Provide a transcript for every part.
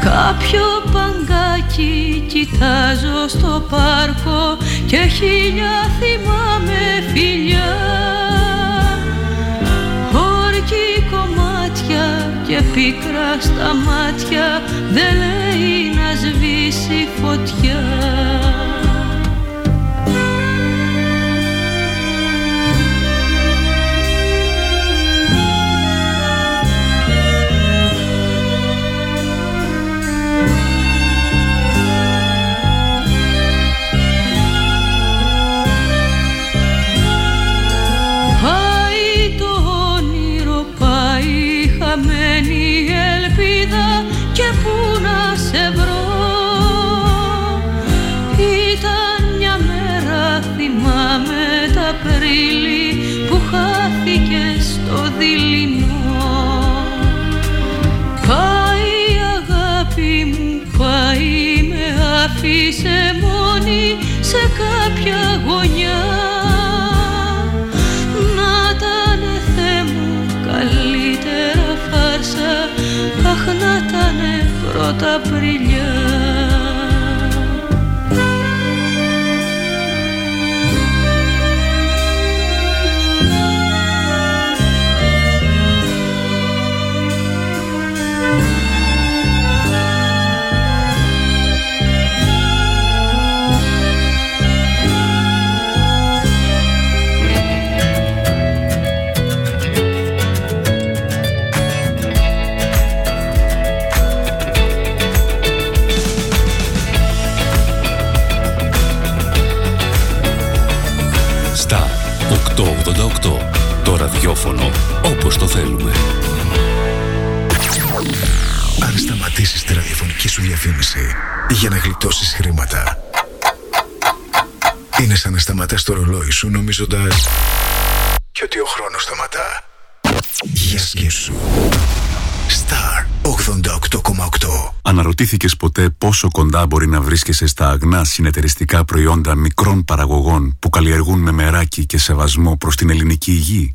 Κάποιο παγκάκι κοιτάζω στο πάρκο και χίλια θυμάμαι φιλιά. Όρκη κομμάτια και πίκρα στα μάτια δεν λέει να σβήσει φωτιά κάποια γωνιά Να τανε Θεέ μου καλύτερα φάρσα. Αχ να τανε πρώτα Απριλιά ραδιόφωνο όπως το θέλουμε. Αν σταματήσεις τη ραδιοφωνική σου διαφήμιση για να γλιτώσεις χρήματα είναι σαν να σταματάς το ρολόι σου νομίζοντας και ότι ο χρόνος σταματά. Για σκέψου. Star 88,8 Αναρωτήθηκες ποτέ πόσο κοντά μπορεί να βρίσκεσαι στα αγνά συνεταιριστικά προϊόντα μικρών παραγωγών που καλλιεργούν με μεράκι και σεβασμό προς την ελληνική υγεία;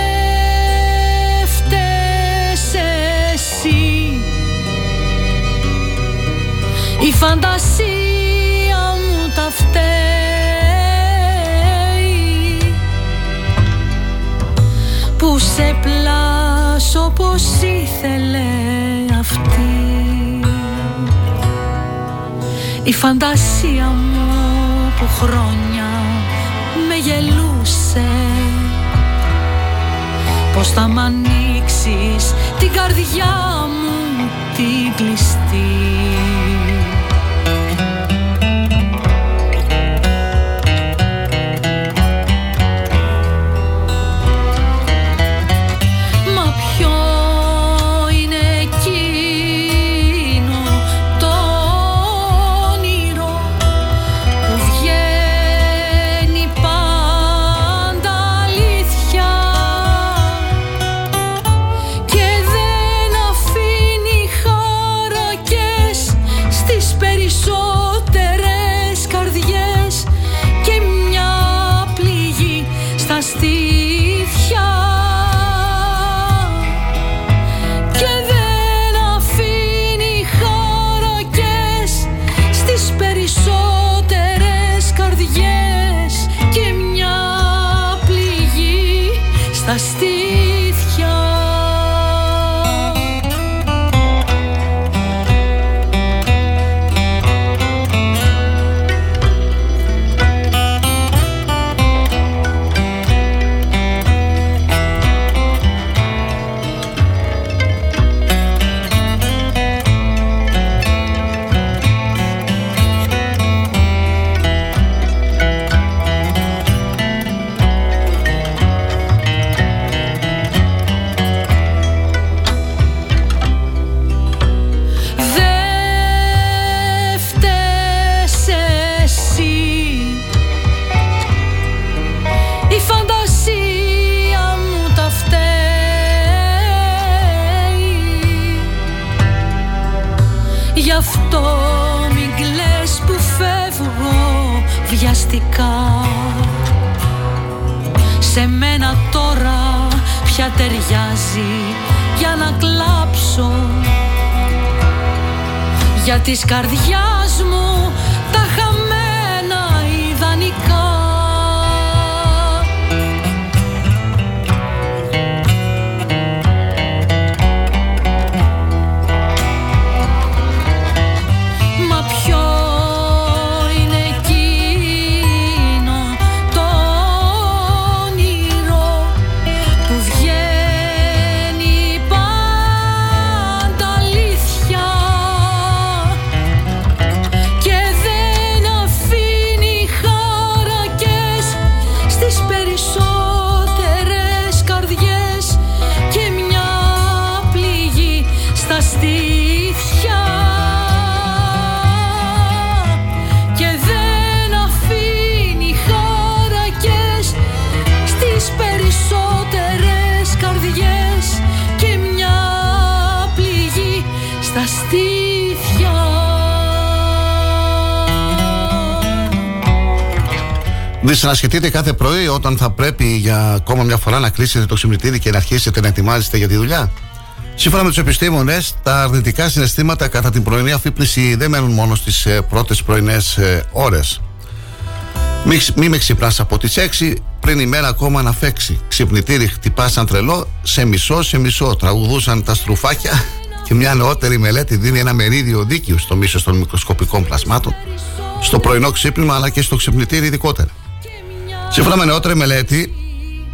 Φαντασία μου που χρόνια με γελούσε. Πώς θα μ' ανοίξεις την καρδιά μου την κλειστή της καρδιάς μου Δυσανασχετείτε κάθε πρωί όταν θα πρέπει για ακόμα μια φορά να κλείσετε το ξυπνητήρι και να αρχίσετε να ετοιμάζεστε για τη δουλειά. Σύμφωνα με τους επιστήμονες, τα αρνητικά συναισθήματα κατά την πρωινή αφύπνιση δεν μένουν μόνο στις πρώτες πρωινές ώρες. Μη, μη με ξυπνάς από τις 6 πριν η μέρα ακόμα να φέξει. Ξυπνητήρι χτυπά σαν τρελό, σε μισό σε μισό. Τραγουδούσαν τα στρουφάκια και μια νεότερη μελέτη δίνει ένα μερίδιο δίκαιο στο μίσος των μικροσκοπικών πλασμάτων, στο πρωινό ξύπνημα αλλά και στο ξυπνητήρι ειδικότερα. Σύμφωνα με νεότερη μελέτη,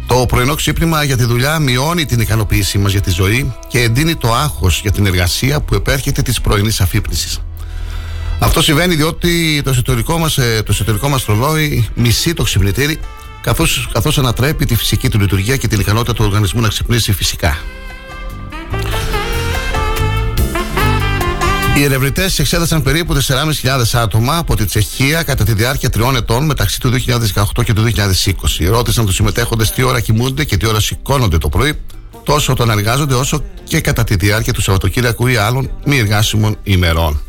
το πρωινό ξύπνημα για τη δουλειά μειώνει την ικανοποίησή μας για τη ζωή και εντείνει το άγχος για την εργασία που επέρχεται της πρωινής αφύπνισης. Αυτό συμβαίνει διότι το εσωτερικό μας, ε, το εσωτερικό μας ρολόι μισεί το ξυπνητήρι καθώς, καθώς ανατρέπει τη φυσική του λειτουργία και την ικανότητα του οργανισμού να ξυπνήσει φυσικά. Οι ερευνητές εξέτασαν περίπου 4.500 άτομα από τη Τσεχία κατά τη διάρκεια τριών ετών μεταξύ του 2018 και του 2020. Ρώτησαν τους συμμετέχοντες τι ώρα κοιμούνται και τι ώρα σηκώνονται το πρωί, τόσο όταν εργάζονται όσο και κατά τη διάρκεια του Σαββατοκύριακου ή άλλων μη εργάσιμων ημερών.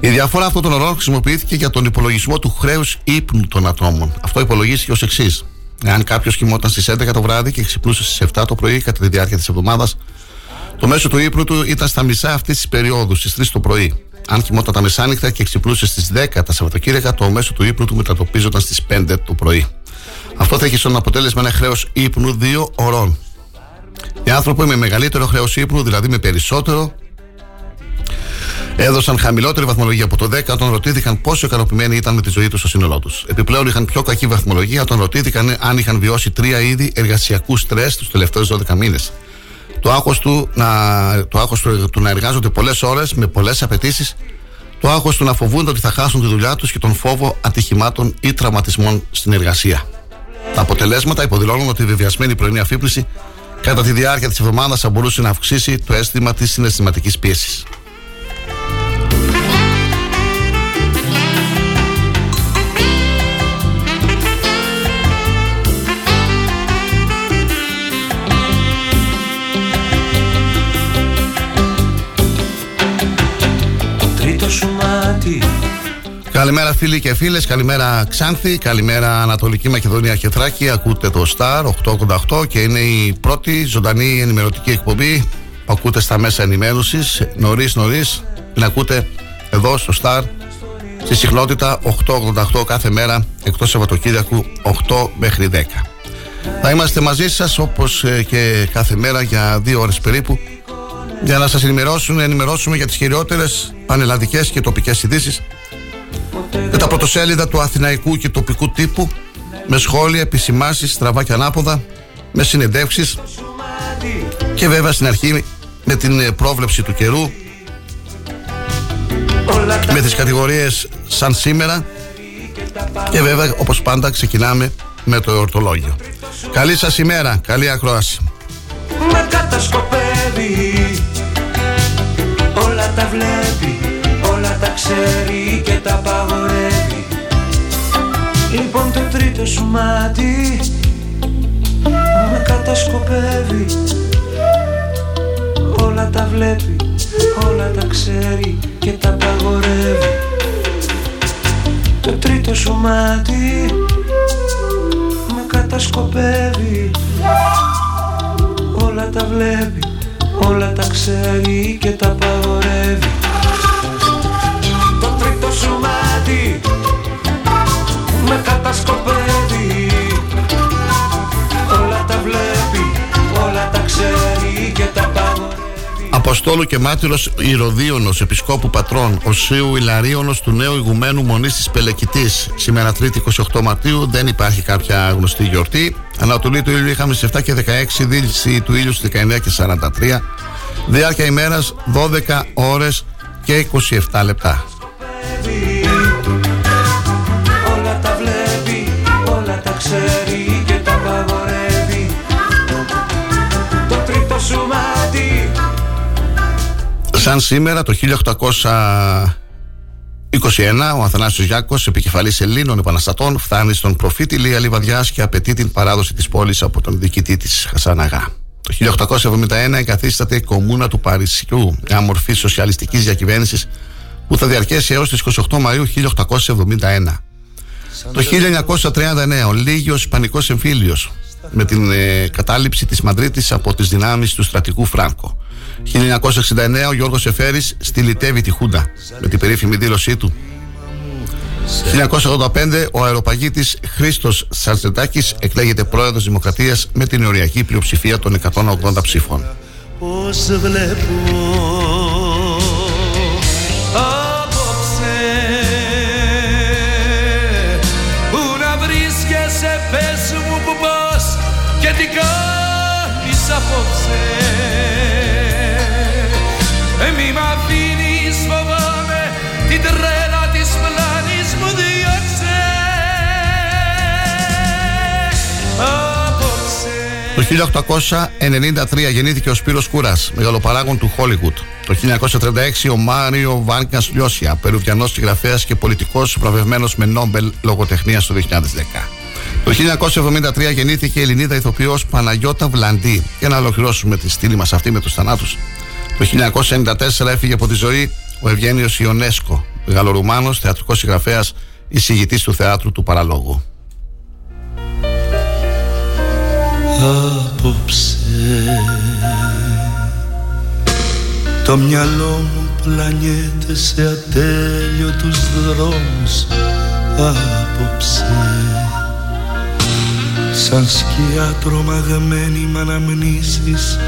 Η διαφορά αυτών των ωρών χρησιμοποιήθηκε για τον υπολογισμό του χρέους ύπνου των ατόμων. Αυτό υπολογίστηκε ως εξής. Εάν κάποιος κοιμόταν στις 11 το βράδυ και ξυπνούσε στις 7 το πρωί κατά τη διάρκεια της εβδομάδας, το μέσο του ύπνου του ήταν στα μισά αυτής της περίοδου, στις 3 το πρωί. Αν κοιμόταν τα μεσάνυχτα και ξυπνούσε στις 10 τα Σαββατοκύριακα, το μέσο του ύπνου του μετατοπίζονταν στις 5 το πρωί. Αυτό θα έχει σαν αποτέλεσμα ένα χρέος ύπνου 2 ωρών. Οι άνθρωποι με μεγαλύτερο χρέος ύπνου, δηλαδή με περισσότερο, έδωσαν χαμηλότερη βαθμολογία από το 10 όταν ρωτήθηκαν πόσο ικανοποιημένοι ήταν με τη ζωή τους στο σύνολό τους. Επιπλέον είχαν πιο κακή βαθμολογία όταν ρωτήθηκαν αν είχαν βιώσει τρία είδη εργασιακού στρες τους τελευταίους 12 μήνες. Το άγχος του, να, το άγχος του, του να εργάζονται πολλές ώρες με πολλές απαιτήσεις, το άγχος του να φοβούνται ότι θα χάσουν τη δουλειά τους και τον φόβο ατυχημάτων ή τραυματισμών στην εργασία. Τα αποτελέσματα υποδηλώνουν ότι η βεβαιασμένη πρωινή αφύπνιση κατά τη διάρκεια της εβδομάδας θα μπορούσε να αυξήσει το αίσθημα της συναισθηματικής πίεσης. Μάτι Καλημέρα φίλοι και φίλες, καλημέρα Ξάνθη, καλημέρα Ανατολική Μακεδονία και Θράκη. Ακούτε το Star 888 και είναι η πρώτη ζωντανή ενημερωτική εκπομπή που ακούτε στα μέσα ενημέρωσης νωρίς νωρίς. Την ακούτε εδώ στο Star στη συχνότητα 888 κάθε μέρα εκτός Σαββατοκύριακου 8 μέχρι 10. Θα είμαστε μαζί σας όπως ε, και κάθε μέρα για δύο ώρες περίπου για να σας ενημερώσουμε, ενημερώσουμε για τις χειριότερες πανελλαδικές και τοπικές ειδήσεις με τα πρωτοσέλιδα του αθηναϊκού και τοπικού τύπου με σχόλια, επισημάσεις, στραβά και ανάποδα με συνεντεύξεις και βέβαια στην αρχή με την ε, πρόβλεψη του καιρού με τις κατηγορίες σαν σήμερα και βέβαια όπως πάντα ξεκινάμε με το εορτολόγιο. Καλή σας ημέρα, καλή ακρόαση. Με κατασκοπεύει Όλα τα βλέπει, όλα τα ξέρει και τα παγορεύει Λοιπόν το τρίτο σου μάτι Με κατασκοπεύει. Όλα τα βλέπει, όλα τα ξέρει και τα παγορεύει Το τρίτο σου μάτι Με κατασκοπεύει. Όλα τα βλέπει, όλα τα ξέρει και τα παγορεύει Το τρίτο σου μάτι με κατασκοπεύει Αποστόλου και μάτυρος Ηρωδίωνος, επισκόπου πατρών, Οσίου Ιλαρίωνος του νέου ηγουμένου Μονής της Πελεκητής. Σήμερα 3η 28 Μαρτίου δεν υπάρχει κάποια γνωστή γιορτή. Ανατολή του ήλιου είχαμε στις 7 και 16, δίληση του ήλιου στις 19 και 43. Διάρκεια ημέρας 12 ώρες και 27 λεπτά. Όλα τα βλέπει, όλα τα ξέρει και τα παγορεύει Το τρίτο σου μάτι Σαν σήμερα το 1821 ο Αθανάσιος Γιάκος, επικεφαλής Ελλήνων επαναστατών, φτάνει στον προφήτη Λία Λιβαδιάς και απαιτεί την παράδοση της πόλης από τον διοικητή της Χασαναγά. Το 1871 εγκαθίσταται η Κομμούνα του Παρισιού, μια μορφή σοσιαλιστικής διακυβέρνησης που θα διαρκέσει έως τις 28 Μαΐου 1871. Το 1939 ο Λίγιος Ισπανικός Εμφύλιος με την ε, κατάληψη της Μαδρίτης από τις δυνάμεις του στρατικού Φράγκο. 1969 ο Γιώργος Εφέρης στυλιτεύει τη Χούντα με την περίφημη δήλωσή του. 1985 ο αεροπαγίτης Χρήστος Σαρτσετάκης εκλέγεται πρόεδρος Δημοκρατίας με την οριακή πλειοψηφία των 180 ψήφων. Πώς βλέπω απόψε Το 1893 γεννήθηκε ο Σπύρος Κούρας, μεγαλοπαράγων του Χόλιγουτ. Το 1936 ο Μάριο Βάνκας Λιώσια, περουβιανός συγγραφέας και πολιτικός βραβευμένος με Νόμπελ λογοτεχνίας το 2010. Το 1973 γεννήθηκε η Ελληνίδα ηθοποιός Παναγιώτα Βλαντή. Για να ολοκληρώσουμε τη στήλη μας αυτή με τους θανάτους. Το 1994 έφυγε από τη ζωή ο Ευγένιος Ιονέσκο, Γαλλορουμάνος, θεατρικός συγγραφέας, εισηγητής του θεάτρου του Παραλόγου. Απόψε. Το μυαλό μου πλανιέται σε ατέλειωτους δρόμους Απόψε. Σαν σκιά τρομαγμένη με αναμνήσεις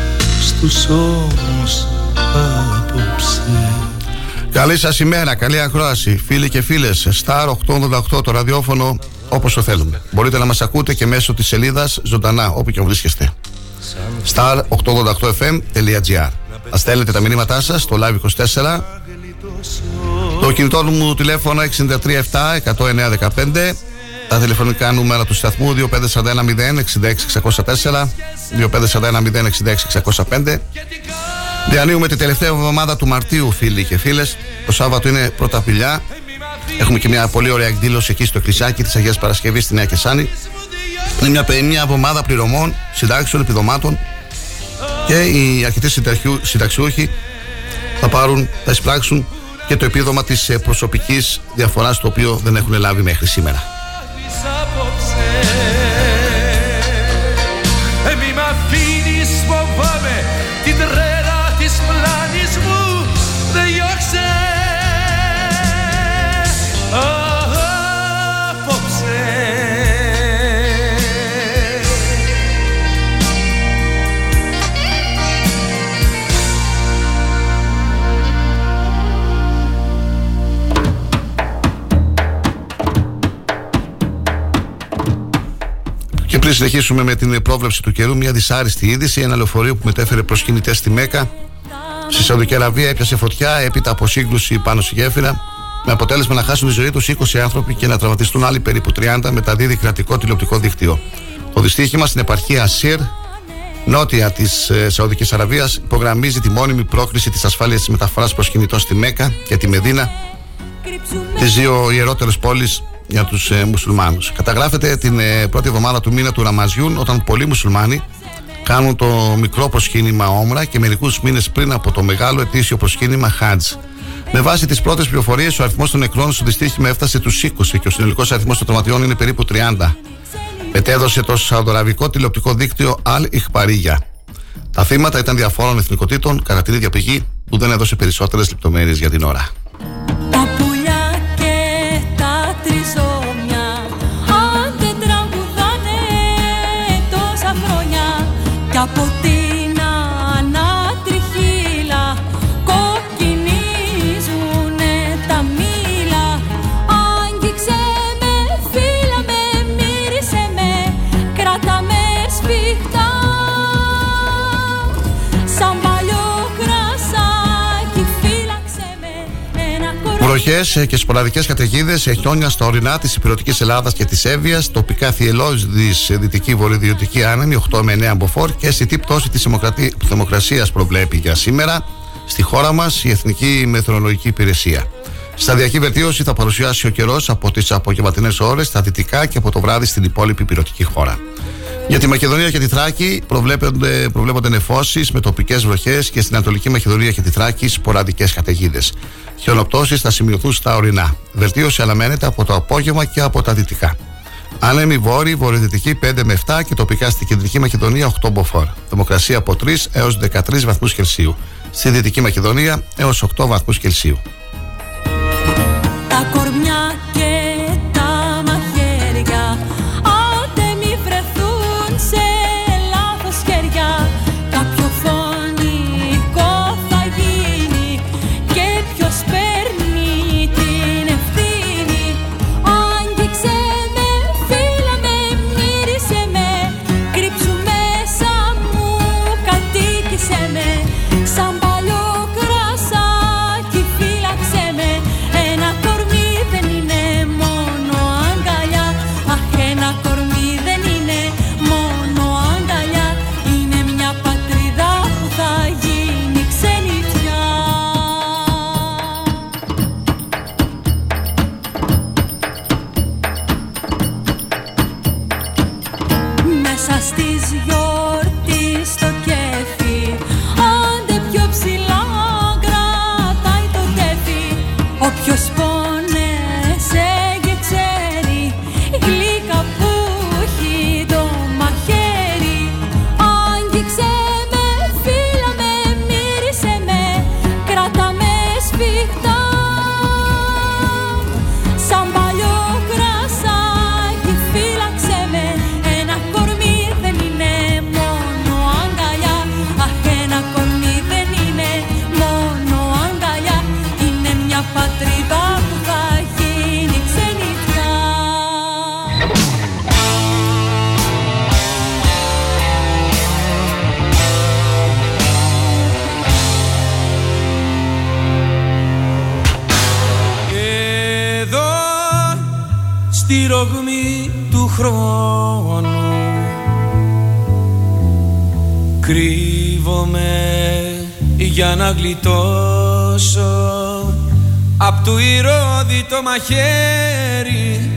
στους ώμους Απόψε. Καλή σας ημέρα, καλή ακρόαση, φίλοι και φίλες. Star 888 το ραδιόφωνο όπως το θέλουμε. Μπορείτε να μας ακούτε και μέσω της σελίδας ζωντανά, όπου και βρίσκεστε. star888fm.gr Ας στέλνετε τα μηνύματά σας στο live 24 Το κινητό μου τηλέφωνο 637 Τα τηλεφωνικά νούμερα του σταθμού 2541 066 604 2541 Διανύουμε τη τελευταία εβδομάδα του Μαρτίου, φίλοι και φίλες Το Σάββατο είναι πρώτα πηλιά. Έχουμε και μια πολύ ωραία εκδήλωση εκεί στο Κρυσάκι της Αγίας Παρασκευής στη Νέα Κεσάνη. Είναι μια, μια εβδομάδα πληρωμών, συντάξεων, επιδομάτων και οι αρκετοί συνταξιούχοι θα πάρουν, θα εισπράξουν και το επίδομα της προσωπικής διαφοράς το οποίο δεν έχουν λάβει μέχρι σήμερα. Πριν συνεχίσουμε με την πρόβλεψη του καιρού, μια δυσάρεστη είδηση. Ένα λεωφορείο που μετέφερε προσκυνητέ στη Μέκα στη Σαουδική Αραβία έπιασε φωτιά έπειτα από σύγκρουση πάνω στη γέφυρα. Με αποτέλεσμα να χάσουν τη ζωή τους 20 άνθρωποι και να τραυματιστούν άλλοι περίπου 30, μεταδίδει κρατικό τηλεοπτικό δίκτυο. Το δυστύχημα στην επαρχία Σιρ, νότια της ε, Σαουδικής Αραβίας, υπογραμμίζει τη μόνιμη πρόκληση της ασφάλειας της μεταφοράς προσκυνητών στη Μέκα και τη Μεδίνα, τις δύο ιερότερες πόλεις για τους ε, μουσουλμάνους. Καταγράφεται την ε, πρώτη εβδομάδα του μήνα του Ραμαζιούν, όταν πολλοί μουσουλμάνοι κάνουν το μικρό προσκύνημα Όμρα και μερικούς μήνες πριν από το μεγάλο ετήσιο προσκύνημα Χάτζ. Με βάση τις πρώτες πληροφορίες, ο αριθμός των νεκρών στο δυστύχημα έφτασε τους 20 και ο συνολικός αριθμός των τραυματιών είναι περίπου 30. Μετέδωσε το Σαουδοραβικό τηλεοπτικό δίκτυο Al Ιχπαρίγια. Τα θύματα ήταν διαφόρων εθνικοτήτων κατά την ίδια πηγή που δεν έδωσε περισσότερες λεπτομέρειες για την ώρα. Βροχέ ε, και σποραδικές καταιγίδες, χιόνια στα ορεινά της υπηρετικής Ελλάδας και της Εύβοιας, τοπικά θυελώδης δυτική βορειοδυτική άνεμη 8 με 9 μποφόρ και αισθητή πτώση της θερμοκρασία προβλέπει για σήμερα στη χώρα μας η Εθνική Μεθρολογική Υπηρεσία. Σταδιακή βελτίωση θα παρουσιάσει ο καιρός από τις απογευματινές ώρες στα δυτικά και από το βράδυ στην υπόλοιπη υπηρετική χώρα. Για τη Μακεδονία και τη Θράκη προβλέπονται, προβλέπονται νεφώσεις με τοπικές βροχές και στην Ανατολική Μακεδονία και τη Θράκη σποραδικές καταιγίδες. Χιονοπτώσεις θα σημειωθούν στα ορεινά. Βελτίωση αναμένεται από το απόγευμα και από τα δυτικά. Άνεμη βόρειη, βορειοδυτική 5 με 7 και τοπικά στην κεντρική Μακεδονία 8 μποφόρ. Θερμοκρασία από 3 έως 13 βαθμούς Κελσίου. Στη δυτική Μακεδονία έως 8 βαθμούς Κελσίου. Τα κορμιά να γλιτώσω απ' του ηρώδη το μαχαίρι.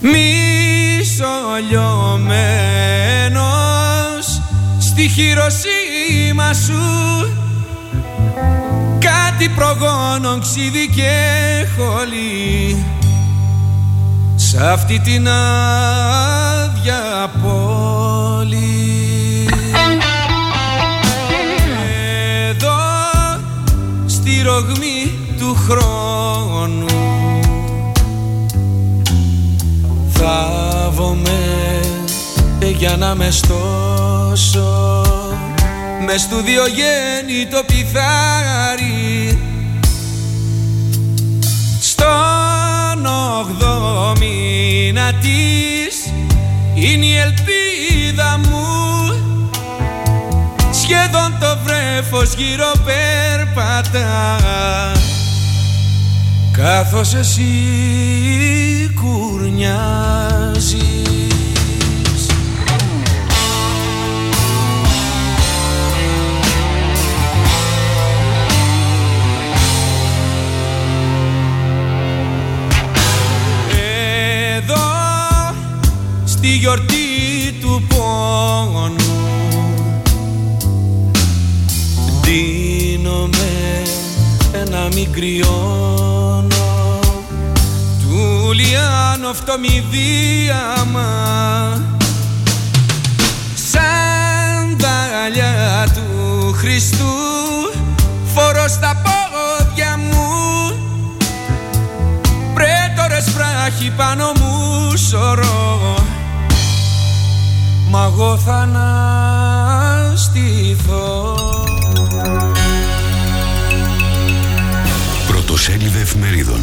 Μισολιωμένος στη χειροσύμα σου κάτι προγόνων ξύδι και χολή. Σ' αυτή την άδεια πόλη. Ρογμή του χρόνου Θάβομαι για να με στώσω μες στο το πιθάρι. Στον ογδό μήνα της είναι η ελπίδα μου. Σχεδόν το βρέφος γύρω περπατά Καθώς εσύ κουρνιάζεις στη γιορτή του πόνου. Δίνομαι ένα μικριόνο. Του λιάνο φτωμιδίαμα σαν δαλιά του Χριστού φορώ στα πόδια μου. Πρέτορες βράχοι πάνω μου σωρώ Μα εγώ θα αναστηθώ Πρωτοσέλιδα εφημερίδων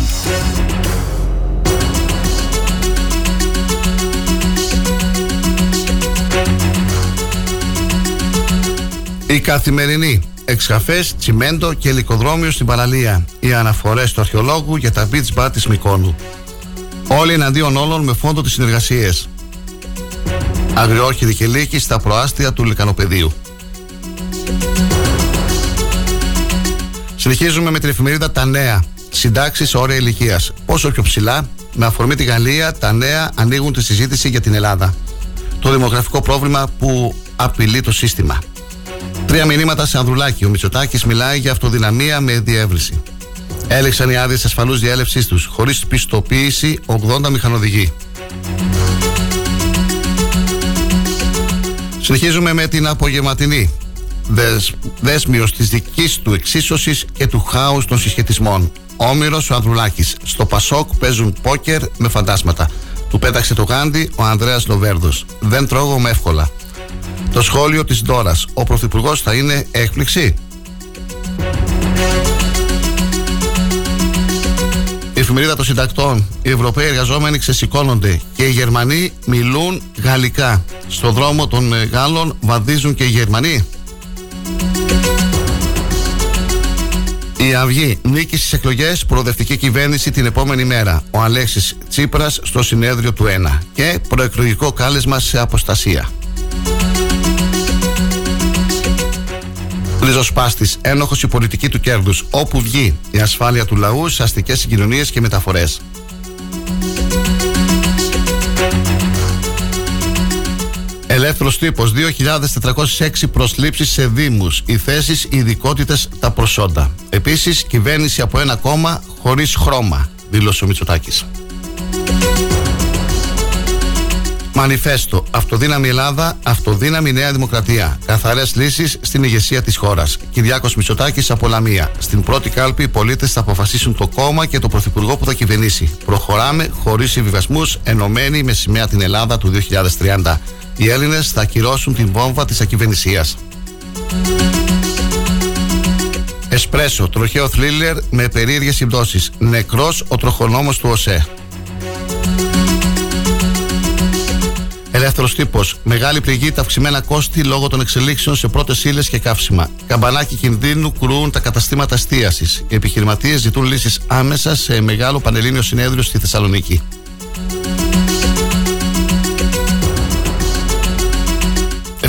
Η καθημερινή εξκαφές, τσιμέντο και ελικοδρόμιο στην παραλία. Οι αναφορές του αρχαιολόγου για τα beach bar της Μικόνου. Όλοι εναντίον όλων με φόντο τις συνεργασίες. Αγριόχειρη και λύκη στα προάστια του Λικανοπεδίου. Συνεχίζουμε με την εφημερίδα Τα Νέα. Συντάξεις όρια ηλικίας. Πόσο πιο ψηλά, με αφορμή τη Γαλλία, τα νέα ανοίγουν τη συζήτηση για την Ελλάδα. Το δημογραφικό πρόβλημα που απειλεί το σύστημα. Τρία μηνύματα σε Ανδρουλάκη. Ο Μητσοτάκης μιλάει για αυτοδυναμία με διεύρυνση. Έλεξαν οι άδειες ασφαλούς διέλευσής τους, χωρίς πιστοποίηση 80 μηχανοδηγοί. Συνεχίζουμε με την απογευματινή. Δεσ, δέσμιος της δικής του εξίσωσης και του χάους των συσχετισμών. Όμηρος ο Ανδρουλάκης. Στο Πασόκ παίζουν πόκερ με φαντάσματα. Του πέταξε το γάντι ο Ανδρέας Λοβέρδος. Δεν τρώγομαι εύκολα. Το σχόλιο της Ντόρας. Ο Πρωθυπουργός θα είναι έκπληξη; Εφημερίδα των συντακτών. Οι Ευρωπαίοι εργαζόμενοι ξεσηκώνονται και οι Γερμανοί μιλούν γαλλικά. Στο δρόμο των Γάλλων βαδίζουν και οι Γερμανοί. Η Αυγή νίκη στις εκλογές, προοδευτική κυβέρνηση την επόμενη μέρα. Ο Αλέξης Τσίπρας στο συνέδριο του 1 και προεκλογικό κάλεσμα σε αποστασία. Ριζοσπάστη, ένοχος η πολιτική του κέρδους. Όπου βγει η ασφάλεια του λαού σε αστικές συγκοινωνίες και μεταφορές. Ελεύθερος τύπος 2.406 προσλήψεις σε Δήμους. Οι θέσεις, οι ειδικότητες, τα προσόντα. Επίσης, κυβέρνηση από ένα κόμμα χωρίς χρώμα, δήλωσε ο Μητσοτάκης. Μανιφέστο. Αυτοδύναμη Ελλάδα, αυτοδύναμη Νέα Δημοκρατία. Καθαρές λύσεις στην ηγεσία της χώρας. Κυριάκος Μητσοτάκης από Λαμία. Στην πρώτη κάλπη οι πολίτες θα αποφασίσουν το κόμμα και το πρωθυπουργό που θα κυβερνήσει. Προχωράμε χωρίς συμβιβασμούς, ενωμένοι με σημαία την Ελλάδα του 2030. Οι Έλληνες θα ακυρώσουν την βόμβα της ακυβερνησίας. Εσπρέσο, τροχαίο θρίλερ με περίεργες συμπτώσεις. Νεκρός ο τροχονόμος του ΟΣΕ. Ελεύθερο τύπος. Μεγάλη πληγή τα αυξημένα κόστη λόγω των εξελίξεων σε πρώτες ύλες και καύσιμα. Καμπανάκι κινδύνου κρούουν τα καταστήματα εστίασης. Οι επιχειρηματίες ζητούν λύσεις άμεσα σε μεγάλο πανελλήνιο συνέδριο στη Θεσσαλονίκη.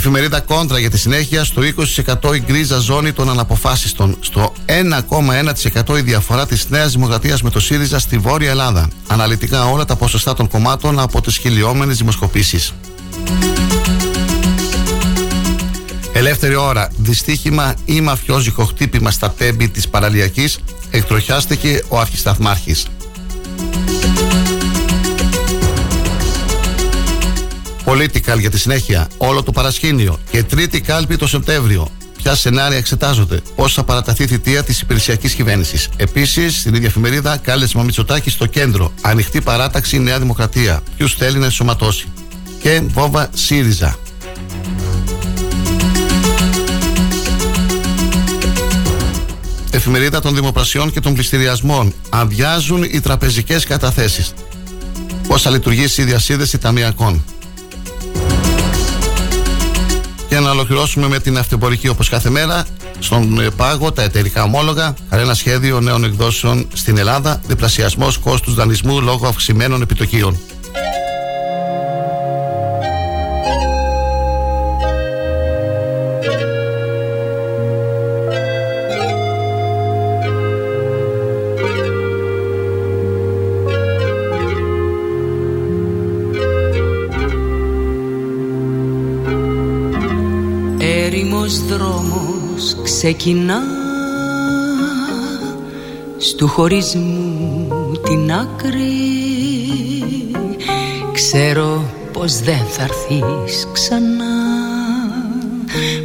Εφημερίδα Κόντρα για τη συνέχεια στο 20% η γκρίζα ζώνη των αναποφάσιστων. Στο 1,1% η διαφορά της Νέας Δημοκρατίας με το ΣΥΡΙΖΑ στη Βόρεια Ελλάδα. Αναλυτικά όλα τα ποσοστά των κομμάτων από τις χιλιόμενες δημοσκοπήσεις. Ελεύθερη ώρα. Δυστύχημα ή μαφιόζικο χτύπημα στα τέμπη της παραλιακής εκτροχιάστηκε ο αρχισταθμάρχης. Political για τη συνέχεια, όλο το παρασκήνιο και τρίτη κάλπη το Σεπτέμβριο. Ποια σενάρια εξετάζονται, πώς θα παραταθεί η θητεία της υπηρεσιακής κυβέρνησης. Επίσης, στην ίδια εφημερίδα, κάλεσμα Μητσοτάκη στο κέντρο. Ανοιχτή παράταξη Νέα Δημοκρατία. Ποιους θέλει να ενσωματώσει. Και βόβα ΣΥΡΙΖΑ. Εφημερίδα των Δημοπρασιών και των Πληστηριασμών. Αδειάζουν οι τραπεζικές καταθέσεις. πώς θα λειτουργήσει η διασύνδεση ταμιακών. Και να ολοκληρώσουμε με την αυτοπορική όπως κάθε μέρα στον ε, πάγο τα εταιρικά ομόλογα, κανένα σχέδιο νέων εκδόσεων στην Ελλάδα, διπλασιασμός κόστους δανεισμού λόγω αυξημένων επιτοκίων. Ξεκινά στου χωρισμού την άκρη. Ξέρω πως δεν θα έρθεις ξανά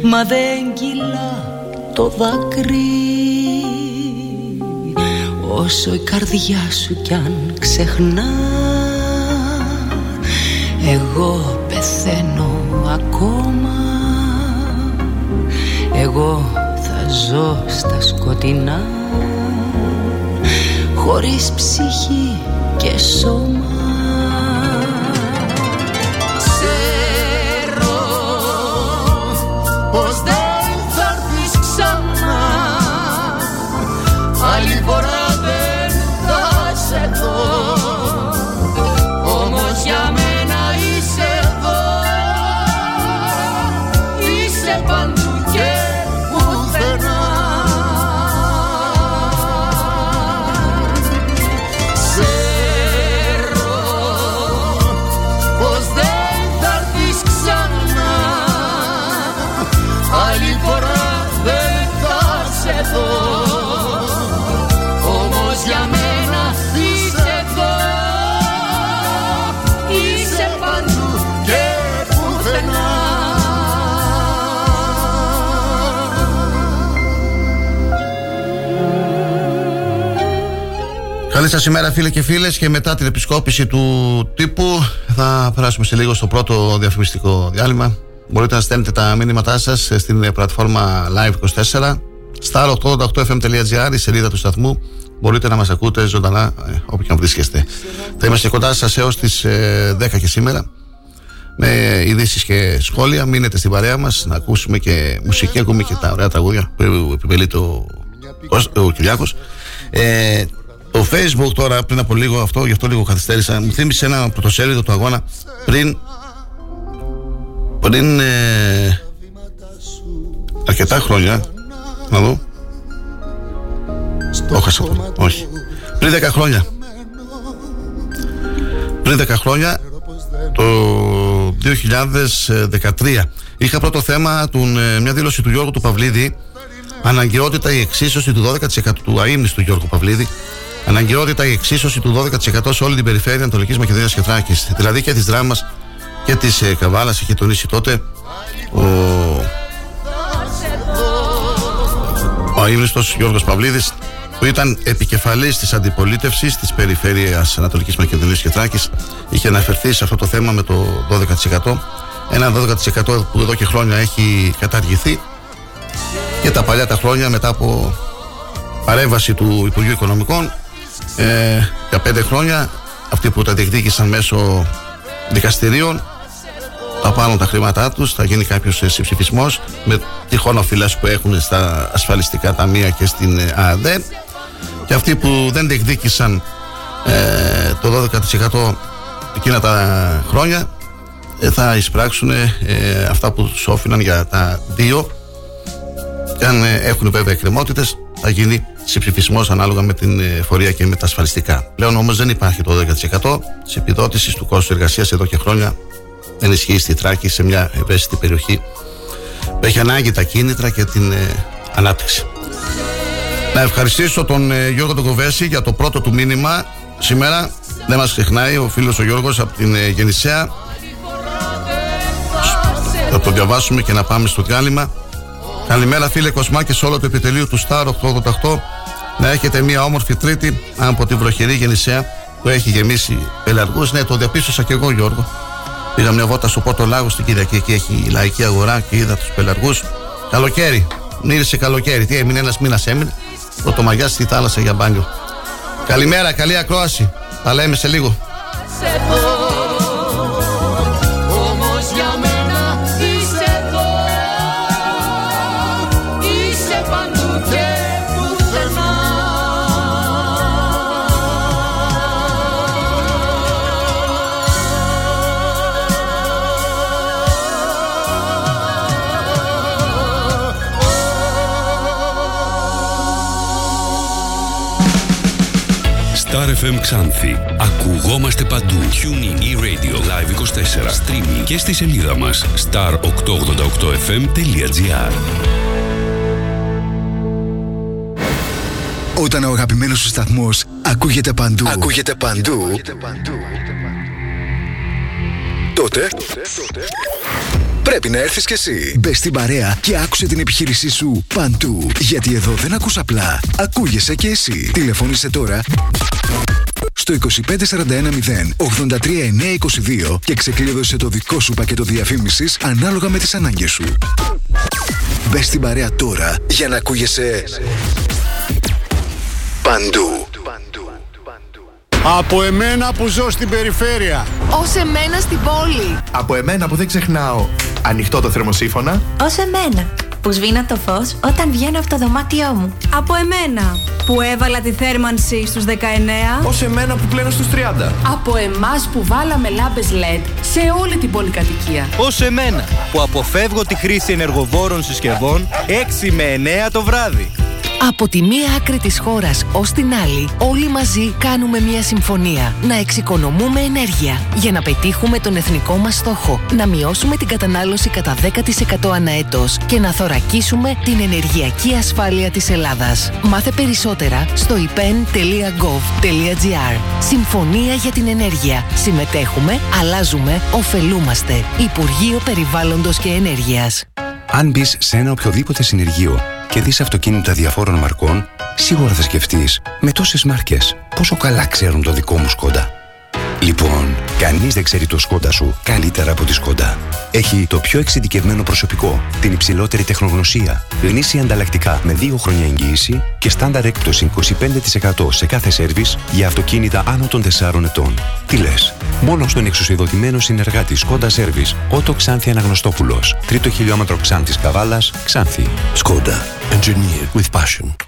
Μα δεν κυλά το δάκρυ. Όσο η καρδιά σου κι αν ξεχνά Εγώ πεθαίνω ακόμα. Εγώ ζω στα σκοτεινά χωρίς ψυχή και σώμα Καλή σας ημέρα φίλε και φίλες και μετά την επισκόπηση του τύπου θα περάσουμε σε λίγο στο πρώτο διαφημιστικό διάλειμμα. Μπορείτε να στέλνετε τα μήνυματά σας στην πλατφόρμα Live24 star88fm.gr η σελίδα του σταθμού μπορείτε να μας ακούτε ζωντανά ε, όπου και αν βρίσκεστε. Θα είμαστε κοντά σας έως τις 10 ε, και σήμερα με ειδήσεις και σχόλια. Μείνετε στην παρέα μας να ακούσουμε και μουσική, ακούμε και τα ωραία τραγούδια που επιμελεί το, ο Κυριάκος. Ε, το facebook τώρα πριν από λίγο αυτό, γι' αυτό λίγο καθυστέρησα, μου θύμισε ένα πρωτοσέλιδο του αγώνα πριν πριν ε, αρκετά χρόνια να δω. Το έχασα αυτό, όχι. Πριν 10 χρόνια. Πριν 10 χρόνια το 2013 είχα πρώτο θέμα του, ε, μια δήλωση του Γιώργου του Παυλίδη. Αναγκαιότητα η εξίσωση του 12% του του Γιώργου Παυλίδη Αναγκαιότητα η εξίσωση του 12% σε όλη την περιφέρεια Ανατολικής Μακεδονίας και Θράκης. Δηλαδή και της Δράμας και της ε, Καβάλας. Είχε τονίσει τότε ο, ο αείμνηστο Γιώργος Παυλίδης, που ήταν επικεφαλής της αντιπολίτευσης της περιφέρειας Ανατολικής Μακεδονίας και Θράκης. Είχε αναφερθεί σε αυτό το θέμα με το 12%. Ένα 12% που εδώ και χρόνια έχει καταργηθεί και τα παλιά τα χρόνια μετά από παρέμβαση του Υπουργείου Οικονομικών ε, για πέντε χρόνια αυτοί που τα διεκδίκησαν μέσω δικαστηρίων θα πάρουν τα χρήματά τους θα γίνει κάποιος συμψηφισμός με τυχόν οφειλές που έχουν στα ασφαλιστικά ταμεία και στην ε, ΑΔ και αυτοί που δεν διεκδίκησαν ε, το 12% εκείνα τα χρόνια ε, θα εισπράξουν ε, αυτά που τους όφηναν για τα δύο. Και αν έχουν βέβαια εκκρεμότητες θα γίνει συμψηφισμό ανάλογα με την εφορία και με τα ασφαλιστικά. Πλέον όμως δεν υπάρχει το 10% της επιδότησης του κόστους εργασίας εδώ και χρόνια. Δεν ισχύει στη Θράκη σε μια ευαίσθητη περιοχή που έχει ανάγκη τα κίνητρα και την ε, ανάπτυξη. Να ευχαριστήσω τον ε, Γιώργο Τοκοβέση για το πρώτο του μήνυμα σήμερα. Δεν μας ξεχνάει ο φίλος ο Γιώργος από την ε, Γεννησέα. Θα το διαβάσουμε και να πάμε στο διάλειμμα. Καλημέρα φίλε Κοσμά και σε όλο το επιτελείο του Star 888 να έχετε μια όμορφη τρίτη από τη βροχερή γεννησέα που έχει γεμίσει πελαργούς. Ναι, το διαπίστωσα και εγώ Γιώργο. Πήγα μια βότα στο Πότο Λάγος στην Κυριακή. Εκεί έχει η λαϊκή αγορά και είδα τους πελαργούς. Καλοκαίρι. Μύρισε καλοκαίρι. Τι έμεινε, ένας μήνας έμεινε. Πρωτομαγιά στη θάλασσα για μπάνιο. Καλημέρα, καλή ακρόαση. Τα λέμε σε λίγο. Σε δω Star FM Ξάνθη. Ακουγόμαστε παντού. Tuning e-radio live 24. Streaming και στη σελίδα μας star888fm.gr Όταν ο αγαπημένος σου σταθμός ακούγεται παντού, ακούγεται παντού, τότε πρέπει να έρθεις κι εσύ. Μπες στην παρέα και άκουσε την επιχείρησή σου παντού. Γιατί εδώ δεν ακούς απλά, ακούγεσαι κι εσύ. Τηλεφώνησε τώρα στο 25410 83922 και ξεκλείδωσε το δικό σου πακέτο διαφήμισης ανάλογα με τις ανάγκες σου. Μπες στην παρέα τώρα για να ακούγεσαι παντού. Από εμένα που ζω στην περιφέρεια. Ως εμένα στην πόλη. Από εμένα που δεν ξεχνάω ανοιχτό το θερμοσύφωνα. Ως εμένα που σβήνω το φως όταν βγαίνω από το δωμάτιό μου. Από εμένα που έβαλα τη θέρμανση στους 19. Ως εμένα που πλένω στους 30. Από εμάς που βάλαμε λάμπες LED σε όλη την πολυκατοικία. Ως εμένα που αποφεύγω τη χρήση ενεργοβόρων συσκευών 6 με 9 το βράδυ. Από τη μία άκρη της χώρας ως την άλλη, όλοι μαζί κάνουμε μία συμφωνία. Να εξοικονομούμε ενέργεια για να πετύχουμε τον εθνικό μας στόχο. Να μειώσουμε την κατανάλωση κατά 10% ανά έτος και να θωρακίσουμε την ενεργειακή ασφάλεια της Ελλάδας. Μάθε περισσότερα στο ipen.gov.gr Συμφωνία για την ενέργεια. Συμμετέχουμε, αλλάζουμε, ωφελούμαστε. Υπουργείο Περιβάλλοντος και Ενέργειας. Αν μπεις σε ένα οποιοδήποτε συνεργείο και δεις αυτοκίνητα διαφόρων μαρκών, σίγουρα θα σκεφτείς με τόσες μάρκες πόσο καλά ξέρουν το δικό μου Σκόντα. Λοιπόν, κανείς δεν ξέρει το Σκόντα σου καλύτερα από τη Σκόντα. Έχει το πιο εξειδικευμένο προσωπικό, την υψηλότερη τεχνογνωσία, γνήσια ανταλλακτικά με 2 χρόνια εγγύηση και στάνταρ έκπτωση 25% σε κάθε σέρβις για αυτοκίνητα άνω των 4 ετών. Τι λες, μόνο στον εξουσιοδοτημένο συνεργάτη Σκόντα Σέρβις, Ότο Ξάνθη Αναγνωστόπουλος, τρίτο χιλιόμετρο Ξάνθης Καβάλας, Ξάνθη. Σκόντα. Engineer with passion.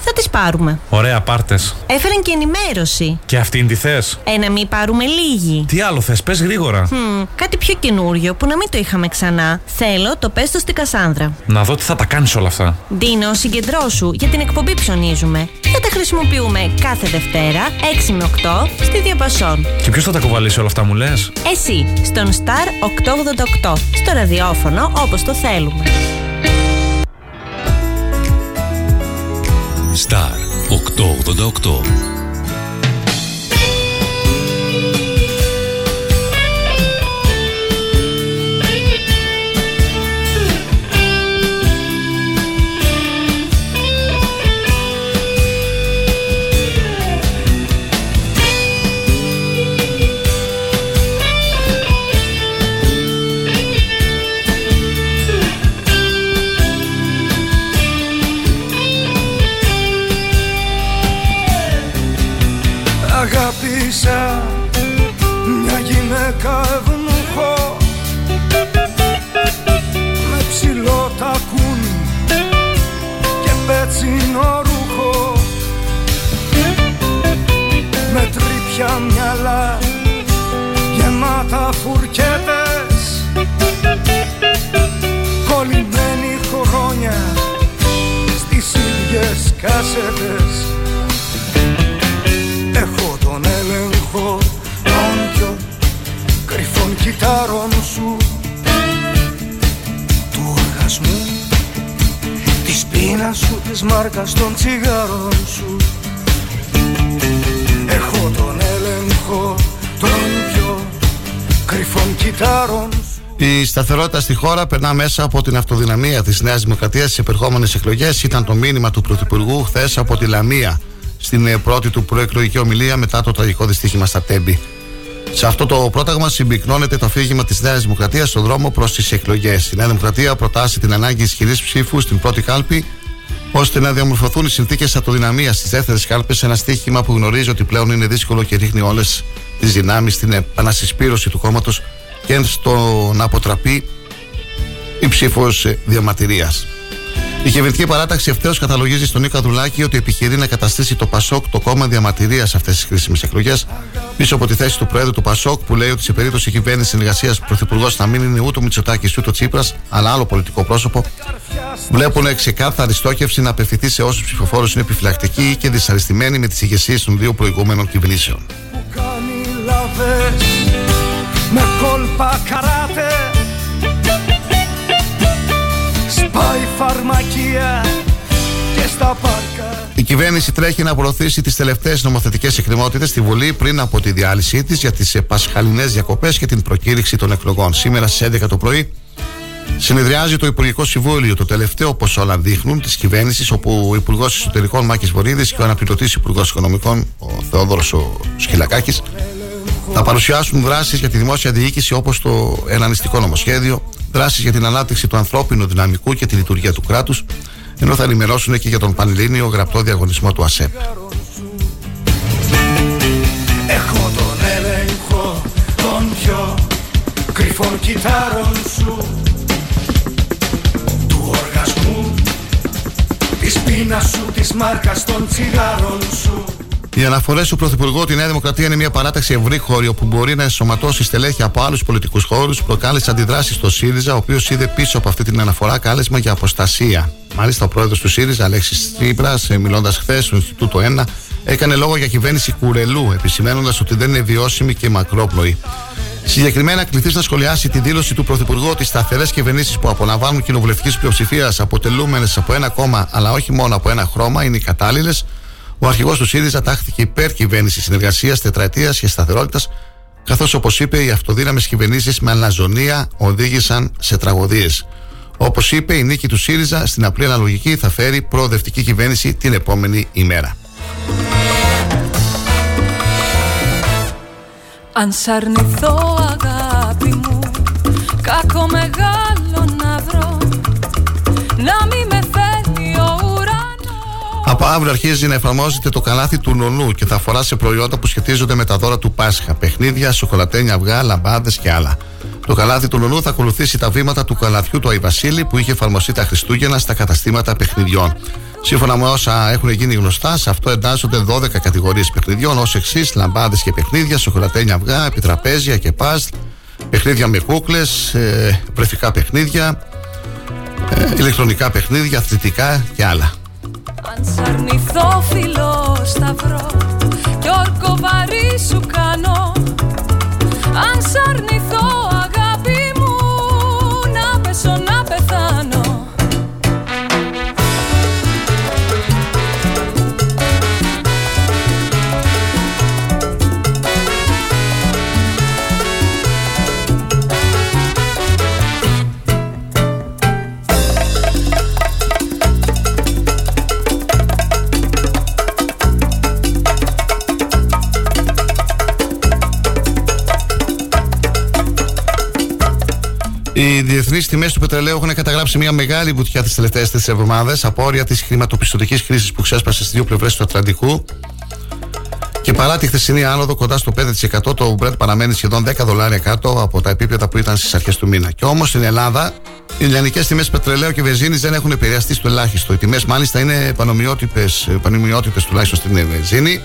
Θα τις πάρουμε. Ωραία, πάρτες. Έφεραν και ενημέρωση. Και αυτήν τη θες; Ε, να μην πάρουμε λίγη. Τι άλλο θες, πες γρήγορα. Χμ, κάτι πιο καινούριο που να μην το είχαμε ξανά. Θέλω το πες το στην Κασάνδρα. Να δω τι θα τα κάνεις όλα αυτά. Ντίνο, συγκεντρώσου για την εκπομπή ψωνίζουμε. Θα τα χρησιμοποιούμε κάθε Δευτέρα 6 με 8 στη Διαπασόν. Και ποιος θα τα κουβαλήσει όλα αυτά, μου λες; Εσύ, στον Star 888, στο ραδιόφωνο όπως το θέλουμε. Star 888. Αγάπησα σταθερότητα στη χώρα περνά μέσα από την αυτοδυναμία της Νέας Δημοκρατίας στις επερχόμενες εκλογές. Ήταν το μήνυμα του Πρωθυπουργού χθες από τη Λαμία στην ε, πρώτη του προεκλογική ομιλία μετά το τραγικό δυστύχημα στα Τέμπη. Σε αυτό το πρόταγμα συμπυκνώνεται το αφήγημα της Νέας Δημοκρατίας στον δρόμο προς τις εκλογές. Η Νέα Δημοκρατία προτάσει την ανάγκη ισχυρής ψήφου στην πρώτη κάλπη, ώστε να διαμορφωθούν οι συνθήκες αυτοδυναμίας στις δεύτερες κάλπες. Ένα στίχημα που γνωρίζει ότι πλέον είναι δύσκολο και ρίχνει όλες τις δυνάμεις στην επανασυσπήρωση του κόμματος και στο να αποτραπεί η ψήφος διαμαρτυρίας. Η κυβερνητική παράταξη ευθέως καταλογίζει στον Νίκο Αδουλάκη ότι επιχειρεί να καταστήσει το Πασόκ το κόμμα διαμαρτυρίας σε αυτές τις κρίσιμες εκλογές, πίσω από τη θέση του Προέδρου του Πασόκ που λέει ότι σε περίπτωση κυβέρνησης συνεργασίας Πρωθυπουργός θα μην είναι ούτε ο Μητσοτάκης ούτε ο Τσίπρας, αλλά άλλο πολιτικό πρόσωπο, βλέπουν ξεκάθαρη στόχευση να απευθυνθεί σε όσους ψηφοφόρους είναι επιφυλακτικοί και δυσαρεστημένοι με τις ηγεσίες των δύο προηγούμενων κυβερνήσεων. με κόλπα καράτε Σπάει φαρμακεία και στα πάρκα Η κυβέρνηση τρέχει να προωθήσει τις τελευταίες νομοθετικές εκκρεμότητες στη Βουλή πριν από τη διάλυσή της για τις πασχαλινέ διακοπές και την προκήρυξη των εκλογών. Σήμερα στις 11 το πρωί συνεδριάζει το Υπουργικό Συμβούλιο, το τελευταίο όπω όλα δείχνουν της κυβέρνησης, όπου ο Υπουργός Εσωτερικών Μάκης Βορύδης και ο αναπληρωτής Υπουργός Οικονομικών, ο Θεόδωρος ο Σκυλακάκη, θα παρουσιάσουν δράσεις για τη δημόσια διοίκηση όπως το ενανιστικό νομοσχέδιο, δράσεις για την ανάπτυξη του ανθρώπινου δυναμικού και τη λειτουργία του κράτους, ενώ θα ενημερώσουν και για τον Πανελλήνιο γραπτό διαγωνισμό του ΑΣΕΠ. Έχω τον έλεγχο των πιο κρυφών κυτάρων σου Του οργασμού Της πείνας σου, της μάρκας των τσιγάρων σου Οι αναφορές του Πρωθυπουργού ότι η Νέα Δημοκρατία είναι μια παράταξη ευρύχωρη όπου μπορεί να ενσωματώσει στελέχη από άλλους πολιτικούς χώρους προκάλεσε αντιδράσεις στο ΣΥΡΙΖΑ, ο οποίος είδε πίσω από αυτή την αναφορά κάλεσμα για αποστασία. Μάλιστα, ο πρόεδρος του ΣΥΡΙΖΑ, Αλέξης Τσίπρα, μιλώντας χθες στο Ινστιτούτο 1, έκανε λόγο για κυβέρνηση κουρελού, επισημένοντας ότι δεν είναι βιώσιμη και μακρόπνοη. Συγκεκριμένα, κληθείς να σχολιάσει τη δήλωση του Πρωθυπουργού ότι σταθερές κυβερνήσεις που απολαμβάνουν κοινοβουλευτικής πλειοψηφίας αποτελούμενες από ένα κόμμα αλλά όχι μόνο από ένα χρώμα είναι οι κατάλληλες. Ο αρχηγός του ΣΥΡΙΖΑ τάχθηκε υπέρ κυβέρνησης συνεργασίας, τετραετίας και σταθερότητας, καθώς όπως είπε, οι αυτοδύναμες κυβερνήσεις με αναζωνία οδήγησαν σε τραγωδίες. Όπως είπε, η νίκη του ΣΥΡΙΖΑ στην απλή αναλογική θα φέρει προοδευτική κυβέρνηση την επόμενη ημέρα. Αν σ' αρνηθώ αγάπη μου Κάκο μεγάλο να βρω Να μη Από αύριο αρχίζει να εφαρμόζεται το καλάθι του νονού και θα αφορά σε προϊόντα που σχετίζονται με τα δώρα του Πάσχα. Παιχνίδια, σοκολατένια αυγά, λαμπάδες και άλλα. Το καλάθι του νονού θα ακολουθήσει τα βήματα του καλαθιού του Αϊβασίλη που είχε εφαρμοστεί τα Χριστούγεννα στα καταστήματα παιχνιδιών. Σύμφωνα με όσα έχουν γίνει γνωστά, σε αυτό εντάσσονται 12 κατηγορίες παιχνιδιών ως εξής: λαμπάδες και παιχνίδια, σοκολατένια αυγά, επιτραπέζια και παζ, παιχνίδια με κούκλες, ε, βρεφικά παιχνίδια, ε, ηλεκτρονικά παιχνίδια, αθλητικά και άλλα. Αν σ' αρνηθώ φιλό σταυρό Κι όρκο βαρύ σου κάνω. Αν σ' αρνηθώ αγάπη μου Να πέσω Οι διεθνείς τιμές του πετρελαίου έχουν καταγράψει μια μεγάλη βουτιά τις τελευταίες τρεις εβδομάδες από όρια της χρηματοπιστωτικής κρίσης που ξέσπασε στις δύο πλευρές του Ατλαντικού. Και παρά τη χθεσινή άνοδο κοντά στο 5%, το Brent παραμένει σχεδόν 10 δολάρια κάτω από τα επίπεδα που ήταν στις αρχές του μήνα. Και όμως στην Ελλάδα οι λιανικές τιμές πετρελαίου και βενζίνης δεν έχουν επηρεαστεί στο ελάχιστο. Οι τιμές μάλιστα είναι πανομοιότυπες τουλάχιστον στην βενζίνη.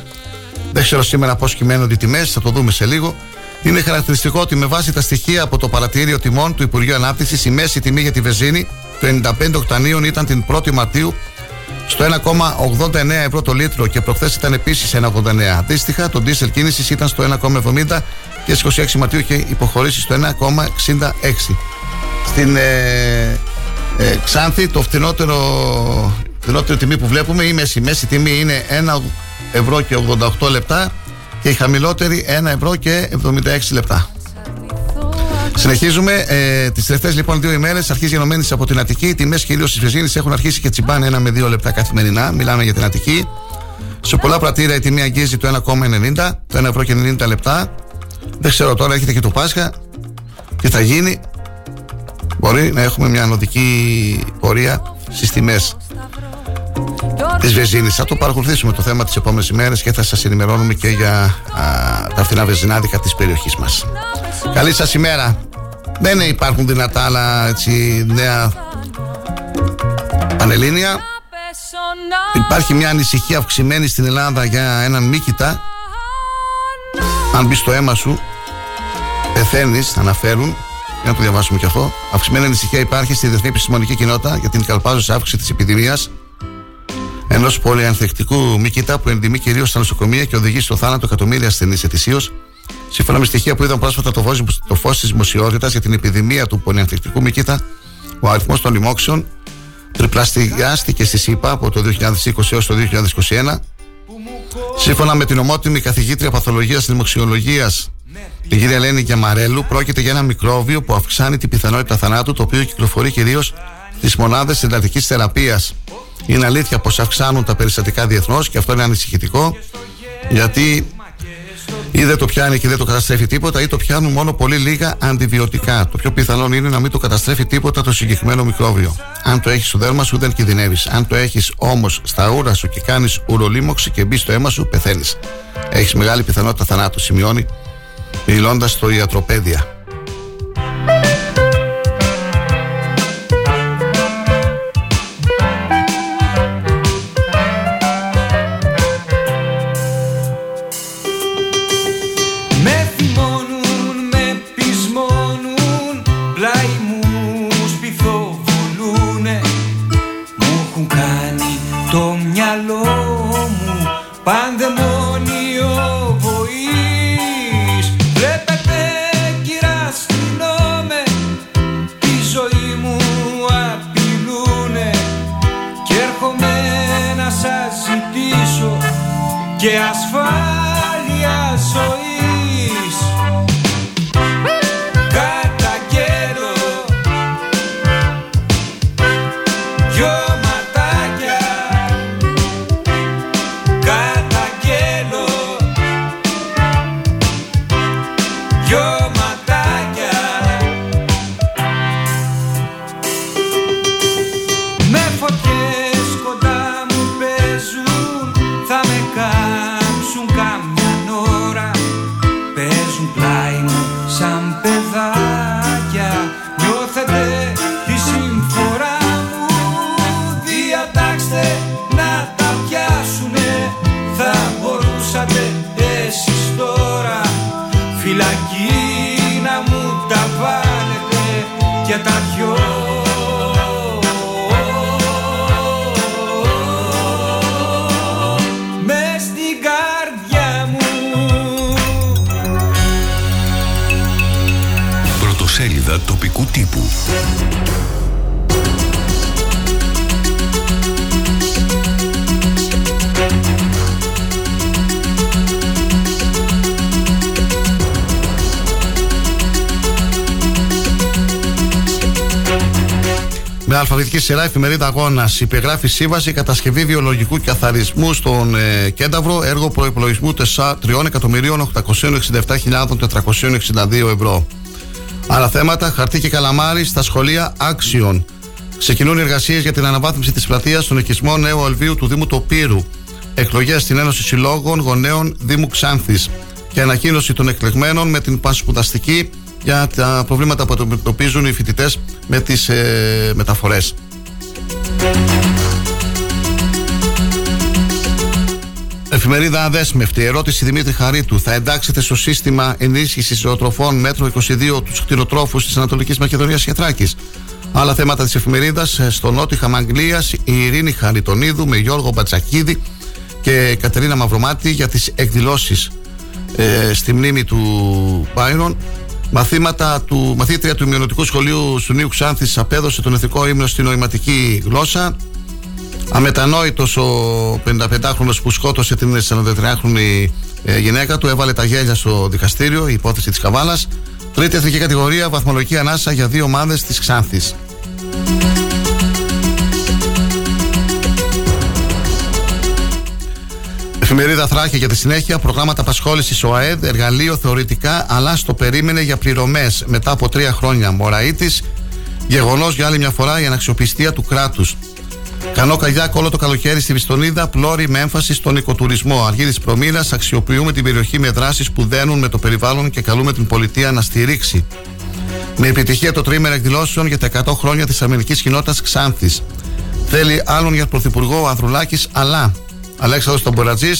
Δεν ξέρω σήμερα πώς κυμαίνονται οι τιμές, θα το δούμε σε λίγο. Είναι χαρακτηριστικό ότι με βάση τα στοιχεία από το παρατηρείο τιμών του Υπουργείου Ανάπτυξης, η μέση τιμή για τη βενζίνη του 95 οκτανίων ήταν την 1η Μαρτίου στο 1,89 ευρώ το λίτρο και προχθές ήταν επίσης 1,89. Αντίστοιχα, το diesel κίνησης ήταν στο 1,70 και στις 26 Μαρτίου είχε υποχωρήσει στο 1,66. Στην ε, ε, Ξάνθη το φθηνότερο φθηνότερη τιμή που βλέπουμε, η μέση, η μέση τιμή είναι 1 ευρώ και 88 λεπτά και η χαμηλότερη 1 ευρώ και 76 λεπτά. Συνεχίζουμε. Ε, Τις τελευταίες λοιπόν δύο ημέρες αρχίζει γενομένης από την Αττική. Οι τιμές κυρίω της βενζίνη έχουν αρχίσει και τσιμπάνε ένα με δύο λεπτά καθημερινά. Μιλάμε για την Αττική. Σε πολλά πρατήρια η τιμή αγγίζει το 1,90, το 1 ευρώ και 90 λεπτά. Δεν ξέρω τώρα, έρχεται και το Πάσχα. Τι θα γίνει; Μπορεί να έχουμε μια ανωδική πορεία στις τιμές της βενζίνη. Θα το παρακολουθήσουμε το θέμα τις επόμενες ημέρε και θα σας ενημερώνουμε και για α, τα φθηνά βενζινάδικα της περιοχής μας. Καλή σας ημέρα. Δεν υπάρχουν δυνατά άλλα έτσι, νέα πανελλήνια. Υπάρχει μια ανησυχία αυξημένη στην Ελλάδα για έναν μήκητα. Αν μπεις στο αίμα σου, πεθαίνεις, αναφέρουν. Για να το διαβάσουμε και αυτό. Αυξημένη ανησυχία υπάρχει στη διεθνή επιστημονική κοινότητα για την καλπάζουσα αύξηση της επιδημίας ενός πολυανθεκτικού μήκητα που ενδημεί κυρίως στα νοσοκομεία και οδηγεί στο θάνατο εκατομμύρια ασθενείς ετησίως. Σύμφωνα με στοιχεία που είδαν πρόσφατα το φω το φως της δημοσιότητας για την επιδημία του πολυανθεκτικού μήκητα, ο αριθμός των λοιμόξεων τριπλασιάστηκε στη ΣΥΠΑ από το 2020 έως το 2021. Σύμφωνα με την ομότιμη καθηγήτρια παθολογίας και δημοξιολογίας, την κυρία Ελένη Γιαμαρέλου, πρόκειται για ένα μικρόβιο που αυξάνει την πιθανότητα θανάτου, το οποίο κυκλοφορεί κυρίως στις μονάδες συντατικής θεραπείας. Είναι αλήθεια πως αυξάνουν τα περιστατικά διεθνώς και αυτό είναι ανησυχητικό, γιατί ή δεν το πιάνει και δεν το καταστρέφει τίποτα, ή το πιάνουν μόνο πολύ λίγα αντιβιωτικά. Το πιο πιθανό είναι να μην το καταστρέφει τίποτα το συγκεκριμένο μικρόβιο. Αν το έχεις στο δέρμα σου, δεν κινδυνεύεις. Αν το έχεις όμως στα ούρα σου και κάνεις ουρολίμωξη και μπεις στο αίμα σου, πεθαίνεις. Έχεις μεγάλη πιθανότητα θανάτου, σημειώνει μιλώντας στο ιατροπαίδια. Σειρά εφημερίδα Αγώνας υπεγράφει σύμβαση κατασκευή βιολογικού καθαρισμού στον ε, Κένταυρο, έργο προπολογισμού 3.867.462 ευρώ. Άλλα θέματα, χαρτί και καλαμάρι στα σχολεία άξιων. Ξεκινούν οι εργασίες για την αναβάθμιση της πλατείας των οικισμών Νέου Αλβίου του Δήμου Τοπύρου. Εκλογές στην Ένωση Συλλόγων Γονέων Δήμου Ξάνθης. Και ανακοίνωση των εκλεγμένων με την πασπουδαστική για τα προβλήματα που αντιμετωπίζουν οι φοιτητές με τις ε, μεταφορές. Εφημερίδα Αδέσμευτη. Ερώτηση Δημήτρη Χαρίτου. Θα εντάξετε στο σύστημα ενίσχυσης ζωοτροφών μέτρο 22 τους κτηνοτρόφους της Ανατολικής Μακεδονίας και Θράκη. Άλλα θέματα της εφημερίδας. Στο Νότιχαμ Αγγλίας η Ειρήνη Χαριτονίδου με Γιώργο Μπατσακίδη και Κατερίνα Μαυρομάτη για τις εκδηλώσεις ε, στη μνήμη του Πάιρον. Μαθήματα του, μαθήτρια του ημιονοτικού σχολείου του Νίου Ξάνθης απέδωσε τον εθνικό ύμνο στη νοηματική γλώσσα. Αμετανόητος ο 55χρονος που σκότωσε την 43χρονη ε, γυναίκα του έβαλε τα γέλια στο δικαστήριο, η υπόθεση της Καβάλας. Τρίτη εθνική κατηγορία, βαθμολογική ανάσα για δύο ομάδες της Ξάνθης. Εφημερίδα Θράκη για τη συνέχεια, προγράμματα απασχόλησης ο ΑΕΔ, εργαλείο θεωρητικά, αλλά στο περίμενε για πληρωμές μετά από τρία χρόνια. Μωραήτη, γεγονός για άλλη μια φορά η αναξιοπιστία του κράτους. Κανό Καγιάκ όλο το καλοκαίρι στη Βιστονίδα, πλώρη με έμφαση στον οικοτουρισμό. Αργύρι Προμήρα, αξιοποιούμε την περιοχή με δράσεις που δένουν με το περιβάλλον και καλούμε την πολιτεία να στηρίξει. Με επιτυχία το τρίμερο εκδηλώσεων για τα 100 χρόνια της Αμερικής κοινότητας Ξάνθης. Θέλει άλλον για πρωθυπουργό ο Ανδρουλάκης, αλλά Αλέξανδρος Τομπορατζή,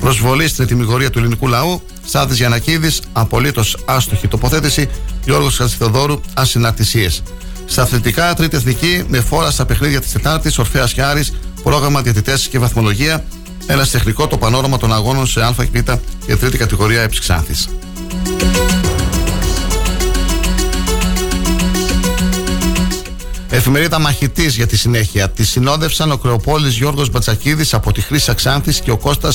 προσβολή στην ετοιμιγορία του ελληνικού λαού. Σάδης Γιανακίδης, απολύτως άστοχη τοποθέτηση. Γιώργος Χατζηθοδόρου, ασυναρτησίες. Στα αθλητικά, τρίτη εθνική, με φόρα στα παιχνίδια της Τετάρτης, Ορφαία Χιάρη, πρόγραμμα διατητέ και βαθμολογία. Ένα τεχνικό το πανόραμα των αγώνων σε Α και Β και τρίτη κατηγορία Εψυξάνθης. Εφημερίδα Μαχητής για τη συνέχεια. Τη συνόδευσαν ο Κρεοπόλης Γιώργος Μπατσακίδης από τη Χρήσα Ξάνθη και ο Κώστα.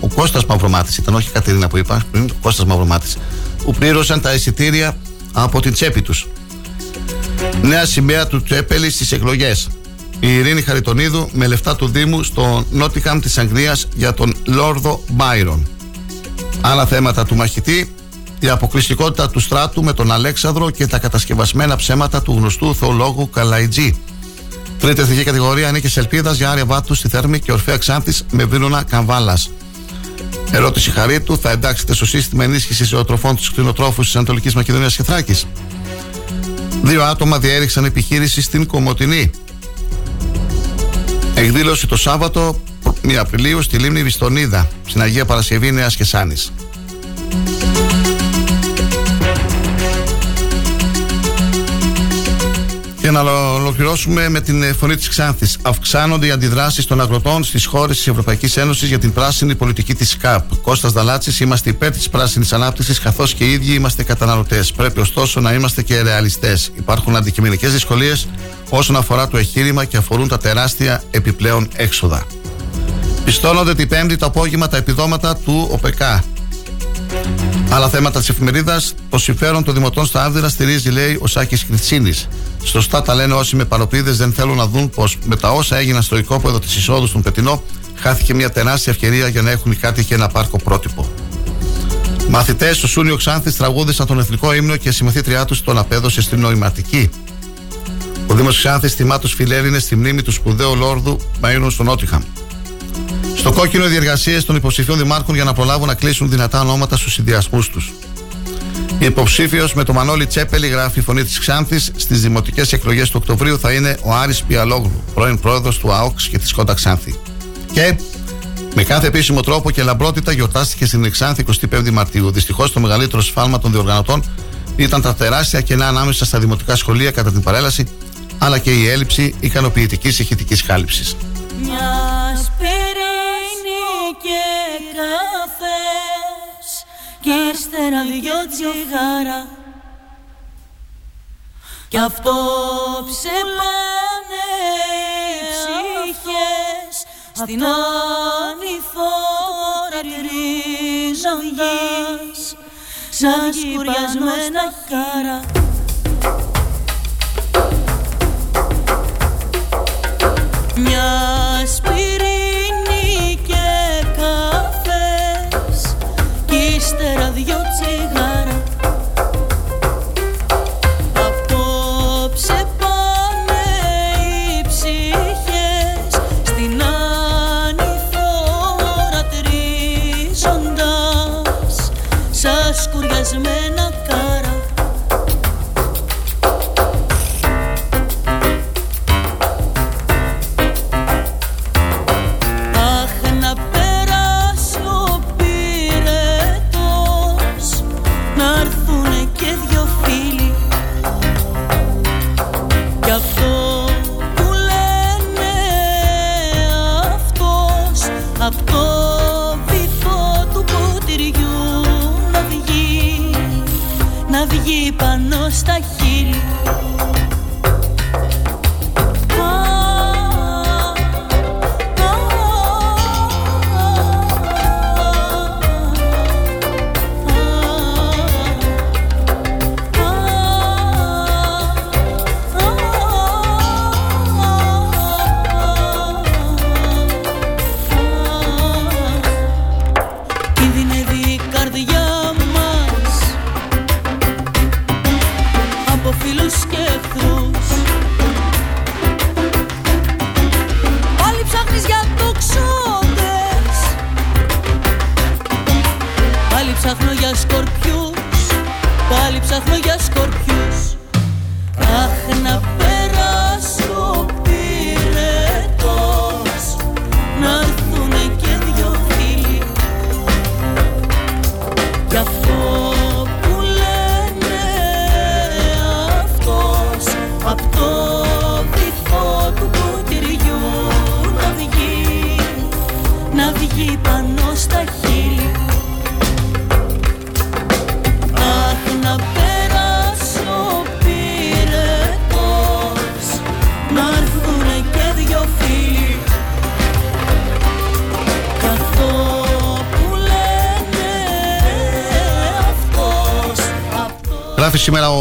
Ο Κώστας Μαυρομάτης, ήταν όχι η Κατερίνα που είπα, πριν, ο Κώστας Μαυρομάτης, που πλήρωσαν τα εισιτήρια από την τσέπη τους. Νέα σημαία του Τσέπελη στις εκλογές. Η Ειρήνη Χαριτονίδου με λεφτά του Δήμου στο Νότιχαμ της Αγγλίας για τον Λόρδο Μπάιρον. Άλλα θέματα του μαχητή η αποκλειστικότητα του στράτου με τον Αλέξανδρο και τα κατασκευασμένα ψέματα του γνωστού θεολόγου Καλαϊτζή. Τρίτη εθνική κατηγορία ανήκει Ελπίδας για Άρια Βάτου στη Θέρμη και Ορφαία Ξάνθης με βίνονα Καμβάλας. Ερώτηση χαρίτου, θα εντάξετε στο σύστημα ενίσχυσης ζωοτροφών του κτηνοτρόφους της Ανατολικής Μακεδονίας και Θράκης; Δύο άτομα διέριξαν επιχείρηση στην Κομωτινή. Εκδήλωση το Σάββατο 1 Απριλίου στη λίμνη Βιστονίδα, στην Αγία Παρασκευή Νέας Κεσάνης. Και να ολοκληρώσουμε με την ε, φωνή της Ξάνθης. Αυξάνονται οι αντιδράσεις των αγροτών στις χώρες της Ευρωπαϊκής Ένωσης για την πράσινη πολιτική της ΚΑΠ. Κώστας Δαλάτσης, είμαστε υπέρ της πράσινης ανάπτυξης, καθώς και οι ίδιοι είμαστε καταναλωτές. Πρέπει ωστόσο να είμαστε και ρεαλιστές. Υπάρχουν αντικειμενικές δυσκολίες όσον αφορά το εγχείρημα και αφορούν τα τεράστια επιπλέον έξοδα. Πιστώνονται την Πέμπτη το απόγευμα τα επιδόματα του ΟΠΕΚΑ. Άλλα θέματα της εφημερίδας. Το συμφέρον των δημοτών στα Άβδηρα στηρίζει, λέει ο Σάκης Κριτσίνης. Σωστά τα λένε όσοι με παροπίδες δεν θέλουν να δουν πως με τα όσα έγιναν στο οικόπεδο της εισόδου στον Πετινό χάθηκε μια τεράστια ευκαιρία για να έχουν οι κάτοικοι ένα πάρκο πρότυπο. Μαθητές στο Σούνιο Ξάνθης τραγούδησαν τον εθνικό ύμνο και η συμμαθήτριά τους τον απέδωσε στην νοηματική. Ο Δήμος Ξάνθης τιμά τους φιλέλληνες στη μνήμη του σπουδαίου Λόρδου Μαΐνου στον Νότιχαμ. Στο κόκκινο διεργασίες των υποψηφίων δημάρχων για να προλάβουν να κλείσουν δυνατά ονόματα στους συνδυασμούς τους. Η υποψήφιος με το Μανώλη Τσέπελη γράφει η φωνή της Ξάνθης στις δημοτικές εκλογές του Οκτωβρίου θα είναι ο Άρης Πιαλόγλου, πρώην πρόεδρος του ΑΟΚΣ και της Κόντα Ξάνθη. Και με κάθε επίσημο τρόπο και λαμπρότητα γιορτάστηκε στην Εξάνθη 25 Μαρτίου. Δυστυχώς το μεγαλύτερο σφάλμα των διοργανωτών ήταν τα τεράστια κενά ανάμεσα στα δημοτικά σχολεία κατά την παρέλαση, αλλά και η έλλειψη ικανοποιητικής ηχητικής χάλιψη. Μιας σπυρίνη και καφές και ύστερα δυο τσιγάρα. Κι απόψε πάνε οι ψυχές στην ανηφόρα ριζογής σαν σκουριασμένα χάρα Μια σπυρίνη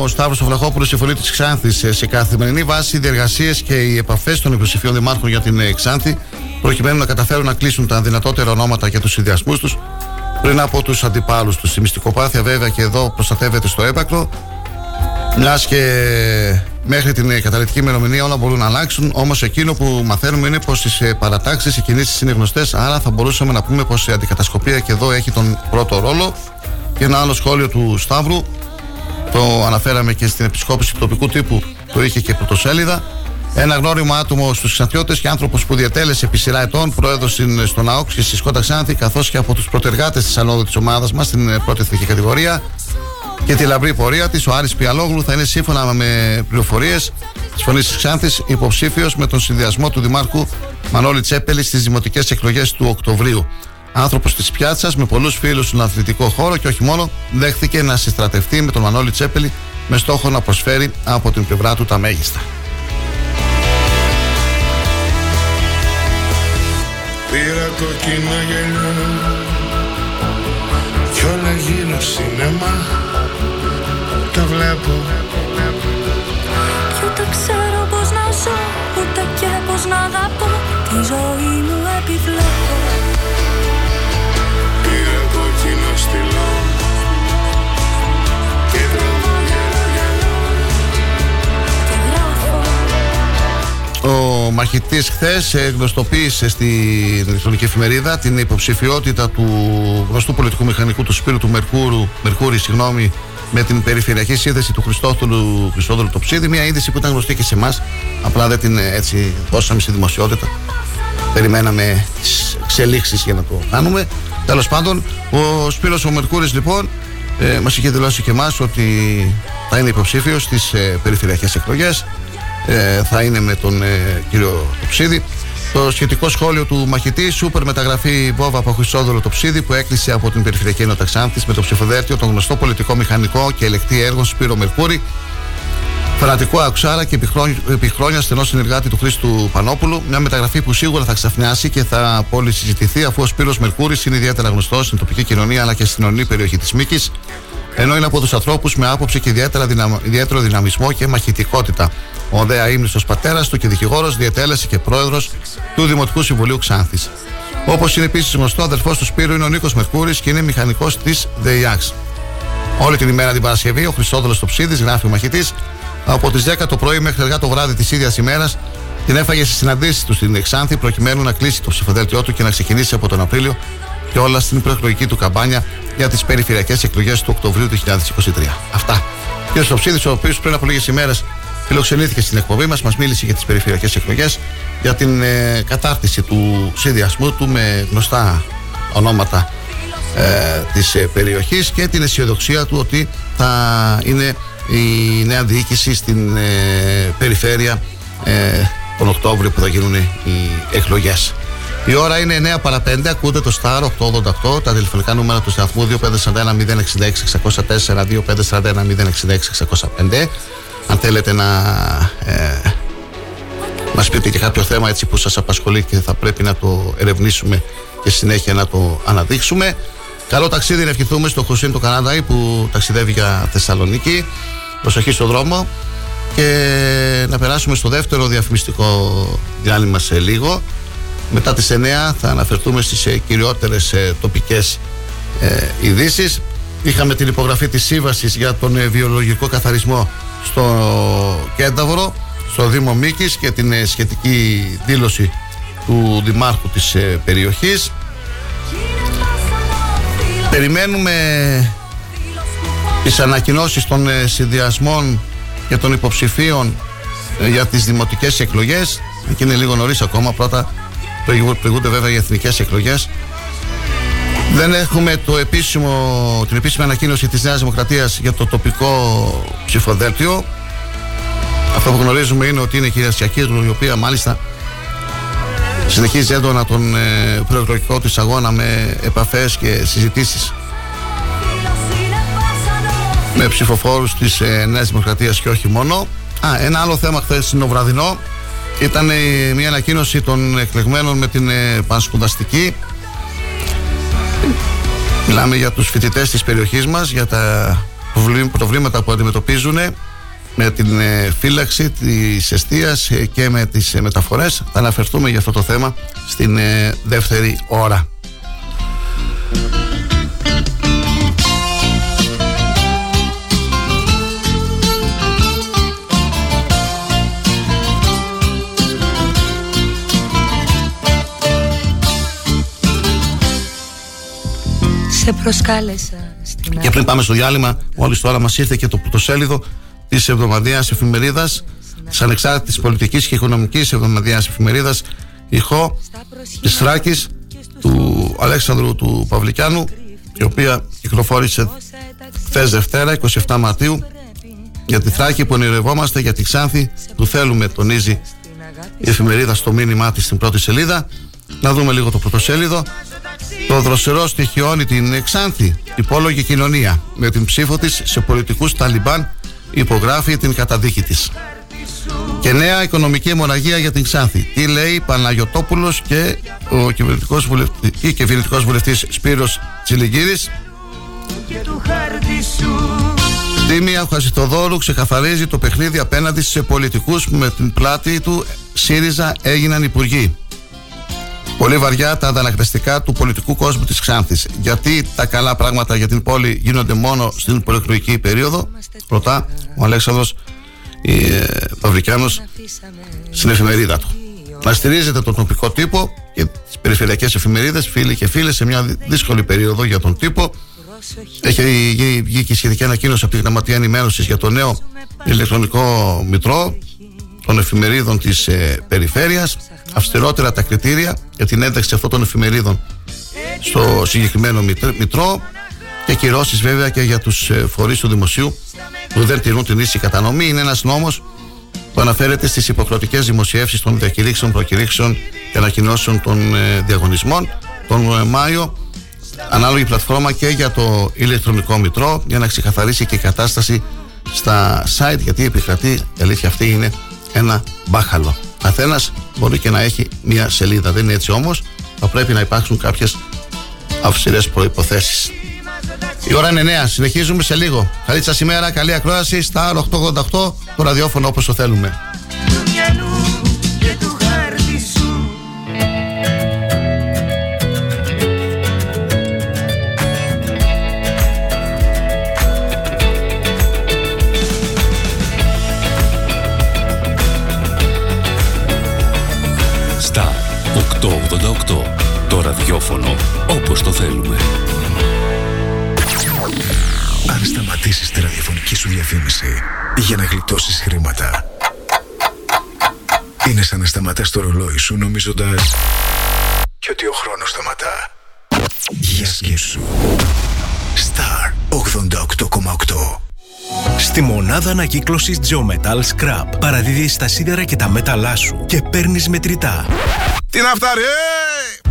ο Σταύρος Βλαχόπουλο στη φωνή της Ξάνθης ε, σε καθημερινή βάση οι διεργασίες και οι επαφές των υποψηφίων δημάρχων για την ε, Ξάνθη προκειμένου να καταφέρουν να κλείσουν τα δυνατότερα ονόματα και τους συνδυασμούς τους πριν από τους αντιπάλους τους. Η μυστικοπάθεια βέβαια και εδώ προστατεύεται στο έπακρο. Μιας και μέχρι την ε, καταληκτική ημερομηνία όλα μπορούν να αλλάξουν. Όμως εκείνο που μαθαίνουμε είναι πως τι παρατάξεις, οι κινήσεις είναι γνωστές. Άρα θα μπορούσαμε να πούμε πως η αντικατασκοπία και εδώ έχει τον πρώτο ρόλο. Και ένα άλλο σχόλιο του Σταύρου το αναφέραμε και στην επισκόπηση του τοπικού τύπου, το είχε και πρωτοσέλιδα. Ένα γνώριμο άτομο στους Ξαντιώτε και άνθρωπος που διατέλεσε επί σειρά ετών πρόεδρος στον ΑΟΚ και στη Σκότα Ξάνθη, καθώς και από τους πρωτεργάτες της ανόδου της ομάδας μας στην ε, πρώτη εθνική κατηγορία και τη λαμπρή πορεία της, ο Άρης Πιαλόγλου θα είναι σύμφωνα με πληροφορίες της Φωνής της Ξάνθης υποψήφιος με τον συνδυασμό του Δημάρχου Μανώλη Τσέπελη στις δημοτικές εκλογές του Οκτωβρίου. Άνθρωπος της πιάτσας με πολλούς φίλους στον αθλητικό χώρο και όχι μόνο, δέχθηκε να συστρατευτεί με τον Μανώλη Τσέπελη με στόχο να προσφέρει από την πλευρά του τα μέγιστα. Πήρα κόκκινα γυαλιά Κι όλα γύρω σινεμά. Τα βλέπω. Κι ούτε ξέρω πως να ζω Ούτε και πως να αγαπώ. Τη ζωή μου επιβλέπω μαχητής χθες γνωστοποίησε στην ηλεκτρονική εφημερίδα την υποψηφιότητα του γνωστού πολιτικού μηχανικού του Σπύρου του Μερκούρου, Μερκούρη, συγγνώμη, με την περιφερειακή σύνδεση του Χριστόδουλου, Χριστόδουλου Τοψίδη. Μια είδηση που ήταν γνωστή και σε εμάς. Απλά δεν την ε, έτσι δώσαμε στη δημοσιότητα. Περιμέναμε τις εξελίξεις για να το κάνουμε. Τέλος πάντων, ο Σπύρος ο Μερκούρης λοιπόν ε, μας είχε δηλώσει και εμάς ότι θα είναι υποψήφιος στις ε, περιφερειακές εκλογές. Ε, θα είναι με τον ε, κύριο Τοψίδη. Το σχετικό σχόλιο του μαχητή, σούπερ μεταγραφή Μπόβα από Χρυσόδωρο Τοψίδη, που έκλεισε από την Περιφερειακή Ενότητα Ξάνθη με το ψηφοδέλτιο τον γνωστό πολιτικό μηχανικό και ελεκτή έργο Σπύρο Μερκούρη, Φανατικό Αξάρα και επί χρόνια- επί χρόνια στενό συνεργάτη του Χρήστου Πανόπουλου. Μια μεταγραφή που σίγουρα θα ξαφνιάσει και θα πολύ συζητηθεί αφού ο Σπύρος Μερκούρης είναι ιδιαίτερα γνωστός στην τοπική κοινωνία αλλά και στην ορεινή περιοχή της Μήκης. Ενώ είναι από τους ανθρώπους με άποψη και ιδιαίτερα δυναμ, ιδιαίτερο δυναμισμό και μαχητικότητα. Ο Δέα ύμνηστο πατέρας του και δικηγόρος διετέλεσε και πρόεδρος του Δημοτικού Συμβουλίου Ξάνθης. Όπως είναι επίσης γνωστό, αδερφός του Σπύρου είναι ο Νίκος Μερκούρης και είναι μηχανικός της ΔΕΙΑΞ. Όλη την ημέρα την Παρασκευή, ο Χριστόδουλο Τοψίδη, γράφει ο μαχητής, από τις 10 το πρωί μέχρι αργά το βράδυ της ίδιας ημέρας, την έφαγε στις συναντήσεις του στην Εξάνθη προκειμένου να κλείσει το ψηφοδέλτιό του και να ξεκινήσει από τον Απρίλιο και όλα στην προεκλογική του καμπάνια για τις περιφερειακές εκλογές του Οκτωβρίου του 2023. Αυτά. Ο κ. Τοψίδη, ο οποίος πριν από λίγες ημέρες φιλοξενήθηκε στην εκπομπή μας, μας μίλησε για τις περιφερειακές εκλογές, για την ε, κατάρτιση του συνδυασμού του με γνωστά ονόματα ε, της ε, περιοχής και την αισιοδοξία του ότι θα είναι η νέα διοίκηση στην ε, περιφέρεια ε, τον Οκτώβριο που θα γίνουν οι εκλογές. Η ώρα είναι 9 παρα 5, ακούτε το Star 888, τα τηλεφωνικά νούμερα του σταθμού 2541 066 604, 2541 066 605. Αν θέλετε να ε, μας πείτε και κάποιο θέμα έτσι που σας απασχολεί και θα πρέπει να το ερευνήσουμε και συνέχεια να το αναδείξουμε. Καλό ταξίδι να ευχηθούμε στο Χωσίν το Κανάδαη που ταξιδεύει για Θεσσαλονίκη. Προσοχή στον δρόμο και να περάσουμε στο δεύτερο διαφημιστικό διάλειμμα σε λίγο. Μετά τις 9 θα αναφερθούμε στις ε, κυριότερες ε, τοπικές ε, ειδήσεις. Είχαμε την υπογραφή της σύμβασης για τον ε, βιολογικό καθαρισμό στο Κένταβρο, στο Δήμο Μίκης και την ε, σχετική δήλωση του Δημάρχου της ε, περιοχής. Περιμένουμε τις ανακοινώσεις των ε, συνδυασμών και των υποψηφίων ε, για τις δημοτικές εκλογές και είναι λίγο νωρίς ακόμα πρώτα προηγούνται βέβαια οι εθνικές εκλογές δεν έχουμε το επίσημο, την επίσημη ανακοίνωση της Νέας Δημοκρατίας για το τοπικό ψηφοδέλτιο αυτό που γνωρίζουμε είναι ότι είναι η κυρία Σιακύρλου η οποία μάλιστα συνεχίζει έντονα τον ε, προεκλογικό της αγώνα με επαφές και συζητήσεις με ψηφοφόρους της ε, Νέας Δημοκρατίας και όχι μόνο. Α, ένα άλλο θέμα χθες είναι ο βραδινό. Ήταν ε, μια ανακοίνωση των εκλεγμένων με την ε, πανσπουδαστική. Μιλάμε για τους φοιτητές της περιοχής μας, για τα προβλήματα που αντιμετωπίζουν με την ε, φύλαξη της εστίας ε, και με τις ε, μεταφορές. Θα αναφερθούμε για αυτό το θέμα στην δεύτερη ώρα. Σε προσκάλεσα στην Και πριν πάμε στο διάλειμμα, μόλις τώρα μας ήρθε και το πρωτοσέλιδο της εβδομαδιαίας εφημερίδας, της ανεξάρτητης πολιτικής και οικονομικής εβδομαδιαίας εφημερίδας, ηχό της Θράκης, του Αλέξανδρου του Παυλικιάνου, η οποία κυκλοφόρησε χθες Δευτέρα, 27 Μαρτίου, για τη Θράκη που ονειρευόμαστε, για τη Ξάνθη που θέλουμε, τονίζει η εφημερίδα στο μήνυμά της στην πρώτη σελίδα. Να δούμε λίγο το πρωτοσέλιδο. Το δροσερό στοιχειώνει την Εξάνθη υπόλογη κοινωνία με την ψήφο της σε πολιτικούς Ταλιμπάν υπογράφει την καταδίκη της. Και νέα οικονομική αιμορραγία για την Ξάνθη. Τι λέει Παναγιωτόπουλος και ο κυβερνητικός βουλευτής, ή κυβερνητικός βουλευτής Σπύρος Τσιλιγκύρης. Τίμια Χασιτοδόρου ξεκαθαρίζει το παιχνίδι απέναντι σε πολιτικούς που με την πλάτη του ΣΥΡΙΖΑ έγιναν υπουργοί. Πολύ βαριά τα αντανακλαστικά του πολιτικού κόσμου της Ξάνθης. Γιατί τα καλά πράγματα για την πόλη γίνονται μόνο στην προεκλογική περίοδο; Ρωτά ο Αλέξανδρος ε, Παυρικιάνος στην εφημερίδα του. Να στηρίζετε τον τοπικό τύπο και τις περιφερειακές εφημερίδες, φίλοι και φίλες, σε μια δύσκολη περίοδο για τον τύπο. Έχει βγει και σχετική ανακοίνωση από τη Γραμματεία Ενημέρωσης για το νέο ηλεκτρονικό μητρό των εφημερίδων της ε, περιφέρειας. Αυστηρότερα τα κριτήρια για την ένταξη αυτών των εφημερίδων στο συγκεκριμένο μητρό και κυρώσεις βέβαια και για τους ε, φορείς του δημοσίου που δεν τηρούν την ίση κατανομή. Είναι ένας νόμος που αναφέρεται στις υποχρεωτικές δημοσιεύσεις των διακηρύξεων, προκηρύξεων και ανακοινώσεων των ε, διαγωνισμών τον ε, Μάιο. Ανάλογη πλατφόρμα και για το ηλεκτρονικό μητρό για να ξεκαθαρίσει και η κατάσταση στα site γιατί επικρατεί η αλήθεια αυτή είναι ένα μπάχαλο. Καθένα μπορεί και να έχει μία σελίδα. Δεν είναι έτσι όμως. Θα πρέπει να υπάρξουν κάποιες αυστηρές προποθέσει. Η ώρα είναι νέα. Συνεχίζουμε σε λίγο. Καλή σας ημέρα, καλή ακρόαση. Στα 888 το ραδιόφωνο όπως το θέλουμε. Ραδιόφωνο όπως το θέλουμε. Αν σταματήσεις τη ραδιοφωνική σου διαφήμιση για να γλιτώσεις χρήματα είναι σαν να σταματάς το ρολόι σου νομίζοντας και ότι ο χρόνος σταματά. Για σκέψου. Star 88,8 Στη μονάδα ανακύκλωσης Geometal Scrap παραδίδεις τα σίδερα και τα μέταλλά σου και παίρνεις μετρητά. Τι να φτάρει, ε!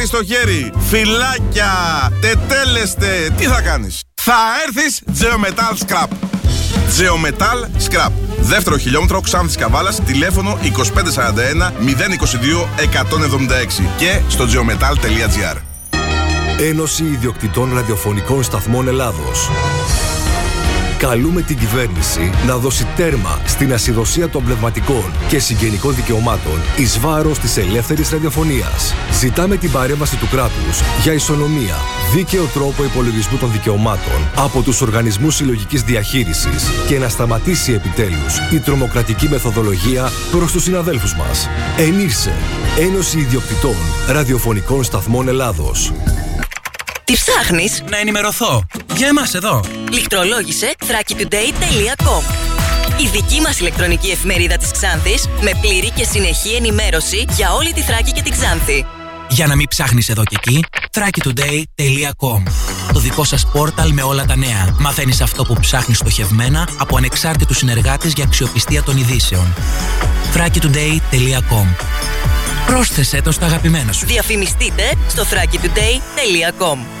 στο χέρι. Φυλάκια, τετέλεστε, τι θα κάνεις; Θα έρθεις Geometal Scrap. Geometal Scrap. Δεύτερο χιλιόμετρο Ξάνθης Καβάλας, τηλέφωνο 2541 022 176 και στο geometal.gr. Ένωση Ιδιοκτητών Ραδιοφωνικών Σταθμών Ελλάδος. Καλούμε την κυβέρνηση να δώσει τέρμα στην ασυδοσία των πνευματικών και συγγενικών δικαιωμάτων εις βάρος της ελεύθερης ραδιοφωνίας. Ζητάμε την παρέμβαση του κράτους για ισονομία, δίκαιο τρόπο υπολογισμού των δικαιωμάτων από τους οργανισμούς συλλογικής διαχείρισης και να σταματήσει επιτέλους η τρομοκρατική μεθοδολογία προς τους συναδέλφους μας. Ενήρσε Ένωση Ιδιοκτητών Ραδιοφωνικών Σταθμών Ελλάδος. Τι ψάχνεις; Να ενημερωθώ. Για εμάς εδώ. Λιχτρολόγησε thrakitoday.com Η δική μας ηλεκτρονική εφημερίδα της Ξάνθης με πλήρη και συνεχή ενημέρωση για όλη τη Θράκη και την Ξάνθη. Για να μην ψάχνεις εδώ και εκεί, thrakitoday.com Το δικό σας πόρταλ με όλα τα νέα. Μαθαίνεις αυτό που ψάχνεις στοχευμένα από ανεξάρτητους συνεργάτες για αξιοπιστία των ειδήσεων. thrakitoday.com Πρόσθεσέ το στα αγαπημένα σου. Διαφημιστείτε στο thrakitoday.com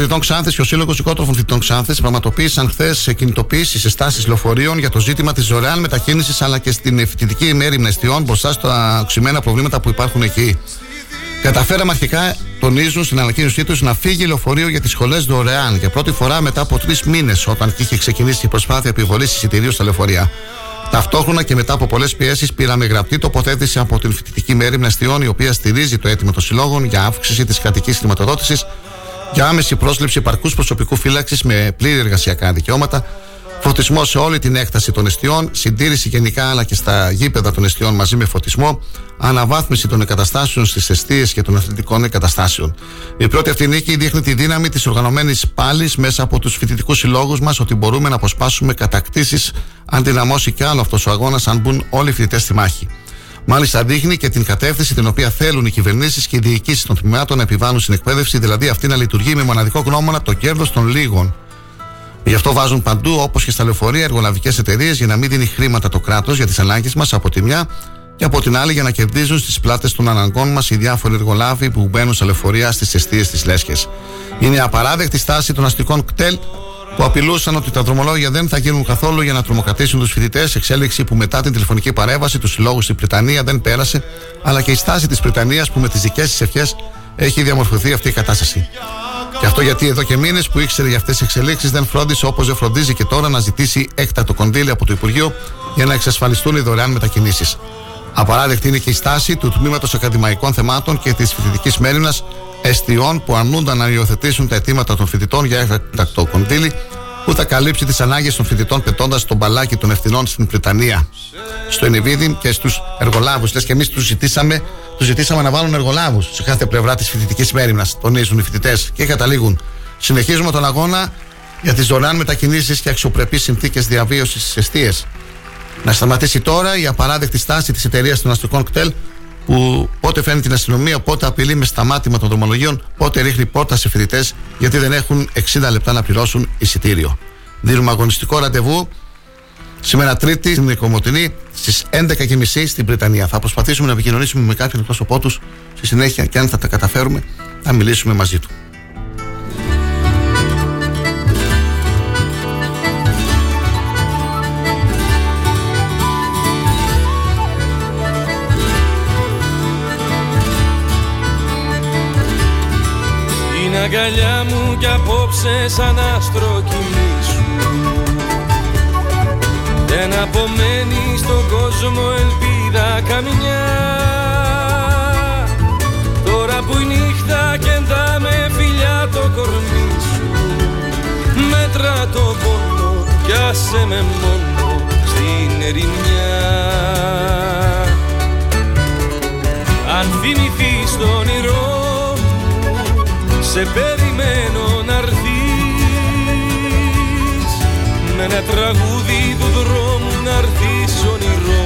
Φοιτητών Ξάνθης και ο Σύλλογος Οικότροφων Φοιτητών Ξάνθης πραγματοποίησαν χθες κινητοποίησης σε στάσεις λεωφορείων για το ζήτημα της δωρεάν μετακίνησης αλλά και στην φοιτητική ημέρη μνηστιών μπροστά στα οξυμένα προβλήματα που υπάρχουν εκεί. Καταφέραμε αρχικά, τονίζουν στην ανακοίνωσή τους, να φύγει λεωφορείο για τις σχολές δωρεάν για πρώτη φορά μετά από τρεις μήνες, όταν και είχε ξεκινήσει η προσπάθεια επιβολή εισιτηρίου στα λεωφορεία. Ταυτόχρονα και μετά από πολλές πιέσεις, πήραμε γραπτή τοποθέτηση από την φοιτητική μέρη Μνηστιών, η οποία στηρίζει το αίτημα των συλλόγων για αύξηση της κρατικής χρηματοδότησης, για άμεση πρόσληψη επαρκούς προσωπικού φύλαξης με πλήρη εργασιακά δικαιώματα, φωτισμό σε όλη την έκταση των εστιών, συντήρηση γενικά αλλά και στα γήπεδα των εστιών μαζί με φωτισμό, αναβάθμιση των εγκαταστάσεων στις αιστείες και των αθλητικών εγκαταστάσεων. Η πρώτη αυτή νίκη δείχνει τη δύναμη της οργανωμένης πάλης μέσα από τους φοιτητικούς συλλόγους μας ότι μπορούμε να αποσπάσουμε κατακτήσεις αν δυναμώσει κι άλλο αυτός ο αγώνας, αν μπουν όλοι οι φοιτητές στη μάχη. Μάλιστα δείχνει και την κατεύθυνση την οποία θέλουν οι κυβερνήσεις και οι διοικήσεις των τμήματων να επιβάλλουν στην εκπαίδευση, δηλαδή αυτή να λειτουργεί με μοναδικό γνώμονα το κέρδος των λίγων. Γι' αυτό βάζουν παντού, όπως και στα λεωφορεία, εργολαβικές εταιρείες για να μην δίνει χρήματα το κράτος για τις ανάγκες μας από τη μια και από την άλλη για να κερδίζουν στις πλάτες των αναγκών μας οι διάφοροι εργολάβοι που μπαίνουν στα λεωφορεία στις αιστείες της Λέσχες. Είναι απαράδεκτη στάση των αστικών κτέλ που απειλούσαν ότι τα δρομολόγια δεν θα γίνουν καθόλου για να τρομοκρατήσουν τους φοιτητές. Εξέλιξη που μετά την τηλεφωνική παρέμβαση τους συλλόγους στην Πριτανία δεν πέρασε, αλλά και η στάση της Πριτανία που με τις δικές της ευχές έχει διαμορφωθεί αυτή η κατάσταση. Και αυτό γιατί εδώ και μήνες που ήξερε για αυτές τις εξελίξεις δεν φρόντισε όπως δεν φροντίζει και τώρα να ζητήσει έκτακτο κονδύλι από το Υπουργείο για να εξασφαλιστούν οι δωρεάν μετακινήσεις. Απαράδεκτη είναι και η στάση του Τμήματος Ακαδημαϊκών Θεμάτων και της Φοιτητικής Μέρημνας Εστιών που αρνούνταν να υιοθετήσουν τα αιτήματα των φοιτητών για έκτακτο κονδύλι που θα καλύψει τις ανάγκες των φοιτητών πετώντας τον μπαλάκι των ευθυνών στην Βρυτανία. Στο Ενιβίδη και στους εργολάβους. Λες και εμείς τους ζητήσαμε, τους ζητήσαμε να βάλουν εργολάβους σε κάθε πλευρά της φοιτητικής μέρημνας. Τονίζουν οι φοιτητές και καταλήγουν. Συνεχίζουμε τον αγώνα για τις δωρεάν μετακινήσεις και αξιοπρεπείς συνθήκες διαβίωσης στις αιστείες. Να σταματήσει τώρα η απαράδεκτη στάση της εταιρείας των αστικών κτέλ που πότε φέρνει την αστυνομία, πότε απειλεί με σταμάτημα των δρομολογίων, πότε ρίχνει πόρτα σε φοιτητές γιατί δεν έχουν 60 λεπτά να πληρώσουν εισιτήριο. Δίνουμε αγωνιστικό ραντεβού σήμερα Τρίτη στην Κομωτινή στις 11.30 στην Βρετανία. Θα προσπαθήσουμε να επικοινωνήσουμε με κάποιον πρόσωπό τους στη συνέχεια και αν θα τα καταφέρουμε θα μιλήσουμε μαζί του. Αγκαλιά μου κι απόψε σαν άστρο κοιμήσου Δεν απομένει στον κόσμο ελπίδα καμιά. Τώρα που η νύχτα κεντά με φιλιά το κορμί σου. Μέτρα το πόνο κι άσε με μόνο στην ερημιά. Αν θυμηθείς το όνειρό σε περιμένω να έρθεις. Με ένα τραγούδι του δρόμου να έρθεις όνειρό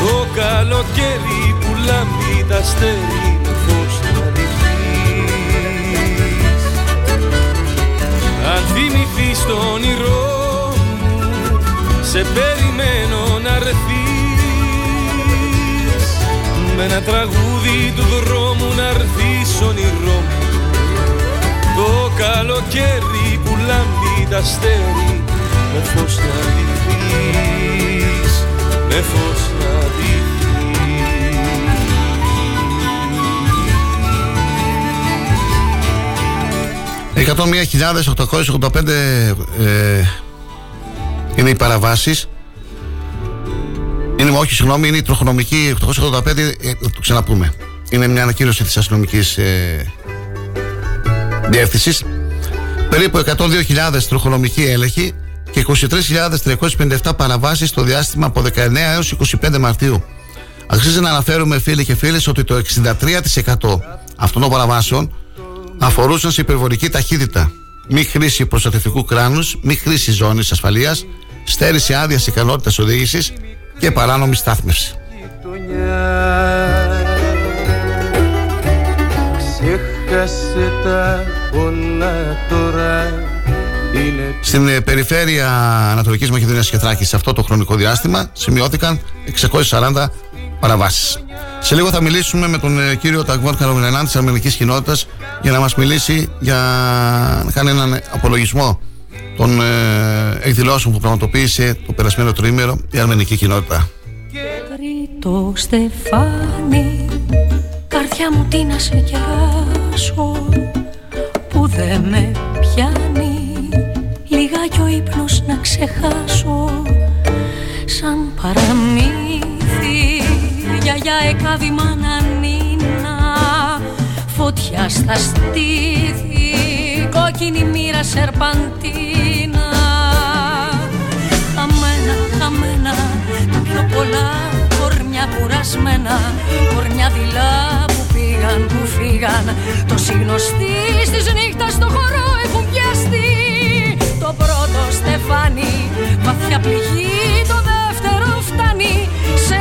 Το καλοκαίρι που λάμπει τα αστέρι με φως να δειχθείς Αν θυμηθείς το όνειρό μου Σε περιμένω να έρθεις Με ένα τραγούδι του δρόμου να έρθεις όνειρό μου. Το καλοκαίρι που λάμπει τα αστέρι Με φως να δειχθείς Με φως να δειχθείς 101.885 ε, είναι οι παραβάσεις είναι, όχι, συγγνώμη, είναι η τροχονομική 885, ε, να το ξαναπούμε. Είναι μια ανακοίνωση της αστυνομικής ε, διεύθυνσης. Περίπου 102.000 τροχονομικοί έλεγχοι και 23.357 παραβάσεις στο διάστημα από 19 έως 25 Μαρτίου. Αξίζει να αναφέρουμε φίλοι και φίλες ότι το 63% αυτών των παραβάσεων αφορούσαν σε υπερβολική ταχύτητα, μη χρήση προστατευτικού κράνους, μη χρήση ζώνης ασφαλείας, στέρηση άδειας ικανότητας οδήγησης και παράνομη στάθμευση. Ξέχασε τα πολλά τώρα είναι Στην ε, περιφέρεια Ανατολικής Μακεδονίας και Θράκης σε αυτό το χρονικό διάστημα σημειώθηκαν 640 παραβάσεις. Σε λίγο θα μιλήσουμε με τον ε, κύριο Ταγβόν Καρομινελάν της Αρμενικής Κοινότητας για να μας μιλήσει για να κάνει έναν απολογισμό των ε, εκδηλώσεων που πραγματοποίησε το περασμένο τριήμερο η αρμενική κοινότητα. Τρίτο στεφάνι Καρδιά μου τι να σε κεράσω Που δεν με πιάνει Λιγάκι ο ύπνος να ξεχάσω Σαν παραμύθι Γιαγιά εκάβη μάνα νίνα Φωτιά στα στήθη Κόκκινη μοίρα σερπαντίνα Χαμένα, χαμένα Τα πιο πολλά κορμιά κουρασμένα. Κορμιά δειλά που πήγαν, που φύγαν. Το συγνωστή της νύχτας στο χώρο έχουν πιαστεί. Το πρώτο στεφάνι βαθιά πληγή Το δεύτερο φτάνει. Σε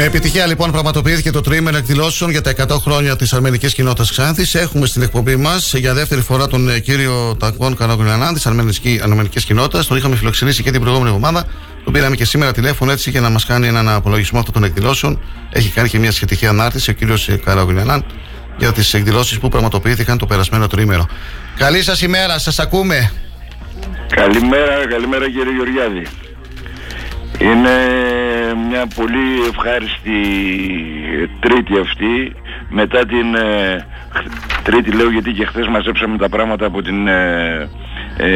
Με επιτυχία λοιπόν πραγματοποιήθηκε το τρίμηνο εκδηλώσεων για τα 100 χρόνια της αρμενικής κοινότητας Ξάνθης. Έχουμε στην εκπομπή μας για δεύτερη φορά τον ε, κύριο Τακβόν Καραγκουλιανάν τη αρμενικής κοινότητας. Τον είχαμε φιλοξενήσει και την προηγούμενη εβδομάδα. Τον πήραμε και σήμερα τηλέφωνο έτσι για να μας κάνει έναν απολογισμό αυτών των εκδηλώσεων. Έχει κάνει και μια σχετική ανάρτηση ο κύριος Καραγκουλιανάν για τις εκδηλώσεις που πραγματοποιήθηκαν το περασμένο τρίμερο. Καλή σας ημέρα, σας ακούμε. Καλημέρα, καλημέρα κύριε Γεωργιάδη. Είναι μια πολύ ευχάριστη τρίτη αυτή μετά την ε, τρίτη λέω γιατί και χθες μαζέψαμε τα πράγματα από την ε, ε,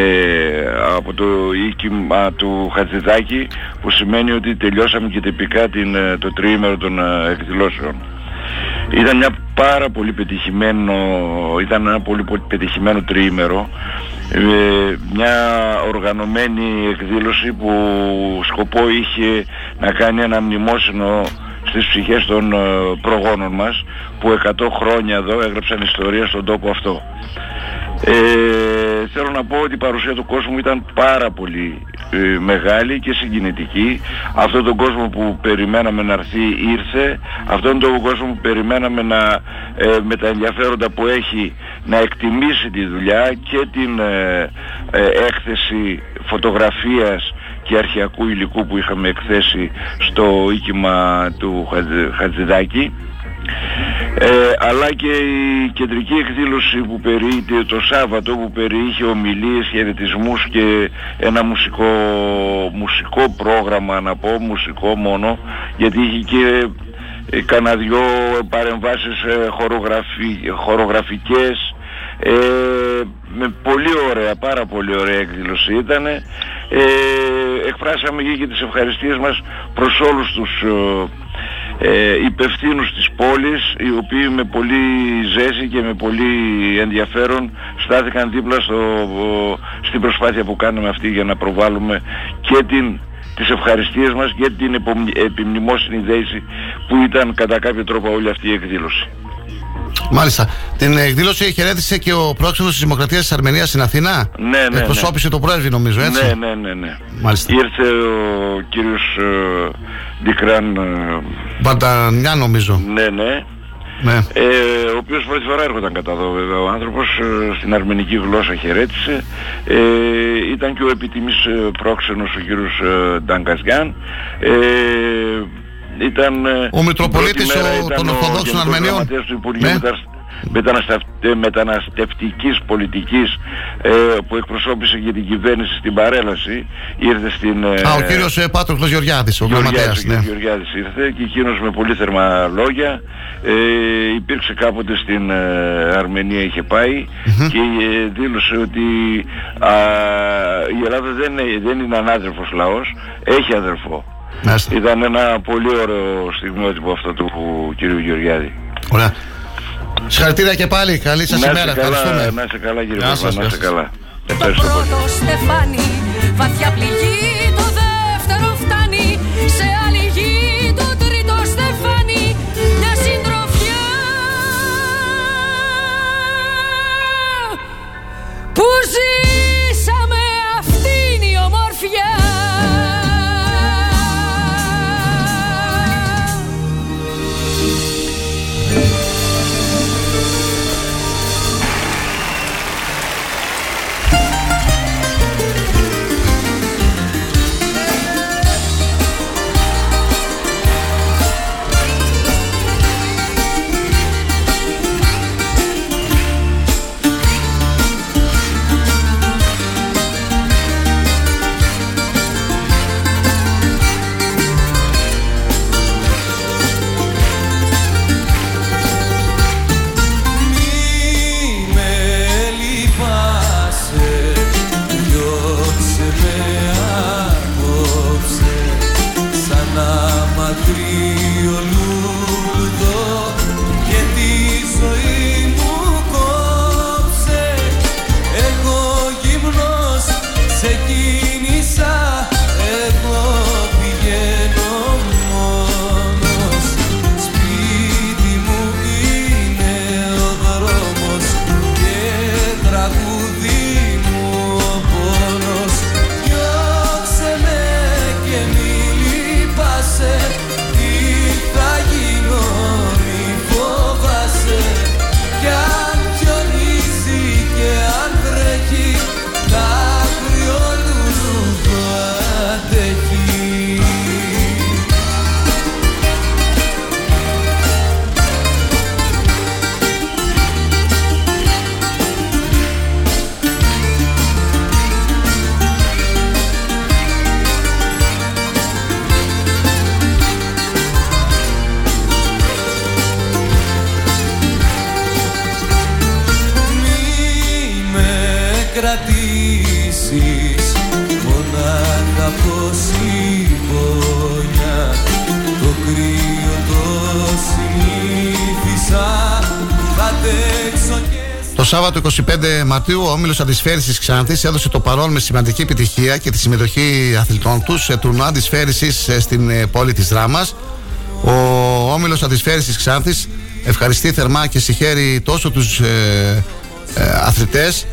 από το οίκημα του Χατζηδάκη που σημαίνει ότι τελειώσαμε και τυπικά την, το τριήμερο των εκδηλώσεων. Ήταν μια πάρα πολύ πετυχημένο, ήταν ένα πολύ, πολύ πετυχημένο τριήμερο ε, μια οργανωμένη εκδήλωση που σκοπό είχε να κάνει ένα μνημόσυνο στις ψυχές των ε, προγόνων μας που 100 χρόνια εδώ έγραψαν ιστορία στον τόπο αυτό. Ε, θέλω να πω ότι η παρουσία του κόσμου ήταν πάρα πολύ ε, μεγάλη και συγκινητική. Αυτόν τον κόσμο που περιμέναμε να έρθει ήρθε. Αυτόν τον κόσμο που περιμέναμε να, ε, με τα ενδιαφέροντα που έχει να εκτιμήσει τη δουλειά και την ε, έκθεση φωτογραφίας και αρχιακού υλικού που είχαμε εκθέσει στο οίκημα του Χατζηδάκη. Ε, αλλά και η κεντρική εκδήλωση που περιείχε το Σάββατο που περιείχε ομιλίες, χαιρετισμούς και ένα μουσικό, μουσικό πρόγραμμα να πω, μουσικό μόνο γιατί είχε και ε, κανένα δυο παρεμβάσεις ε, χορογραφικές ε, με πολύ ωραία, πάρα πολύ ωραία εκδήλωση ήταν ε, εκφράσαμε και τις ευχαριστίες μας προς όλους τους ε, υπευθύνους της πόλης οι οποίοι με πολύ ζέση και με πολύ ενδιαφέρον στάθηκαν δίπλα στο, στην προσπάθεια που κάνουμε αυτή για να προβάλλουμε και την τις ευχαριστίες μας και την επιμνημόσυνη δέηση που ήταν κατά κάποιο τρόπο όλη αυτή η εκδήλωση. Μάλιστα. Την εκδήλωση χαιρέτησε και ο πρόξενος της Δημοκρατίας της Αρμενίας στην Αθήνα. Ναι, ναι. ναι. Εκπροσώπησε το πρέσβη, νομίζω, έτσι. Ναι, ναι, ναι. ναι. Μάλιστα. Ήρθε ο κύριος ε, Ντικράν. Ε, Μπαντανιά, νομίζω. Ναι, ναι. Ναι. Ε, ο οποίος πρώτη φορά έρχονταν κατά εδώ βέβαια ο άνθρωπος ε, στην αρμενική γλώσσα χαιρέτησε ε, ήταν και ο επιτιμής ε, πρόξενος ο κύριος ε, Νταγκαζιάν ε, ήταν, ο Μητροπολίτης των Ορθοδόξων Αρμενίων του Υπουργείου ναι. μεταναστευτικής πολιτικής ε, που εκπροσώπησε και την κυβέρνηση στην παρέλαση ήρθε στην... Ε, Α, ο κύριος ε, Πάτροκλος Γεωργιάδης, ο γραμματέας. Ναι. Ο Γεωργιάδης ήρθε και εκείνος με πολύ θερμά λόγια ε, υπήρξε κάποτε στην ε, Αρμενία είχε και ε, δήλωσε ότι α, η Ελλάδα δεν, δεν είναι ανάδερφος λαός, έχει αδερφό. Ήταν ένα πολύ ωραίο στιγμιότυπο αυτό του κυρίου Γεωργιάδη. Ωραία. Συγχαρητήρια και πάλι. Καλή σας ημέρα. Ευχαριστούμε. Να είστε καλά, κύριε Παπά. Να είστε καλά. Ευχαριστώ πολύ. Στεφάνι, βαθιά πληγή, το δεύτερο φτάνει. Σε άλλη γη, το τρίτο στεφάνι. Μια συντροφιά που ζήσαμε αυτήν η ομορφιά. Το Σάββατο 25 Μαρτίου, ο Όμιλος Αντισφαίρηση Ξάνθης έδωσε το παρόν με σημαντική επιτυχία και τη συμμετοχή αθλητών του σε τουρνουά αντισφαίρηση στην ε, πόλη της Δράμας. Ο Όμιλος Αντισφαίρηση Ξάνθης ευχαριστεί θερμά και συγχαίρει τόσο τους ε, ε, αθλητές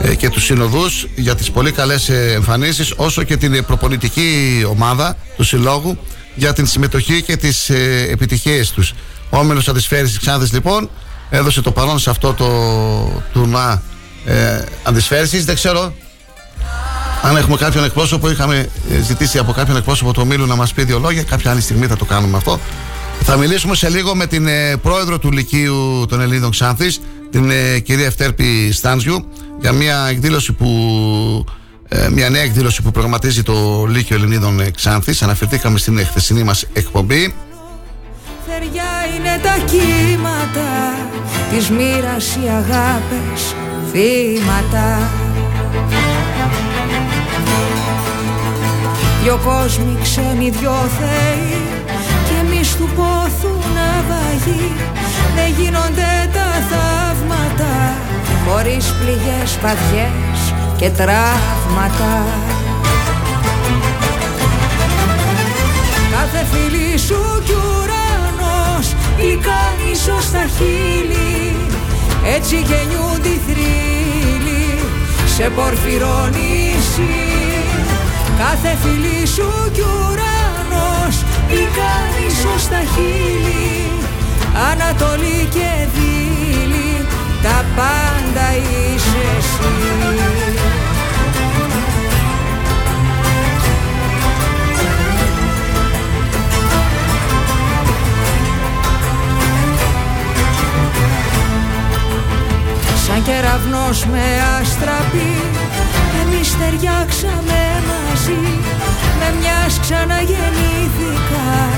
ε, και τους συνοδούς για τις πολύ καλές ε, εμφανίσεις όσο και την προπονητική ομάδα του συλλόγου για την συμμετοχή και τις ε, επιτυχίες τους. Ο Όμιλος Αντισφαίρησης Ξάνθης λοιπόν έδωσε το παρόν σε αυτό το τουρνά ε, αντισφαίρησης. Δεν ξέρω αν έχουμε κάποιον εκπρόσωπο, είχαμε ε, ζητήσει από κάποιον εκπρόσωπο του ομίλου να μας πει δύο λόγια. Κάποια άλλη στιγμή θα το κάνουμε αυτό. Θα μιλήσουμε σε λίγο με την ε, πρόεδρο του Λυκείου των Ελλήνων Ξάνθης, την ε, κυρία Ευτέρπη Στάνζιου, για μια εκδήλωση που ε, μια νέα εκδήλωση που προγραμματίζει το Λύκειο Ελληνίδων ε, Ξάνθης. Αναφερθήκαμε στην χθεσινή μας εκπομπή. Θεριά είναι τα κύματα Της μοίρας οι αγάπες θύματα. Δυο κόσμοι ξένοι δυο θεοί Κι εμείς του πόθου ναυαγοί Δεν γίνονται τα θαύματα Χωρίς πληγές παθιές και τραύματα. Κάθε φίλη σου κι ουρανός γλυκάνει στα χείλη Έτσι γεννιούνται οι θρύλοι. Σε πορφυρό νησί Κάθε φίλη σου κι ουρανός. Γλυκάνει στα χείλη Ανατολή και δίλη τα πάντα είσαι εσύ Σαν κεραυνός με αστραπή Εμείς ταιριάξαμε μαζί Με μιας ξαναγεννήθηκα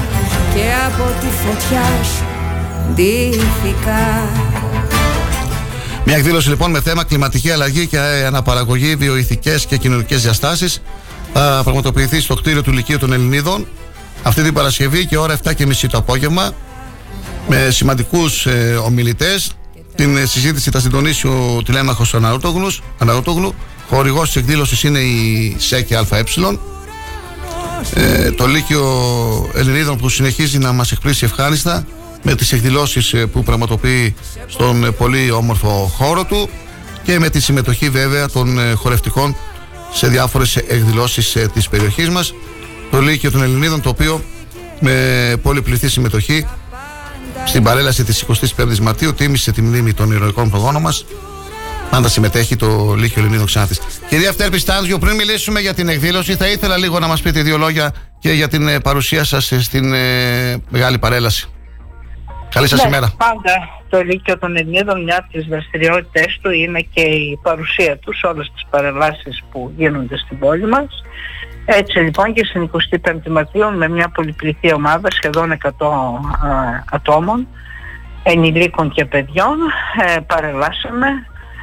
Και από τη φωτιά σου ντύθηκα Μια εκδήλωση λοιπόν με θέμα κλιματική αλλαγή και αναπαραγωγή, βιοειθικές και κοινωνικές διαστάσεις θα πραγματοποιηθεί στο κτίριο του Λυκείου των Ελληνίδων αυτή την Παρασκευή και ώρα 7.30 το απόγευμα με σημαντικούς ε, ομιλητές. Την ε, συζήτηση θα συντονίσει ο τηλέμαχος Αναρωτόγλους. Χορηγός της εκδήλωσης είναι η ΣΕΚΕ ΑΕ. Ε, το Λύκειο Ελληνίδων που συνεχίζει να μας εκπλήσει ευχάριστα με τις εκδηλώσεις ε, που πραγματοποιεί στον ε, πολύ όμορφο χώρο του και με τη συμμετοχή βέβαια των ε, χορευτικών σε διάφορες εκδηλώσεις ε, της περιοχής μας το Λύκειο των Ελληνίδων το οποίο με πολυπληθή συμμετοχή στην παρέλαση της 25ης Μαρτίου τίμησε τη μνήμη των ηρωικών προγόνων μας Πάντα συμμετέχει το Λύκειο Ελληνίδων Ξάνθης. Κυρία Φτέρπη Στάνζιο, πριν μιλήσουμε για την εκδήλωση, θα ήθελα λίγο να μας πείτε δύο λόγια και για την ε, παρουσία σας ε, στην ε, μεγάλη παρέλαση. Καλή σας Ναι, ημέρα. Πάντα το Λύκειο των Ελληνίδων, μια από τις δραστηριότητες του είναι και η παρουσία τους σε όλες τις παρεμβάσεις που γίνονται στην πόλη μας. Έτσι λοιπόν και στην 25η Μαρτίου με μια πολυπληθή ομάδα σχεδόν 100 α, ατόμων, ενηλίκων και παιδιών, ε, παρεμβάσαμε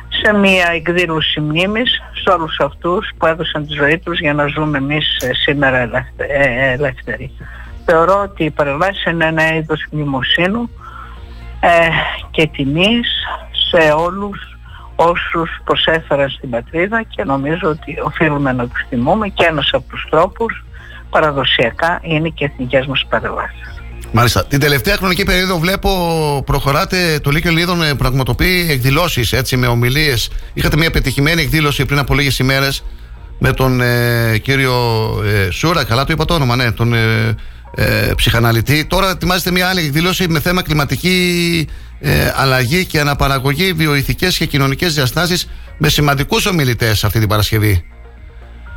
σε μια εκδήλωση μνήμης σε όλους αυτούς που έδωσαν τη ζωή τους για να ζούμε εμείς ε, σήμερα ελεύθε- ε, ελεύθεροι. Θεωρώ ότι η παρεμβάση είναι ένα είδος μνημοσύνου ε, και τιμής σε όλους όσους προσέφεραν στην πατρίδα και νομίζω ότι οφείλουμε να τους τιμούμε και ένας από τους τρόπους παραδοσιακά είναι και εθνικές μας παρεμβάσεις. Μάλιστα. Την τελευταία χρονική περίοδο βλέπω προχωράτε το Λύκειο Ελληνίδων ε, πραγματοποιεί εκδηλώσεις έτσι με ομιλίες. Είχατε μια πετυχημένη εκδήλωση πριν από λίγες ημέρες με τον ε, κύριο ε, Σούρα, καλά το είπα το όνομα, ναι, τον ε, ε, ψυχαναλυτή. Τώρα ετοιμάζετε μια άλλη εκδήλωση με θέμα κλιματική ε, αλλαγή και αναπαραγωγή, βιοειθικές και κοινωνικές διαστάσεις με σημαντικούς ομιλητές αυτή την Παρασκευή.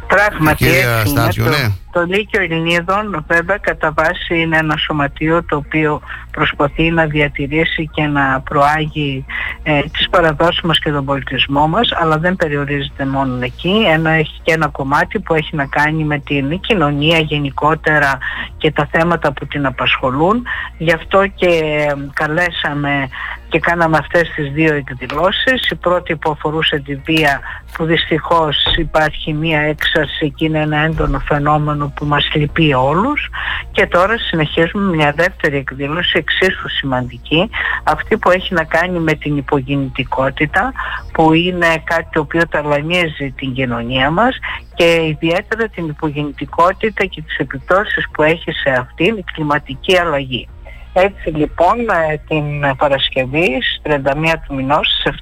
Πράγματι Κυρία έτσι είναι. Στάτιο, το, ναι. Το Λύκειο Ελληνίδων βέβαια κατά βάση είναι ένα σωματείο το οποίο προσπαθεί να διατηρήσει και να προάγει ε, τις παραδόσεις μας και τον πολιτισμό μας αλλά δεν περιορίζεται μόνο εκεί. Ένα, έχει και ένα κομμάτι που έχει να κάνει με την κοινωνία γενικότερα και τα θέματα που την απασχολούν. Γι' αυτό και ε, καλέσαμε και κάναμε αυτές τις δύο εκδηλώσεις. Η πρώτη που αφορούσε τη βία που δυστυχώς υπάρχει μία έξαρση και είναι ένα έντονο φαινόμενο που μας λυπεί όλους και τώρα συνεχίζουμε μια δεύτερη εκδήλωση εξίσου σημαντική αυτή που έχει να κάνει με την υπογεννητικότητα που είναι κάτι το οποίο ταλανίζει την κοινωνία μας και ιδιαίτερα την υπογεννητικότητα και τις επιπτώσεις που έχει σε αυτήν η κλιματική αλλαγή. Έτσι λοιπόν ε, την Παρασκευή στις 31 του μηνός στις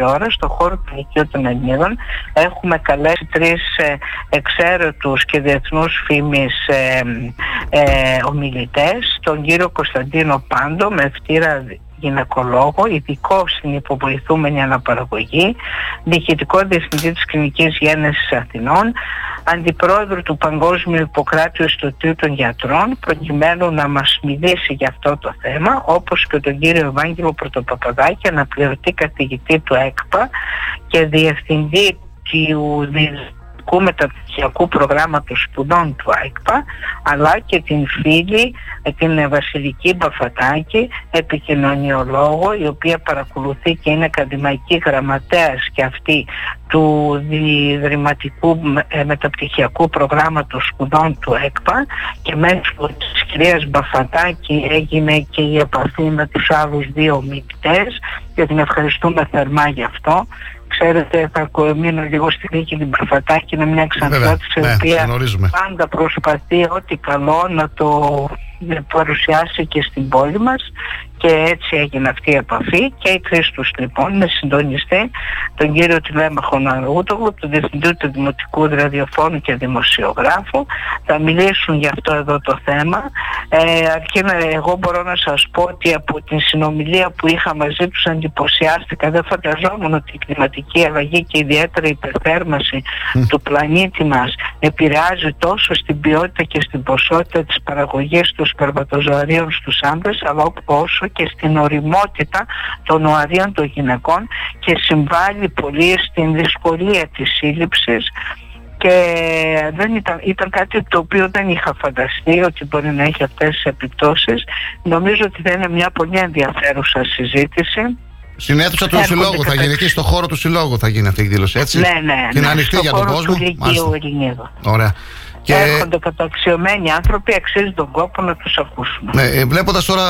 7.30 ώρα στο χώρο του Λυκείου των Ελλήνων έχουμε καλέσει τρεις ε, εξαίρετους και διεθνούς φήμης ε, ε, ομιλητές τον κύριο Κωνσταντίνο Πάντο με ευτήρα γυναικολόγο, ειδικό στην υποβοηθούμενη αναπαραγωγή, διοικητικό διευθυντή της Κλινικής Γέννησης Αθηνών, αντιπρόεδρο του Παγκόσμιου Ιπποκράτειου Ιστοτίου των Γιατρών, προκειμένου να μας μιλήσει για αυτό το θέμα, όπως και τον κύριο Ευάγγελο Πρωτοπαπαδάκη, αναπληρωτή καθηγητή του ΕΚΠΑ και διευθυντή του Ευρωπαϊκού Μεταπτυχιακού Προγράμματος Σπουδών του ΑΕΚΠΑ αλλά και την φίλη την Βασιλική Μπαφατάκη επικοινωνιολόγο η οποία παρακολουθεί και είναι ακαδημαϊκή γραμματέας και αυτή του Διδρυματικού ε, Μεταπτυχιακού Προγράμματος Σπουδών του ΕΚΠΑ και μέσω της κυρίας Μπαφατάκη έγινε και η επαφή με τους άλλους δύο μεικτές και την ευχαριστούμε θερμά γι' αυτό Ξέρετε, θα μείνω λίγο στη δίκη την Προφατάκη, είναι μια εξαντλώτηση η ναι, οποία πάντα προσπαθεί ό,τι καλό να το παρουσιάσει και στην πόλη μας και έτσι έγινε αυτή η επαφή και οι τρεις τους λοιπόν με συντονιστή τον κύριο Τηλέμαχο Ναρούτογλου, τον Διευθυντή του Δημοτικού Ραδιοφώνου και Δημοσιογράφου. Θα μιλήσουν για αυτό εδώ το θέμα. Ε, αρκεί να, εγώ μπορώ να σας πω ότι από την συνομιλία που είχα μαζί τους εντυπωσιάστηκα. Δεν φανταζόμουν ότι η κλιματική αλλαγή και ιδιαίτερα η υπερθέρμανση του πλανήτη μας επηρεάζει τόσο στην ποιότητα και στην ποσότητα της παραγωγής του σπερματοζωαρίων στους άντρες αλλά όσο και στην οριμότητα των οαρίων των γυναικών και συμβάλλει πολύ στην δυσκολία της σύλληψης και δεν ήταν, ήταν κάτι το οποίο δεν είχα φανταστεί ότι μπορεί να έχει αυτές τις επιπτώσεις. Νομίζω ότι θα είναι μια πολύ ενδιαφέρουσα συζήτηση. Στην αίθουσα του Συλλόγου θα γίνει, εκεί στο χώρο του Συλλόγου θα γίνει αυτή η εκδήλωση, έτσι; Ναι, ναι. Και είναι ναι, ανοιχτή για τον κόσμο. Του Ωραία. Και... Έρχονται καταξιωμένοι άνθρωποι, αξίζει τον κόπο να τους ακούσουμε. Ναι, ε, βλέποντας τώρα,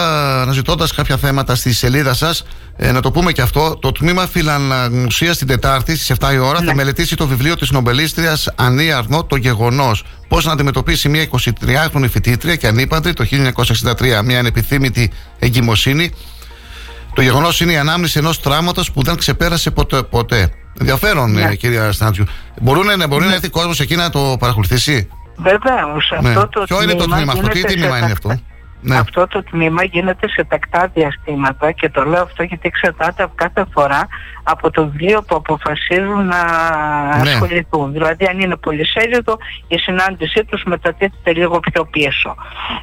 αναζητώντας κάποια θέματα στη σελίδα σας, ε, να το πούμε και αυτό, το τμήμα φιλαναγνωσίας την Τετάρτη στις 7 η ώρα θα Ναι. μελετήσει το βιβλίο της νομπελίστριας Ανή Αρνό, Το Γεγονός. Πώς να αντιμετωπίσει μια 23χρονη φοιτήτρια και ανήπαντρη το 1963 μια ανεπιθύμητη εγκυμοσύνη. Το γεγονός είναι η ανάμνηση ενός τράματος που δεν ξεπέρασε ποτέ. ποτέ. Ενδιαφέρον, Ναι. ε, κυρία Στάντζιου. Μπορούν, να- μπορεί να έρθει κόσμος εκεί να το παρακολουθήσει; Βεβαίω, Ναι. αυτό το Ποιο είναι το τμήμα αυτό, τι γίνεται τμήμα σε είναι τακτά- αυτό; Ναι. Αυτό το τμήμα γίνεται σε τακτά διαστήματα και το λέω αυτό γιατί εξαρτάται από κάθε φορά από το βιβλίο που αποφασίζουν να Ναι. ασχοληθούν. Δηλαδή αν είναι πολυσέλιδο η συνάντησή τους μετατίθεται λίγο πιο πίσω.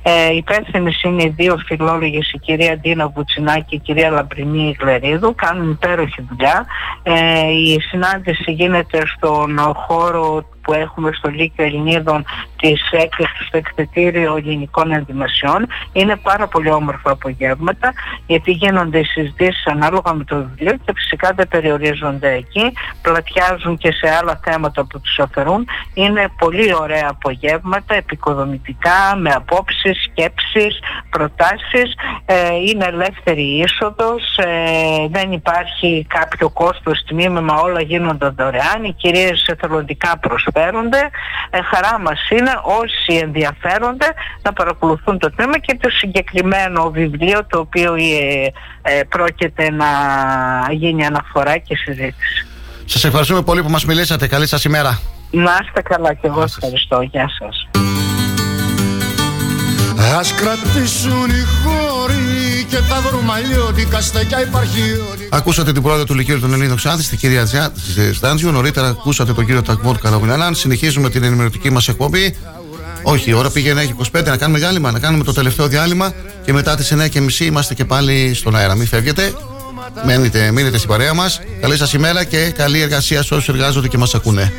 Ε, υπεύθυνε είναι οι δύο φιλόλογες, η κυρία Ντίνα Βουτσινάκη και η κυρία Λαμπρινή Γλερίδου, κάνουν υπέροχη δουλειά. Ε, η συνάντηση γίνεται στον χώρο που έχουμε στο Λύκειο Ελληνίδων της έκθεσης στο εκθετήριο ελληνικών ενδυμασιών. Είναι πάρα πολύ όμορφα απογεύματα γιατί γίνονται οι συζητήσεις ανάλογα με το βιβλίο και φυσικά δεν περιορίζονται εκεί, πλατιάζουν και σε άλλα θέματα που τους αφαιρούν. Είναι πολύ ωραία απογεύματα, επικοδομητικά, με απόψεις, σκέψεις, προτάσεις. Ε, είναι ελεύθερη η είσοδος, ε, δεν υπάρχει κάποιο κόστος τμήμα, όλα γίνονται δωρεάν, οι κυρίες εθελοντικά προσφέρονται. Ε, χαρά μας είναι όσοι ενδιαφέρονται να παρακολουθούν το θέμα και το συγκεκριμένο βιβλίο το οποίο ε, ε, πρόκειται να γίνει αναφορά και συζήτηση. Σας ευχαριστούμε πολύ που μας μιλήσατε. Καλή σας ημέρα. Να είστε καλά και εγώ ευχαριστώ. Γεια σας. Ας κρατήσουν οι χώροι και τα δρομαλιώτικα στεκιά υπαρχιώτικα Ακούσατε την πρόεδρο του Λυκείου των Ελλήνων Ξάνθη, την κυρία Τζιά της Στάντζιου. Νωρίτερα ακούσατε τον κύριο Τακμόρ Καραγουνιανάν. Συνεχίζουμε την ενημερωτική μας εκπομπή. Όχι, η ώρα πήγαινε έχει 25 να κάνουμε διάλειμμα. Να κάνουμε το τελευταίο διάλειμμα και μετά τις 9.30 είμαστε και πάλι στον αέρα. Μην φεύγετε. Μένετε, μείνετε στην παρέα μας. Καλή σας ημέρα και καλή εργασία σε όσους εργάζονται και μας ακούνε.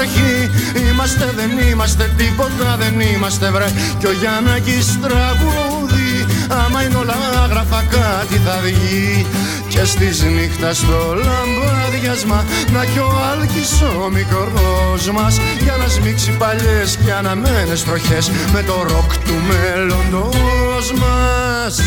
αρχή Είμαστε δεν είμαστε τίποτα δεν είμαστε βρε Κι ο Γιάννακης τραγούδι Άμα είναι όλα άγραφα κάτι θα βγει Και στις νύχτας στο λαμπάδιασμα Να κι ο Άλκης ο μικρός μας Για να σμίξει παλιές και αναμένες τροχές Με το ροκ του μέλλοντος μας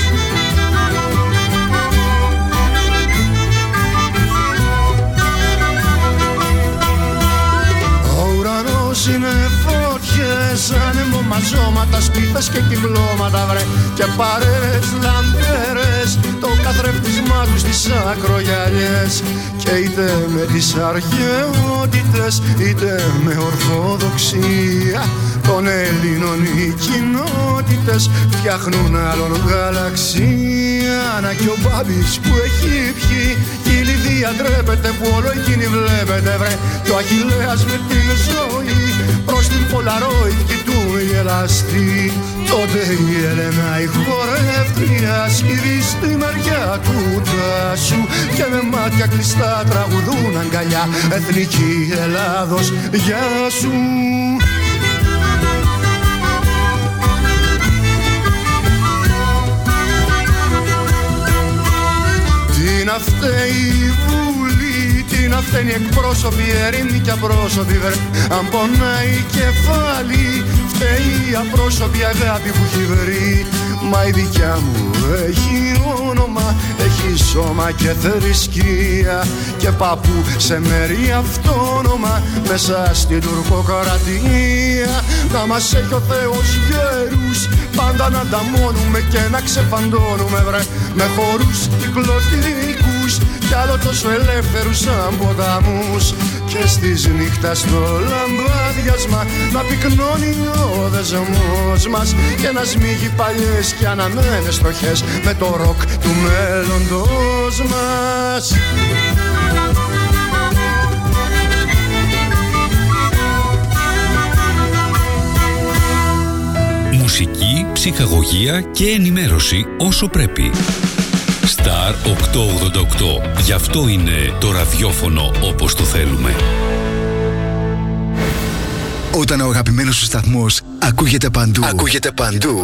είναι φωτιές Άνεμο μαζώματα, σπίθες και κυκλώματα βρε. Και παρέες λαμπέρες Το καθρέφτισμά τους στις ακρογιαλιές. Και είτε με τις αρχαιότητες Είτε με ορθοδοξία Των Ελλήνων οι κοινότητες Φτιάχνουν άλλον γαλαξία. Να κι ο Μπάμπης που έχει πιει Κι η Λιδία ντρέπεται που όλο εκείνη βλέπετε βρε. Κι ο Αχιλέας με την ζωή Προς την Πολαρόιτ κι του γελαστή Τότε η Έλενα η χορεύτρια Σκύβει στη μεριά του τάσου Και με μάτια κλειστά τραγουδούν αγκαλιά. Εθνική Ελλάδος γεια σου. Τι να φταίει η Βουλή, τι να φταίνει εκπρόσωποι, ερήμοι και απρόσωποι βρε. Αν πονάει η κεφάλι, φταίει η απρόσωπη αγάπη που έχει βρει Μα η δικιά μου έχει όνομα, έχει σώμα και θρησκεία. Και παππού σε μέρη αυτόνομα, μέσα στην τουρκοκρατία. Να μας έχει ο Θεός γέρους, πάντα να ανταμώνουμε και να ξεφαντώνουμε βρε. Με χορούς κυκλωτικούς κι άλλο τόσο ελεύθερους σαν ποταμούς. Και στις νύχτας στο λαμπάδιασμα να πυκνώνει ο δεσμός μας. Και να σμίγει παλιές και αναμένες στοχές με το ροκ του μέλλοντος μας Μουσική, ψυχαγωγία και ενημέρωση όσο πρέπει. Star 888. Γι' αυτό είναι το ραδιόφωνο όπως το θέλουμε. Όταν ο αγαπημένος σου σταθμός ακούγεται παντού, ακούγεται παντού,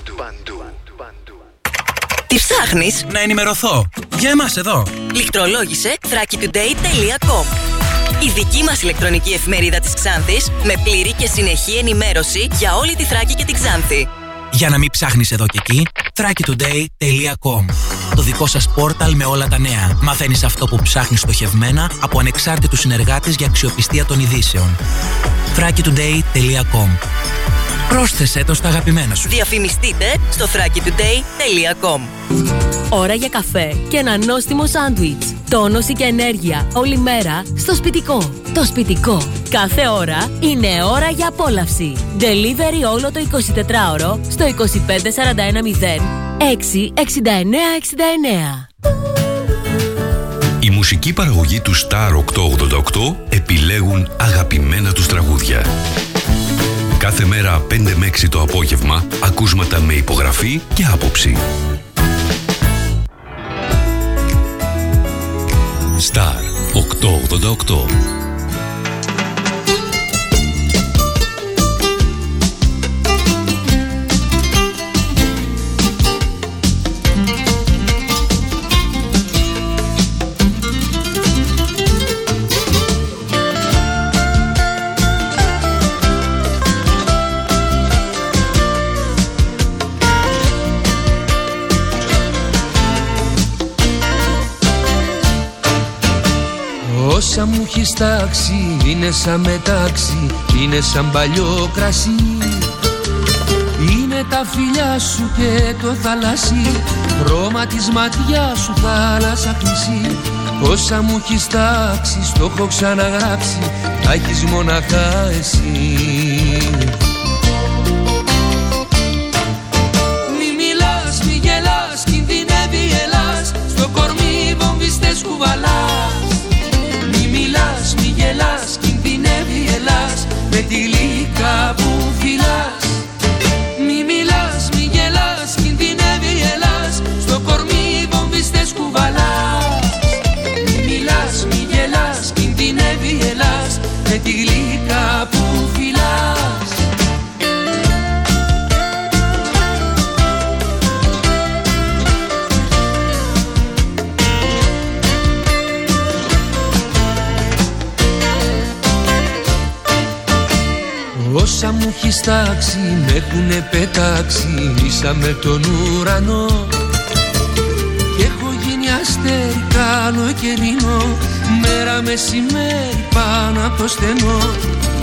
Τι ψάχνεις; Να ενημερωθώ. Για εμάς εδώ. Λιχτρολόγησε thrakitoday.com Η δική μας ηλεκτρονική εφημερίδα της Ξάνθης με πλήρη και συνεχή ενημέρωση για όλη τη Θράκη και την Ξάνθη. Για να μην ψάχνεις εδώ και εκεί, thrakitoday.com Το δικό σας πόρταλ με όλα τα νέα. Μαθαίνεις αυτό που ψάχνεις στοχευμένα από ανεξάρτητους συνεργάτες για αξιοπιστία των ειδήσεων. thrakitoday.com Πρόσθεσέ το στα αγαπημένα σου. Διαφημιστείτε στο thrakitoday.com Ώρα για καφέ και ένα νόστιμο σάντουιτς. Τόνωση και ενέργεια όλη μέρα στο σπιτικό. Το σπιτικό. Κάθε ώρα είναι ώρα για απόλαυση. Delivery όλο το 24ωρο στο 25410 66969. Η μουσική παραγωγή του Star 888 επιλέγουν αγαπημένα τους τραγούδια. Κάθε μέρα 5 με 6 το απόγευμα, ακούσματα με υπογραφή και άποψη. Star 888 Όσα μου έχεις τάξει είναι σαν μετάξι, είναι σαν παλιό κρασί. Είναι τα φιλιά σου και το θαλασσί, χρώμα της ματιάς σου θάλασσα χρυσή Όσα μου έχεις τάξει, στο έχω ξαναγράψει, τα έχεις μοναχά εσύ έχεις τάξει με έχουνε πετάξει ίσα με τον ουρανό. Και έχω γίνει αστέρι καλοκαιρινό Μέρα μεσημέρι πάνω από το στενό.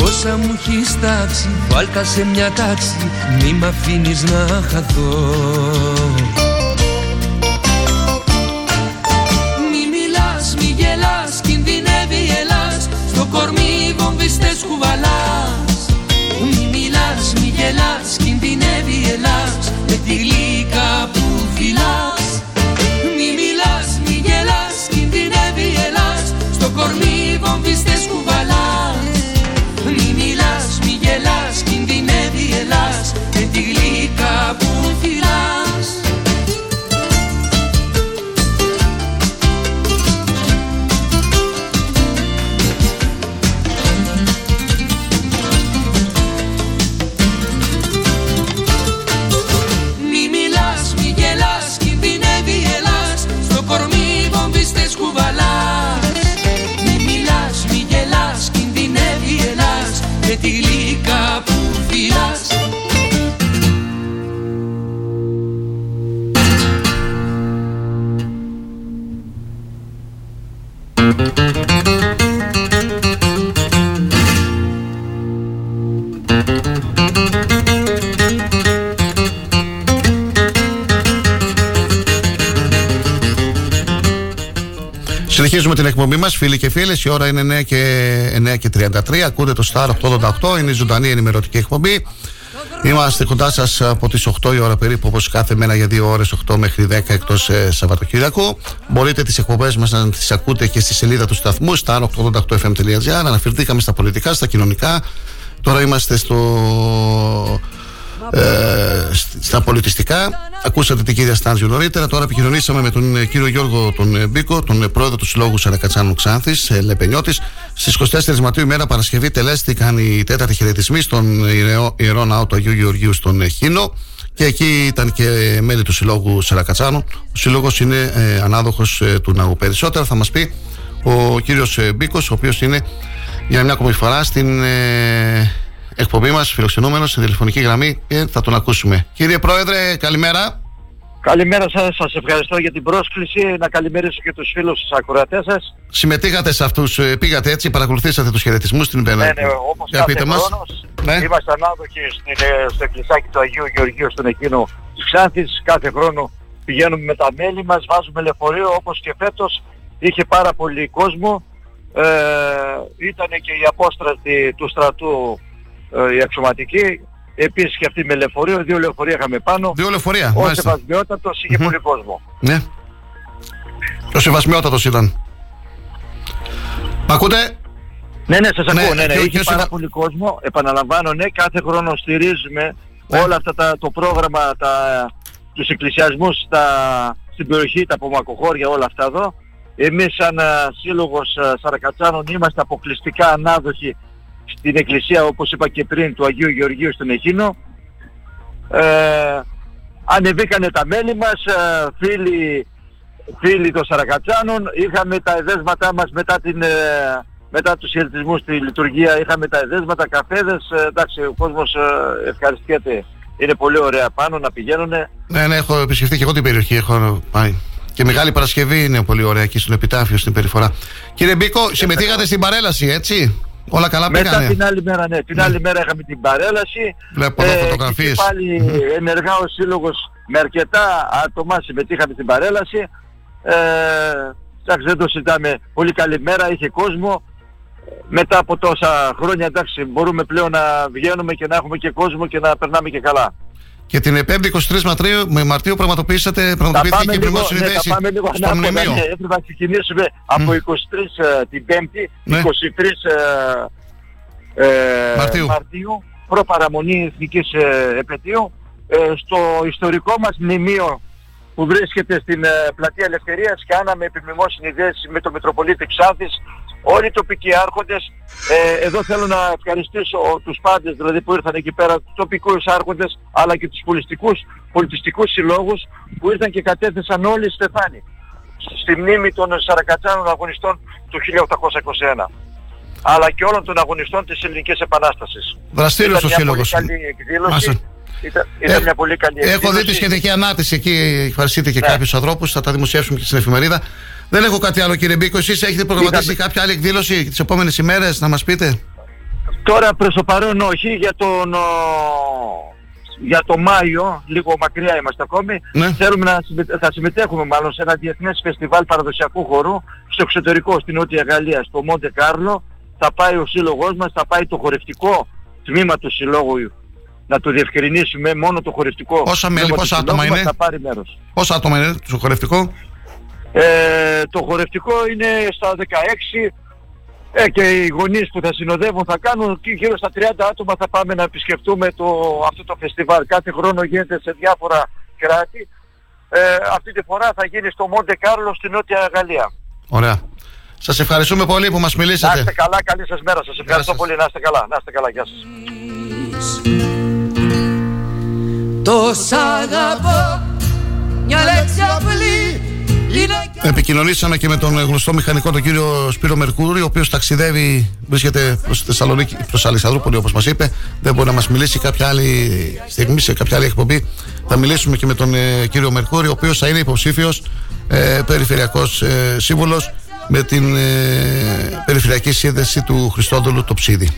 Όσα μου έχεις τάξει βάλτα σε μια τάξη Μη μ' αφήνεις να χαθώ φίλοι και φίλες. Η ώρα είναι 9 και, 9 και 33. Ακούτε το Star 888. Είναι η ζωντανή ενημερωτική εκπομπή. Είμαστε κοντά σας από τις 8 η ώρα περίπου, όπως κάθε μέρα για 2 ώρες, 8 μέχρι 10 εκτός ε, Σαββατοκύριακου. Μπορείτε τις εκπομπές μας να τις ακούτε και στη σελίδα του σταθμού, star888fm.gr. Αναφερθήκαμε στα πολιτικά, στα κοινωνικά. Τώρα είμαστε στο ε, σ- στα πολιτιστικά. Ακούσατε την κυρία Στάντζιο νωρίτερα. Τώρα επικοινωνήσαμε με τον ε, κύριο Γιώργο τον ε, Μπίκο, τον ε, πρόεδρο του Συλλόγου Σαρακατσάνου Ξάνθης, ε, Λεπενιώτης. Στις 24 Μαρτίου, ημέρα Παρασκευή, τελέστηκαν οι τέταρτοι χαιρετισμοί στον ιερό, ιερό ναό του Αγίου Γεωργίου στον ε, Χίνο. Και εκεί ήταν και μέλη του Συλλόγου Σαρακατσάνου. Ο Σύλλογος είναι ε, ανάδοχος του ναού. Περισσότερα θα μας πει ο κύριος Μπίκος, ο οποίος είναι για μια ακόμη φορά στην ε, εκπομπή μας, φιλοξενούμενος στη τηλεφωνική γραμμή και θα τον ακούσουμε. Κύριε Πρόεδρε, καλημέρα. Καλημέρα σας, σας ευχαριστώ για την πρόσκληση. Να καλημερίσω και τους φίλους τους ακροατές σας. Συμμετείχατε σε αυτούς, πήγατε έτσι, παρακολουθήσατε τους χαιρετισμούς στην Πένα. Ναι, ναι, όπως Για κάθε πείτε μας. χρόνος, Ναι. είμαστε ανάδοχοι στην, ε, στο εκκλησάκι του Αγίου Γεωργίου στον εκείνο της Ξάνθης. Κάθε χρόνο πηγαίνουμε με τα μέλη μας, βάζουμε λεωφορείο όπως και φέτος. Είχε πάρα πολύ κόσμο. Ε, ήταν και η απόστρατη του στρατού ε, η αξιωματική. Επίσης και αυτή με λεωφορείο, δύο λεωφορεία είχαμε πάνω. Δύο λεωφορεία, Ο μάλιστα. Σεβασμιότατος είχε πολύ κόσμο. Ναι. Ο σεβασμιότατος ήταν. Μ' ακούτε; Ναι, ναι, σας Ναι, ακούω. Ναι, ναι, και ο- είχε και ο πάρα Σεβα- πολύ κόσμο. Επαναλαμβάνω, ναι, κάθε χρόνο στηρίζουμε όλα αυτά τα, το πρόγραμμα, τα, τους εκκλησιασμούς στα, στην περιοχή, τα απομακοχώρια, όλα αυτά εδώ. Εμείς σαν α, σύλλογος α, Σαρακατσάνων είμαστε αποκλειστικά ανάδοχοι στην εκκλησία, όπως είπα και πριν, του Αγίου Γεωργίου στον Εχίνο. Ε, ανεβήκανε τα μέλη μας, ε, φίλοι, φίλοι των Σαρακατσάνων, είχαμε τα εδέσματά μας μετά, την, ε, μετά τους χαιρετισμούς στη λειτουργία, είχαμε τα εδέσματα, καφέδες, ε, εντάξει ο κόσμος ε, ευχαριστιέται, είναι πολύ ωραία πάνω να πηγαίνουνε. Ναι, ναι, έχω επισκεφτεί και εγώ την περιοχή. Έχω πάει. Και Μεγάλη Παρασκευή είναι πολύ ωραία εκεί στον επιτάφιο στην περιφορά. Κύριε Μπίκο, συμμετείχατε στην παρέλαση, έτσι; Όλα καλά Μετά πήγανε. την άλλη μέρα, ναι, την άλλη μέρα είχαμε την παρέλαση. Βλέπω εδώ φωτογραφίες. Και πάλι ενεργά ο Σύλλογος με αρκετά άτομα συμμετείχαμε στην παρέλαση. Ε, εντάξει, δεν το συζητάμε. Πολύ καλή μέρα, είχε κόσμο. Μετά από τόσα χρόνια, εντάξει, μπορούμε πλέον να βγαίνουμε και να έχουμε και κόσμο και να περνάμε και καλά. Και την 5η 23 Μαρτίου, με Μαρτίου πραγματοποιήσατε, Θα πραγματοποιήθηκε πάμε η λίγο, πριμός ναι, συνδέση θα πάμε λίγο στο ανάποδα. μνημείο. Ναι, έπρεπε να ξεκινήσουμε από 23 ε, την 5η, Ναι. 23 ε, ε, Μαρτίου. Μαρτίου, προπαραμονή εθνικής ε, επαιτίου, ε, στο ιστορικό μας μνημείο που βρίσκεται στην ε, πλατεία Ελευθερίας και άναμε επιμνημόσυνη δέση με τον Μητροπολίτη Ξάνθης, όλοι οι τοπικοί άρχοντες. Ε, εδώ θέλω να ευχαριστήσω τους πάντες δηλαδή που ήρθαν εκεί πέρα, τους τοπικούς άρχοντες αλλά και τους πολιτιστικούς, πολιτιστικούς συλλόγους που ήρθαν και κατέθεσαν όλοι στεφάνι στη μνήμη των Σαρακατσάνων αγωνιστών του 1821. αλλά και όλων των αγωνιστών της Ελληνικής Επανάστασης. Δραστήριος Ήταν ο μια σύλλογος. πολύ καλή εκδήλωση. Μάλιστα. Ήταν, ήταν Ε, μια πολύ καλή εκδήλωση. Έχω δει τη σχετική ανάρτηση εκεί, ευχαριστείτε και Ναι. κάποιους ανθρώπους, θα τα δημοσιεύσουμε και στην εφημερίδα. Δεν έχω κάτι άλλο κύριε Μπίκο, εσείς έχετε προγραμματίσει κάποια άλλη εκδήλωση τις επόμενες ημέρες, να μας πείτε; Τώρα προς το παρόν όχι, για τον, ο, για το Μάιο, λίγο μακριά είμαστε ακόμη, Ναι. θέλουμε να συμμε- θα συμμετέχουμε μάλλον σε ένα διεθνές φεστιβάλ παραδοσιακού χορού στο εξωτερικό, στην Νότια Γαλλία, στο Μόντε Κάρλο. Θα πάει ο σύλλογός μας, θα πάει το χορευτικό τμήμα του συλλόγου να το διευκρινίσουμε μόνο το χορευτικό Πόσα μέλη, τμήμα του πόσα συλλόγου άτομα μας είναι; θα πάρει μέρος. Πόσα άτομα είναι το χορευτικό, Ε, το χορευτικό είναι στα 16 ε, και οι γονείς που θα συνοδεύουν θα κάνουν και γύρω στα 30 άτομα θα πάμε να επισκεφτούμε το, αυτό το φεστιβάλ. Κάθε χρόνο γίνεται σε διάφορα κράτη. Ε, αυτή τη φορά θα γίνει στο Μόντε Κάρλο στη Νότια Γαλλία. Ωραία. Σας ευχαριστούμε πολύ που μας Να μιλήσατε. είστε καλά, καλή σας μέρα. Σας ευχαριστώ πολύ. Να είστε καλά. Να είστε καλά. Γεια σας. Τόσα αγαπώ Μια λέξη απλή Είναι κι Επικοινωνήσαμε και με τον γνωστό μηχανικό τον κύριο Σπύρο Μερκούρη, ο οποίος ταξιδεύει, βρίσκεται προς Θεσσαλονίκη, προς Αλεξανδρούπολη όπως μας είπε. Δεν μπορεί να μας μιλήσει κάποια άλλη στιγμή, σε κάποια άλλη εκπομπή. Θα μιλήσουμε και με τον ε, κύριο Μερκούρη, ο οποίος θα είναι υποψήφιος ε, περιφερειακός ε, σύμβουλος με την ε, περιφερειακή σύνδεση του Χριστόδουλου το Ψίδι.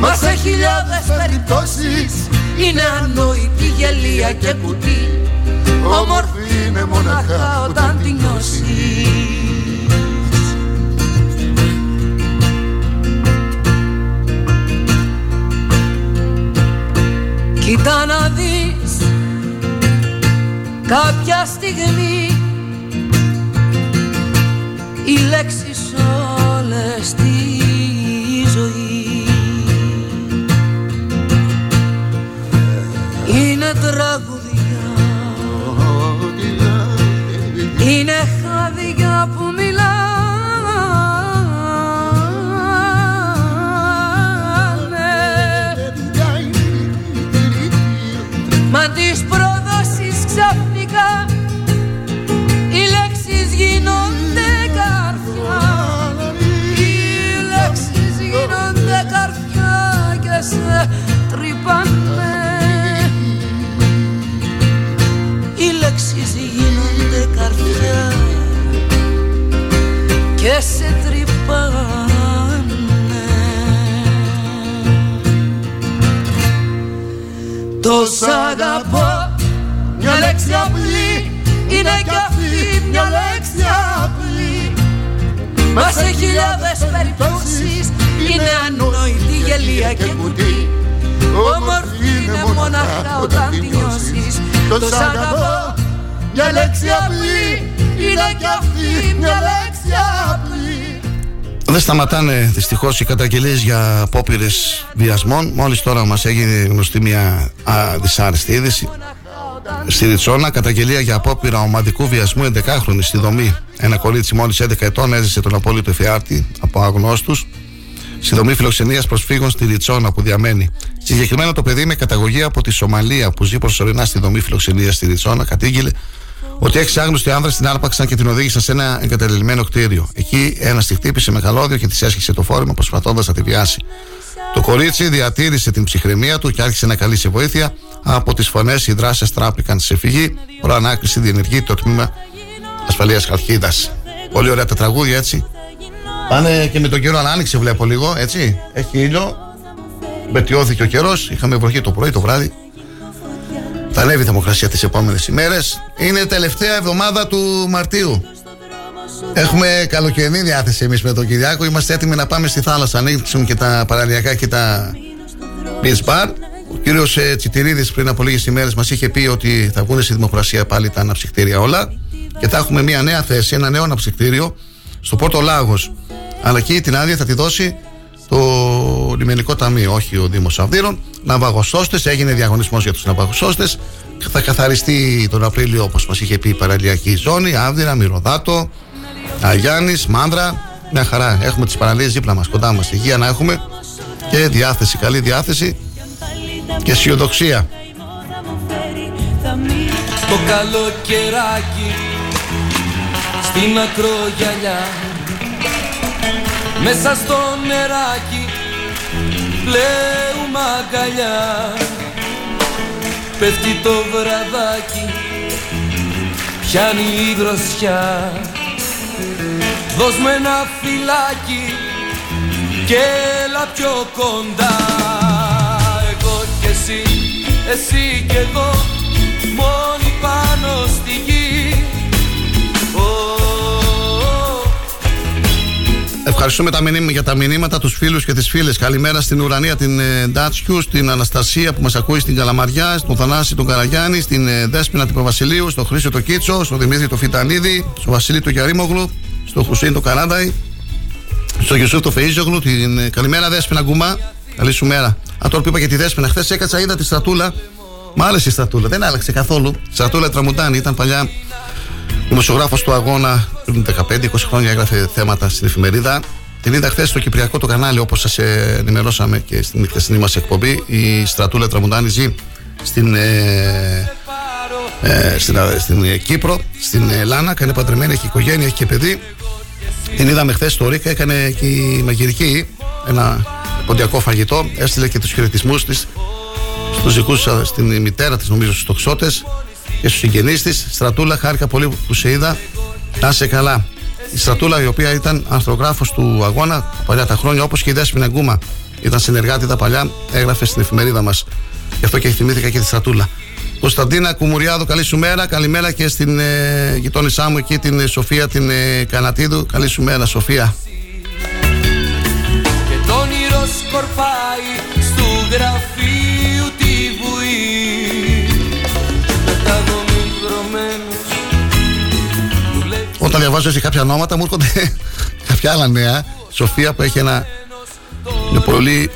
Μας σε χιλιάδες περιπτώσεις Είναι ανόητη γελία και κουτί Όμορφη είναι μοναχά όταν τη νιώσεις. Κοίτα να δεις Κάποια στιγμή Οι λέξεις όλες στη ζωή. Είναι τραγουδιά Είναι χάδια που μιλάνε Μα τις προδόσεις ξαφνικά Οι λέξεις γίνονται καρδιά Οι λέξεις γίνονται καρδιά και σε τρυπάνε γίνονται καρδιά και σε τρυπάνε. Τόσα αγαπώ μια λέξη απλή είναι κι αυτή μια λέξη απλή. Μας σε χιλιάδες περιπτώσεις είναι ανόητη γελία και κουτί Όμορφη είναι μοναχά όταν τη νιώσεις. Τόσα αγαπώ μια λέξη απλή είναι κι αυτή μια λέξη απλή Δεν σταματάνε δυστυχώς οι καταγγελίες για απόπειρες βιασμών. Μόλις τώρα μας έγινε γνωστή μια α, δυσάρεστη είδηση. Στη Ριτσόνα, καταγγελία για απόπειρα ομαδικού βιασμού 11χρονη στη δομή. Ένα κορίτσι μόλις 11 ετών έζησε τον απόλυτο εφιάρτη από αγνώστους στη δομή φιλοξενίας προσφύγων στη Ριτσόνα που διαμένει. Συγκεκριμένα το παιδί με καταγωγή από τη Σομαλία που ζει προσωρινά στη δομή φιλοξενίας στη Ριτσόνα κατήγγειλε ότι έξι άγνωστοι άνδρες την άρπαξαν και την οδήγησαν σε ένα εγκαταλελειμμένο κτίριο. Εκεί ένας τη χτύπησε με καλώδιο και της έσχισε το φόρημα προσπαθώντας να τη βιάσει. Το κορίτσι διατήρησε την ψυχραιμία του και άρχισε να καλεί σε βοήθεια. Από τις φωνές οι δράσει τράπηκαν σε φυγή. Προ ανάκριση διενεργεί το τμήμα ασφαλείας Χαλκίδας. Πολύ ωραία τα τραγούδια έτσι. Πάνε και με τον καιρό, αλλά άνοιξε βλέπω λίγο έτσι. Έχει ήλιο. Βελτιώθηκε ο καιρός. Είχαμε βροχή το πρωί, το βράδυ. Θα ανέβει η θερμοκρασία τις επόμενες ημέρες. Είναι τελευταία εβδομάδα του Μαρτίου. Έχουμε καλοκαιρινή διάθεση εμείς με τον Κυριάκο. Είμαστε έτοιμοι να πάμε στη θάλασσα. Ανοίξουν και τα παραλιακά και τα beach bar. Ο κύριος Τσιτηρίδης πριν από λίγες ημέρες μας είχε πει ότι θα βγουν στη δημοκρασία πάλι τα αναψυκτήρια όλα. Και θα έχουμε μια νέα θέση, ένα νέο αναψυκτήριο στο Πόρτο Λάγος. Αλλά εκεί την άδεια θα τη δώσει το λιμενικό ταμείο, όχι ο Δήμος Αυδείρων. Ναυαγοσώστε, έγινε διαγωνισμός για τους ναυαγοσώστε. Θα καθαριστεί τον Απρίλιο, όπως μας είχε πει, η παραλιακή ζώνη. Άβδηρα, Μυρωδάτο, Αγιάννης, Μάνδρα. Μια χαρά. Έχουμε τις παραλίες δίπλα μας, κοντά μας. Υγεία να έχουμε και διάθεση, καλή διάθεση και αισιοδοξία. Το καλοκαιράκι στην ακρογιαλιά Μέσα στο νεράκι πλέουμε αγκαλιά Πέφτει το βραδάκι Πιάνει η δροσιά. Δώσ' μου ένα φυλάκι Και έλα πιο κοντά. Εγώ και εσύ, εσύ και εγώ Μόνοι πάνω στη γη Ευχαριστούμε τα μηνύμα, για τα μηνύματα, τους φίλους και τις φίλες. Καλημέρα στην Ουρανία, την ε, Ντάτσιου, στην Αναστασία που μας ακούει στην Καλαμαριά, στον Θανάση τον Καραγιάννη, στην ε, Δέσπινα την Παπασιλείου, στον Χρήσιο το Κίτσο, στον Δημήτρη το Φιτανίδη, στον Βασίλη το Γιαρίμογλου, στον Χουσίν το Καράνταϊ, στον Γιουσούφ το Φεΐζογλου, την ε, καλημέρα Δέσπινα Γκουμά. Καλή σου μέρα. Α, τώρα που είπα και τη Δέσπινα, χθες έκατσα, είδα τη στρατούλα. Μ' άρεσε η στρατούλα, δεν άλλαξε καθόλου. Στρατούλα Τραμουντάνη ήταν παλιά δημοσιογράφος του αγώνα πριν 15-20 χρόνια έγραφε θέματα στην εφημερίδα. Την είδα χθες στο Κυπριακό το κανάλι, όπως σας ενημερώσαμε και στην χθεσινή μα εκπομπή. Η στρατούλα Τραμουντάνη ζει στην, ε, ε, στην, ε, στην ε, Κύπρο, στην Λάνα, κάνει παντρεμένη, έχει οικογένεια, έχει και παιδί. Την είδαμε χθες στο Ρίκα, έκανε και η μαγειρική ένα ποντιακό φαγητό. Έστειλε και τους χαιρετισμούς της στους δικούς στην μητέρα της, νομίζω, στους τοξότες και στους συγγενείς της. Στρατούλα, χάρηκα πολύ που σε είδα. Να είσαι καλά. Η Στρατούλα, η οποία ήταν αρθρογράφο του αγώνα παλιά τα χρόνια, όπως και η Δέσπινα Γκούμα, ήταν συνεργάτη τα παλιά, έγραφε στην εφημερίδα μας. Γι' αυτό και θυμήθηκα και τη Στρατούλα. Κωνσταντίνα Κουμουριάδου, καλή σου μέρα. Καλημέρα και στην ε, γειτόνισά μου εκεί, την Σοφία την ε, Κανατίδου. Καλή σου μέρα, Σοφία. Και το όνειρο σκορπάει στου γραφείου Όταν διαβάζω έτσι κάποια ονόματα μου έρχονται κάποια άλλα νέα. Σοφία που έχει ένα μια πολύ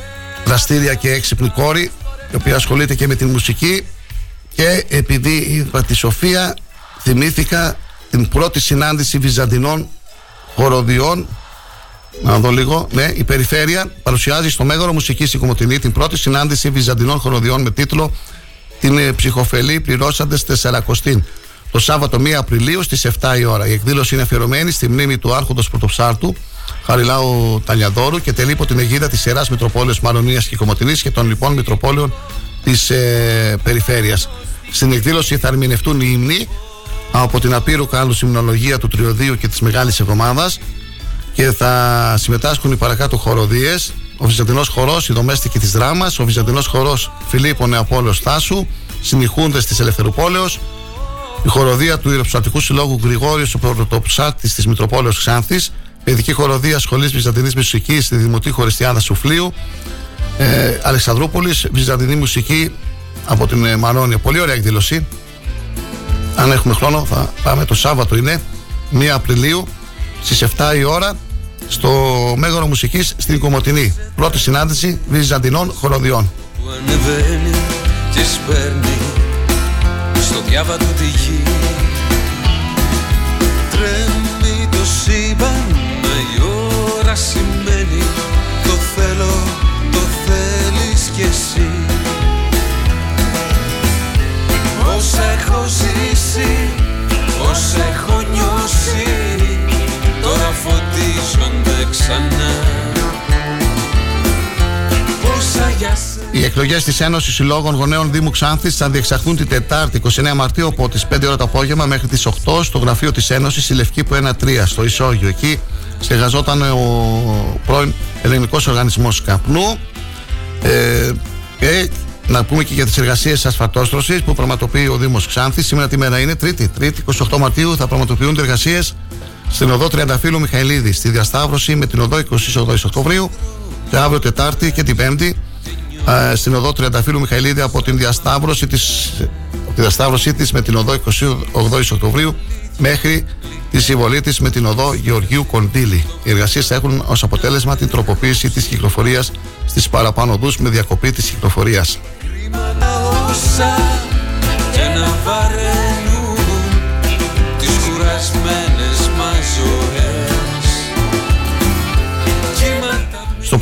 δραστήρια και έξυπνη κόρη η οποία ασχολείται και με τη μουσική και επειδή είπα τη Σοφία θυμήθηκα την πρώτη συνάντηση βυζαντινών χοροδιών να δω λίγο. Ναι, η Περιφέρεια παρουσιάζει στο Μέγαρο Μουσική στην Κομωτινή την πρώτη συνάντηση βυζαντινών χοροδιών με τίτλο Την ε, ψυχοφελή πληρώσαντες Τεσσαρακοστήν. Το Σάββατο 1 Απριλίου στις 7 η ώρα. Η εκδήλωση είναι αφιερωμένη στη μνήμη του Άρχοντος Πρωτοψάρτου Χαριλάου Ταλιαδόρου και τελεί υπό την αιγίδα της Ιεράς Μητροπόλεως Μαρονίας και Κομωτινής και των λοιπόν Μητροπόλεων της ε, Περιφέρειας. Στην εκδήλωση θα ερμηνευτούν οι ύμνοι από την απείρου κάλου υμνολογία του Τριωδίου και της Μεγάλης Εβδομάδας και θα συμμετάσχουν οι παρακάτω χοροδίες. Ο Βυζαντινός Χορός, η Δομέστικη της Δράμας, ο Βυζαντινός Χορός Φιλίππο Νεαπόλεως Θάσου, συνηχούντες της Ελευθερουπόλεως, η χοροδία του Ιεροψατικού Συλλόγου Γρηγόριος, ο πρωτοψάτης της Μητροπόλεως Ξάνθης, παιδική χοροδία Σχολή Βυζαντινής Μουσικής στη Δημοτή Χωριστιάδα Σουφλίου, ε, Αλεξανδρούπολης, Βυζαντινή Μουσική από την ε, Μαρόνια. Πολύ ωραία εκδήλωση. Αν έχουμε χρόνο, θα πάμε το Σάββατο είναι 1 Απριλίου στις 7 η ώρα στο Μέγαρο Μουσικής στην Κομωτινή. Πρώτη συνάντηση Βυζαντινών χοροδιών. που ανεβαίνει και σπέρνει στο διάβατο τη γη. Τρέμει το σύμπαν μα η ώρα σημαίνει. Το θέλω, το θέλεις κι εσύ. Όσα έχω ζήσει, όσα έχω νιώσει τώρα φωτίζονται ξανά. Όσα για σένα Οι εκλογές της Ένωσης Συλλόγων Γονέων Δήμου Ξάνθης θα διεξαχθούν την Τετάρτη 29 Μαρτίου από τις 5 ώρα το απόγευμα μέχρι τις 8 στο γραφείο της Ένωσης στη Λευκή που 1-3 στο Ισόγειο. Εκεί στεγαζόταν ο πρώην Ελληνικός Οργανισμός Καπνού. Ε, και να πούμε και για τις εργασίες ασφαλτόστρωσης που πραγματοποιεί ο Δήμος Ξάνθης. Σήμερα τη μέρα είναι Τρίτη. Τρίτη, 28 Μαρτίου θα πραγματοποιούνται εργασίες στην οδό Τριανταφύλου Μιχαηλίδη στη διασταύρωση με την οδό 28 Οκτωβρίου και αύριο Τετάρτη και την Πέμπτη ε, στην οδό Τριανταφύλου Μιχαηλίδη από την διασταύρωση της, από τη διασταύρωσή της με την οδό 28 Οκτωβρίου μέχρι τη συμβολή της με την οδό Γεωργίου Κοντήλη. Οι εργασίες θα έχουν ως αποτέλεσμα την τροποποίηση της κυκλοφορίας στις παραπάνω οδούς με διακοπή της κυκλοφορίας. όσα και να βαραίνουν τις κουρασμένες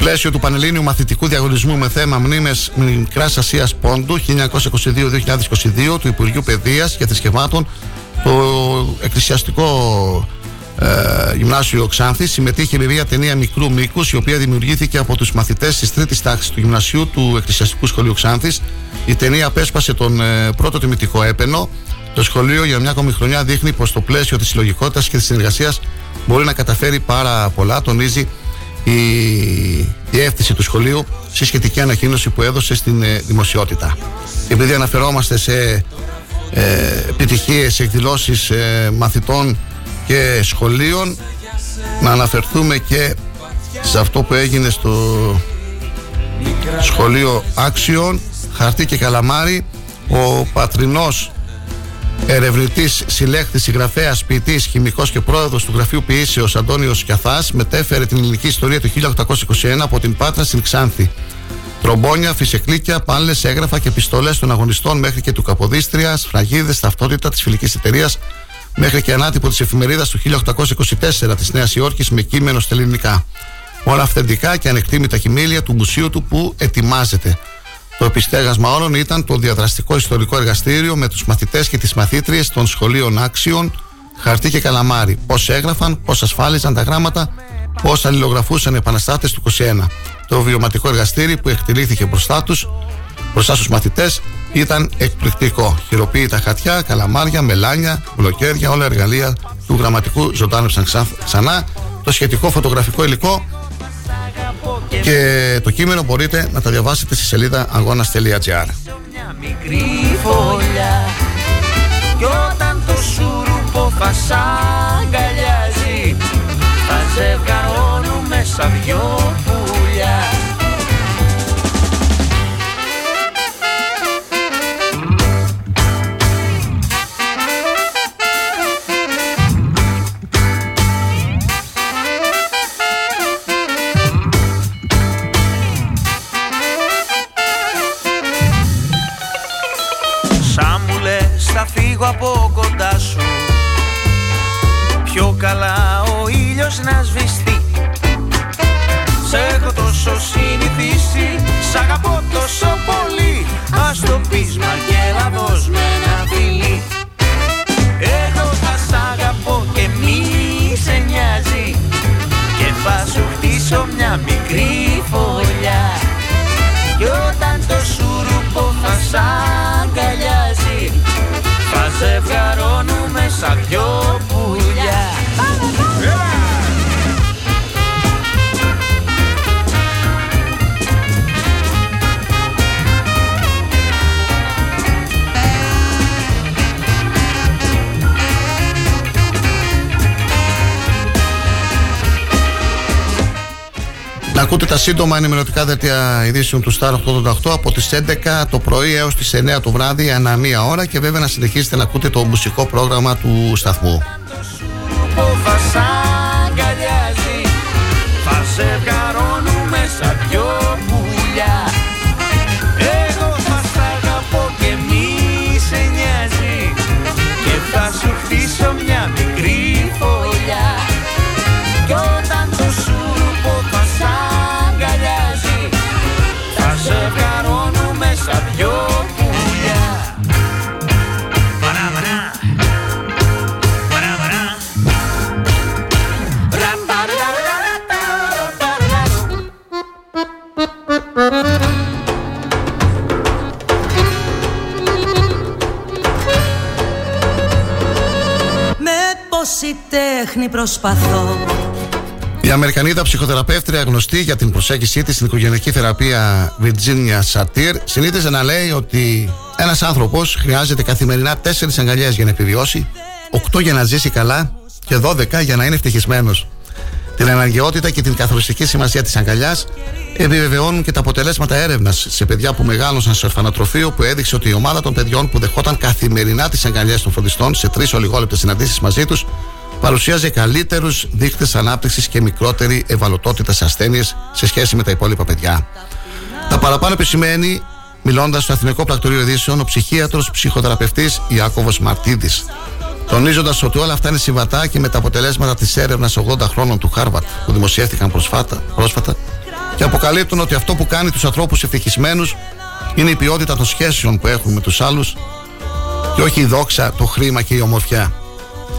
πλαίσιο του Πανελλήνιου Μαθητικού Διαγωνισμού με θέμα Μνήμες Μικράς Ασίας Πόντου 1922-2022 του Υπουργείου Παιδείας και Θρησκευμάτων, το εκκλησιαστικό ε, Γυμνάσιο Ξάνθη. Συμμετείχε με μια ταινία μικρού μήκους, η οποία δημιουργήθηκε από τους μαθητές της τρίτης τάξης του Γυμνασίου του Εκκλησιαστικού Σχολείου Ξάνθης. Η ταινία απέσπασε τον ε, πρώτο τιμητικό έπαινο. Το σχολείο για μια ακόμη χρονιά δείχνει πως το πλαίσιο της συλλογικότητας και της συνεργασίας μπορεί να καταφέρει πάρα πολλά. Τονίζει η διεύθυνση του σχολείου στη σχετική ανακοίνωση που έδωσε στην ε, δημοσιότητα. Επειδή αναφερόμαστε σε ε, επιτυχίες εκδηλώσεις ε, μαθητών και σχολείων να αναφερθούμε και σε αυτό που έγινε στο σχολείο Άξιον Χαρτί και Καλαμάρι ο πατρινός ερευνητής, συλλέκτης, συγγραφέας, ποιητής, χημικός και πρόεδρος του γραφείου ποιήσεως Αντώνιος Κιαθάς μετέφερε την ελληνική ιστορία του 1821 από την Πάτρα στην Ξάνθη. Τρομπόνια, φυσεκλίκια, πάλε, έγγραφα και πιστολέ των αγωνιστών μέχρι και του Καποδίστριας, σφραγίδε, ταυτότητα της φιλικής εταιρείας μέχρι και ανάτυπο της εφημερίδας του 1824 της Νέας Υόρκης με κείμενο στα ελληνικά. Όλα αυθεντικά και ανεκτήμητα χημήλια του μουσείου του που ετοιμάζεται. Το επιστέγασμα όλων ήταν το διαδραστικό ιστορικό εργαστήριο με τους μαθητές και τις μαθήτριες των σχολείων άξιων, χαρτί και καλαμάρι. Πώς έγραφαν, πώς ασφάλιζαν τα γράμματα, πώς αλληλογραφούσαν οι επαναστάτες του 21. Το βιωματικό εργαστήρι που εκτελήθηκε μπροστά τους, μπροστά στους μαθητές, ήταν εκπληκτικό. Χειροποίητα χαρτιά, καλαμάρια, μελάνια, μπλοκέρια, όλα εργαλεία του γραμματικού ζωντάνευσαν ξανά. Το σχετικό φωτογραφικό υλικό και το κείμενο μπορείτε να τα διαβάσετε στη σελίδα αγώνας.gr μικρή φωλιά Κι όταν το σουρουπό θα σ' αγκαλιάζει Θα ζευγαρώνουμε σαν δυο πουλιά λες θα φύγω από κοντά σου. Πιο καλά ο ήλιος να σβηστεί. Σ' έχω τόσο συνηθίσει Σ' αγαπώ τόσο πολύ. Ας το πεις μα και έλα δώσ' με ένα φιλί. Εγώ θα σ' αγαπώ και μη σε νοιάζει. Και θα σου χτίσω μια μικρή ζευγαρώνουμε ακούτε τα σύντομα ενημερωτικά δελτία ειδήσεων του Star 888 από τις 11 το πρωί έως τις 9 το βράδυ ανά μία ώρα και βέβαια να συνεχίσετε να ακούτε το μουσικό πρόγραμμα του σταθμού. Τέχνη προσπαθώ Η Αμερικανίδα ψυχοθεραπεύτρια γνωστή για την προσέγγιση της στην οικογενειακή θεραπεία Virginia Satir συνήθιζε να λέει ότι ένας άνθρωπος χρειάζεται καθημερινά 4 αγκαλιές για να επιβιώσει, 8 για να ζήσει καλά και 12 για να είναι ευτυχισμένος. Την αναγκαιότητα και την καθοριστική σημασία της αγκαλιάς επιβεβαιώνουν και τα αποτελέσματα έρευνας σε παιδιά που μεγάλωσαν σε ορφανοτροφείο που έδειξε ότι η ομάδα των παιδιών που δεχόταν καθημερινά τις αγκαλιές των φροντιστών σε τρεις ολιγόλεπτες συναντήσεις μαζί τους παρουσίαζε καλύτερους δείκτες ανάπτυξης και μικρότερη ευαλωτότητα σε ασθένειες σε σχέση με τα υπόλοιπα παιδιά. Τα παραπάνω επισημαίνει, μιλώντας στο Εθνικό Πρακτορείο Ειδήσεων, ο ψυχίατρος ψυχοθεραπευτής Ιάκωβο Μαρτίδης. Τονίζοντας ότι όλα αυτά είναι συμβατά και με τα αποτελέσματα της έρευνας 80 χρόνων του Χάρβαρτ που δημοσιεύτηκαν προσφάτα, πρόσφατα και αποκαλύπτουν ότι αυτό που κάνει τους ανθρώπους ευτυχισμένους είναι η ποιότητα των σχέσεων που έχουν με τους άλλους και όχι η δόξα, το χρήμα και η ομορφιά.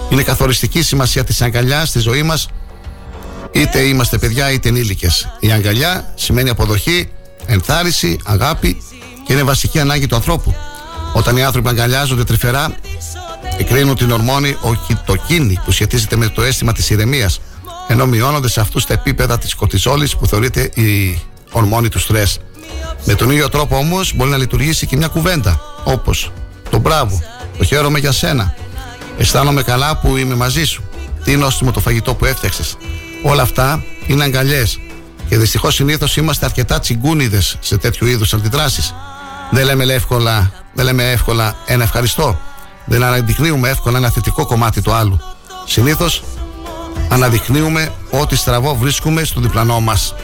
Είναι καθοριστική σημασία της αγκαλιά στη ζωή μας, είτε είμαστε παιδιά είτε ενήλικε. Η αγκαλιά σημαίνει αποδοχή, ενθάρρυνση, αγάπη και είναι βασική ανάγκη του ανθρώπου. Όταν οι άνθρωποι αγκαλιάζονται τρυφερά, εκρίνουν την ορμόνη οκυτοκίνη που σχετίζεται με το αίσθημα της ηρεμίας, ενώ μειώνονται σε αυτούς τα επίπεδα της κορτιζόλη που θεωρείται η ορμόνη του στρες. Με τον ίδιο τρόπο όμως μπορεί να λειτουργήσει και μια κουβέντα, όπως το μπράβο, το χαίρομαι για σένα, αισθάνομαι καλά που είμαι μαζί σου, τι νόστιμο το φαγητό που έφτιαξες. Όλα αυτά είναι αγκαλιές. Και δυστυχώς συνήθως είμαστε αρκετά τσιγκούνιδες σε τέτοιου είδους αντιδράσεις. Δεν λέμε εύκολα, δεν λέμε εύκολα ένα ευχαριστώ. Δεν αναδεικνύουμε εύκολα ένα θετικό κομμάτι του άλλου. Συνήθως αναδεικνύουμε ό,τι στραβό βρίσκουμε στο διπλανό μας.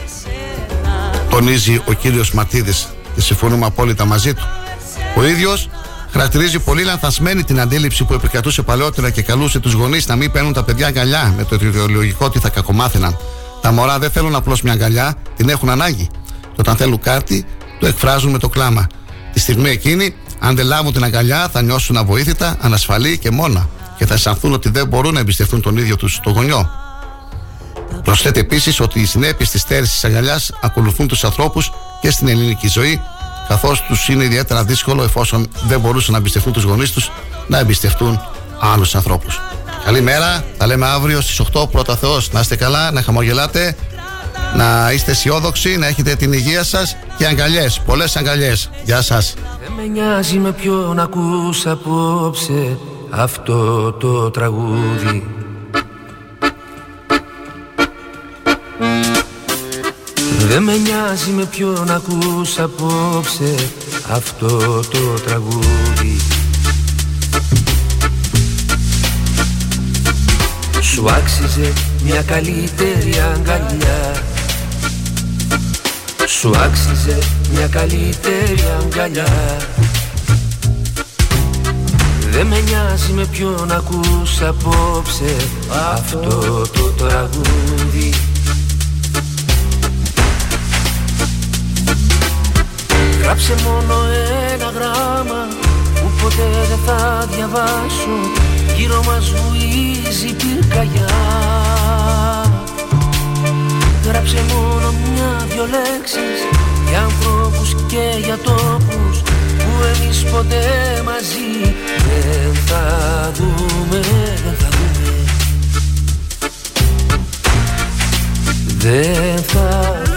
Τονίζει ο κύριος Ματίδης και συμφωνούμε απόλυτα μαζί του. Ο ίδιος χαρακτηρίζει πολύ λανθασμένη την αντίληψη που επικρατούσε παλαιότερα και καλούσε τους γονείς να μην παίρνουν τα παιδιά αγκαλιά με το ιδεολογικό ότι θα κακομάθαιναν. Τα μωρά δεν θέλουν απλώς μια αγκαλιά, την έχουν ανάγκη. Και όταν θέλουν κάτι, το εκφράζουν με το κλάμα. Τη στιγμή εκείνη, αν δεν λάβουν την αγκαλιά, θα νιώσουν αβοήθητα, ανασφαλή και μόνα και θα αισθανθούν ότι δεν μπορούν να εμπιστευτούν τον ίδιο τους το γονιό. Προσθέτει επίσης ότι οι συνέπειες της στέρησης της αγκαλιάς ακολουθούν τους ανθρώπους και στην ελληνική ζωή, καθώς τους είναι ιδιαίτερα δύσκολο εφόσον δεν μπορούσαν να εμπιστευτούν τους γονείς τους να εμπιστευτούν άλλους ανθρώπους. Καλημέρα, τα λέμε αύριο στις 8 πρώτα Θεός. Να είστε καλά, να χαμογελάτε, να είστε αισιόδοξοι, να έχετε την υγεία σας και αγκαλιές, πολλές αγκαλιές. Γεια σας. Δεν με νοιάζει με ποιον ακούς απόψε αυτό το τραγούδι Δεν με νοιάζει με ποιον ακούς απόψε αυτό το τραγούδι. Σου άξιζε μια καλύτερη αγκαλιά. Σου άξιζε μια καλύτερη αγκαλιά. Δεν με νοιάζει με ποιον ακούς απόψε αυτό το τραγούδι Γράψε μόνο ένα γράμμα που ποτέ δεν θα διαβάσω. Γύρω μας βουίζει πυρκαγιά. Γράψε μόνο μια-δυο λέξεις για ανθρώπους και για τόπους που εμείς ποτέ μαζί δεν θα δούμε, δεν θα δούμε. Δεν θα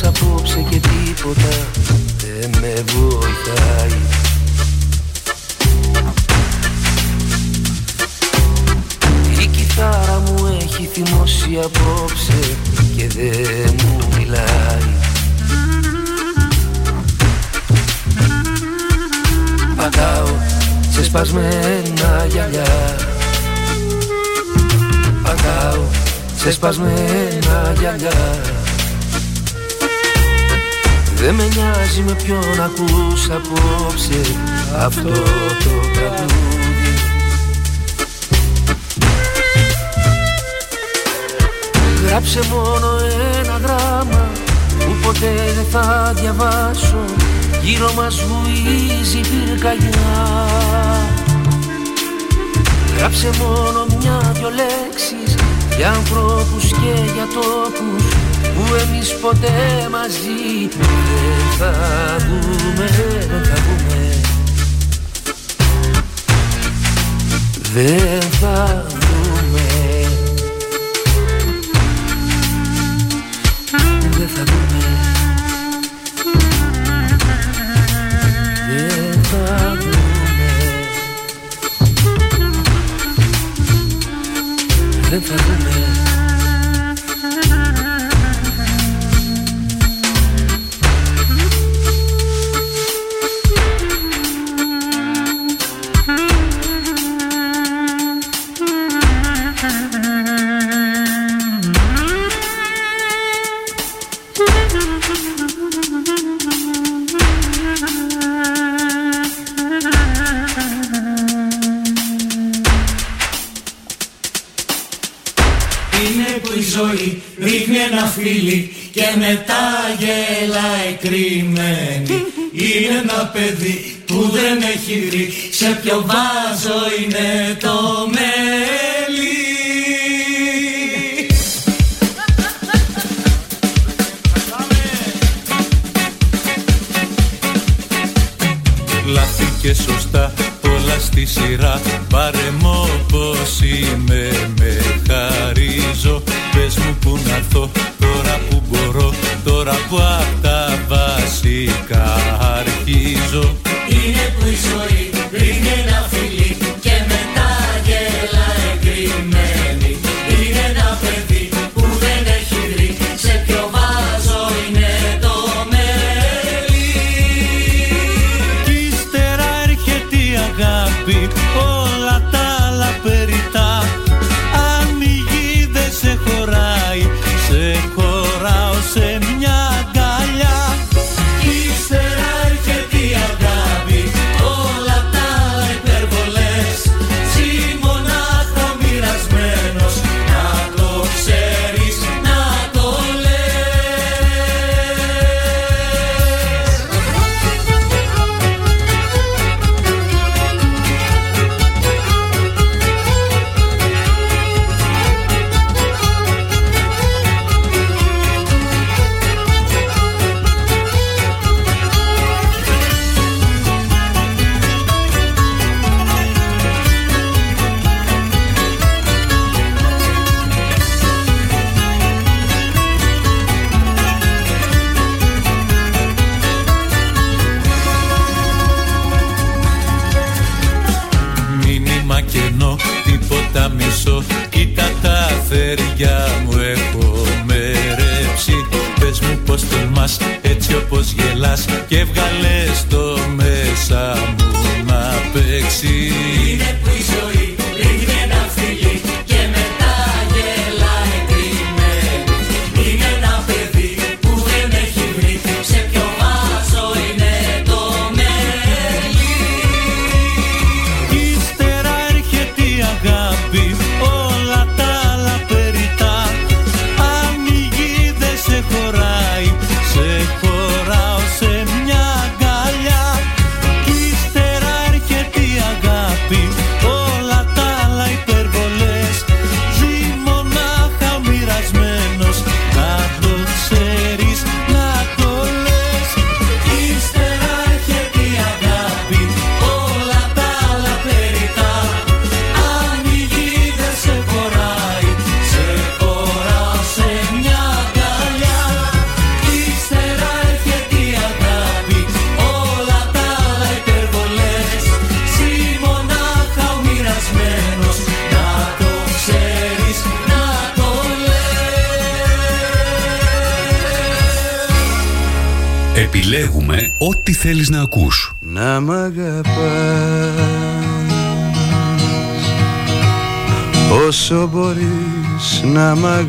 κανένας απόψε και τίποτα δεν με βοηθάει. Η κιθάρα μου έχει θυμώσει απόψε και δεν μου μιλάει. Πατάω σε σπασμένα γυαλιά. Πατάω σε σπασμένα γυαλιά Δεν με νοιάζει με ποιον ακούς απόψε αυτό το τραγούδι. Γράψε μόνο ένα γράμμα που ποτέ δεν θα διαβάσω. Γύρω μας βουίζει πυρκαγιά. Γράψε μόνο μια-δυο λέξεις για ανθρώπους και για τόπους που εμείς ποτέ μαζί δεν θα δούμε, δεν θα δούμε Δεν θα δούμε Δεν θα δούμε Δεν θα δούμε Δεν θα Giovanni.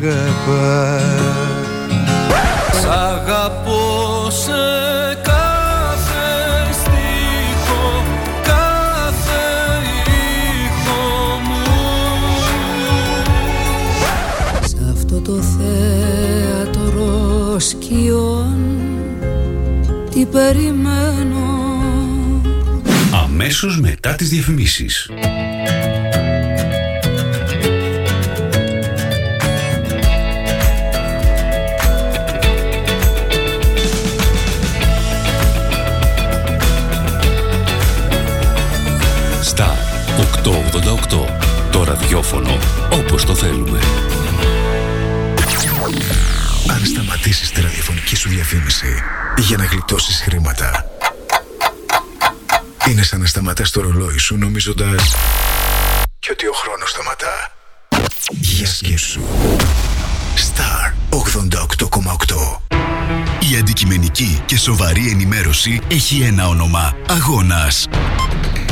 αγαπά. Σ' σε αυτό το θέατρο σκιών τι περιμένω. Αμέσως μετά τις διαφημίσεις. ραδιόφωνο όπως το θέλουμε. Αν σταματήσεις τη ραδιοφωνική σου διαφήμιση για να γλιτώσεις χρήματα, είναι σαν να σταματάς το ρολόι σου νομίζοντας και ότι ο χρόνος σταματά. Γεια σου. Star 88,8 Η αντικειμενική και σοβαρή ενημέρωση έχει ένα όνομα. Αγώνας.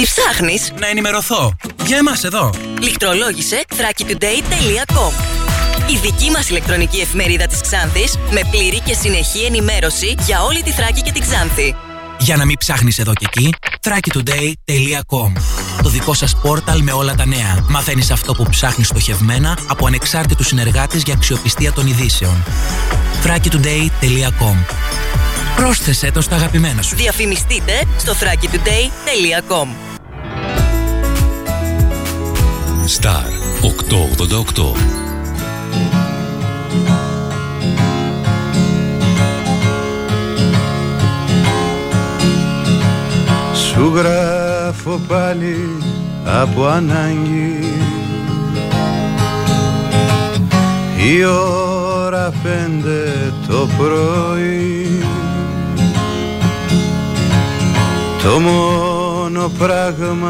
Τι ψάχνεις; Να ενημερωθώ. Για εμάς εδώ. Λιχτρολόγησε thrakitoday.com Η δική μας ηλεκτρονική εφημερίδα της Ξάνθης με πλήρη και συνεχή ενημέρωση για όλη τη Θράκη και την Ξάνθη. Για να μην ψάχνεις εδώ και εκεί, thrakitoday.com Το δικό σας πόρταλ με όλα τα νέα. Μαθαίνεις αυτό που ψάχνεις στοχευμένα από ανεξάρτητους συνεργάτες για αξιοπιστία των ειδήσεων. thrakitoday.com Πρόσθεσέ το στα αγαπημένα σου. Διαφημιστείτε στο thrakitoday.com Star 888 Σου γράφω πάλι από ανάγκη. Η ώρα πέντε το πρωί. Το μόνο πράγμα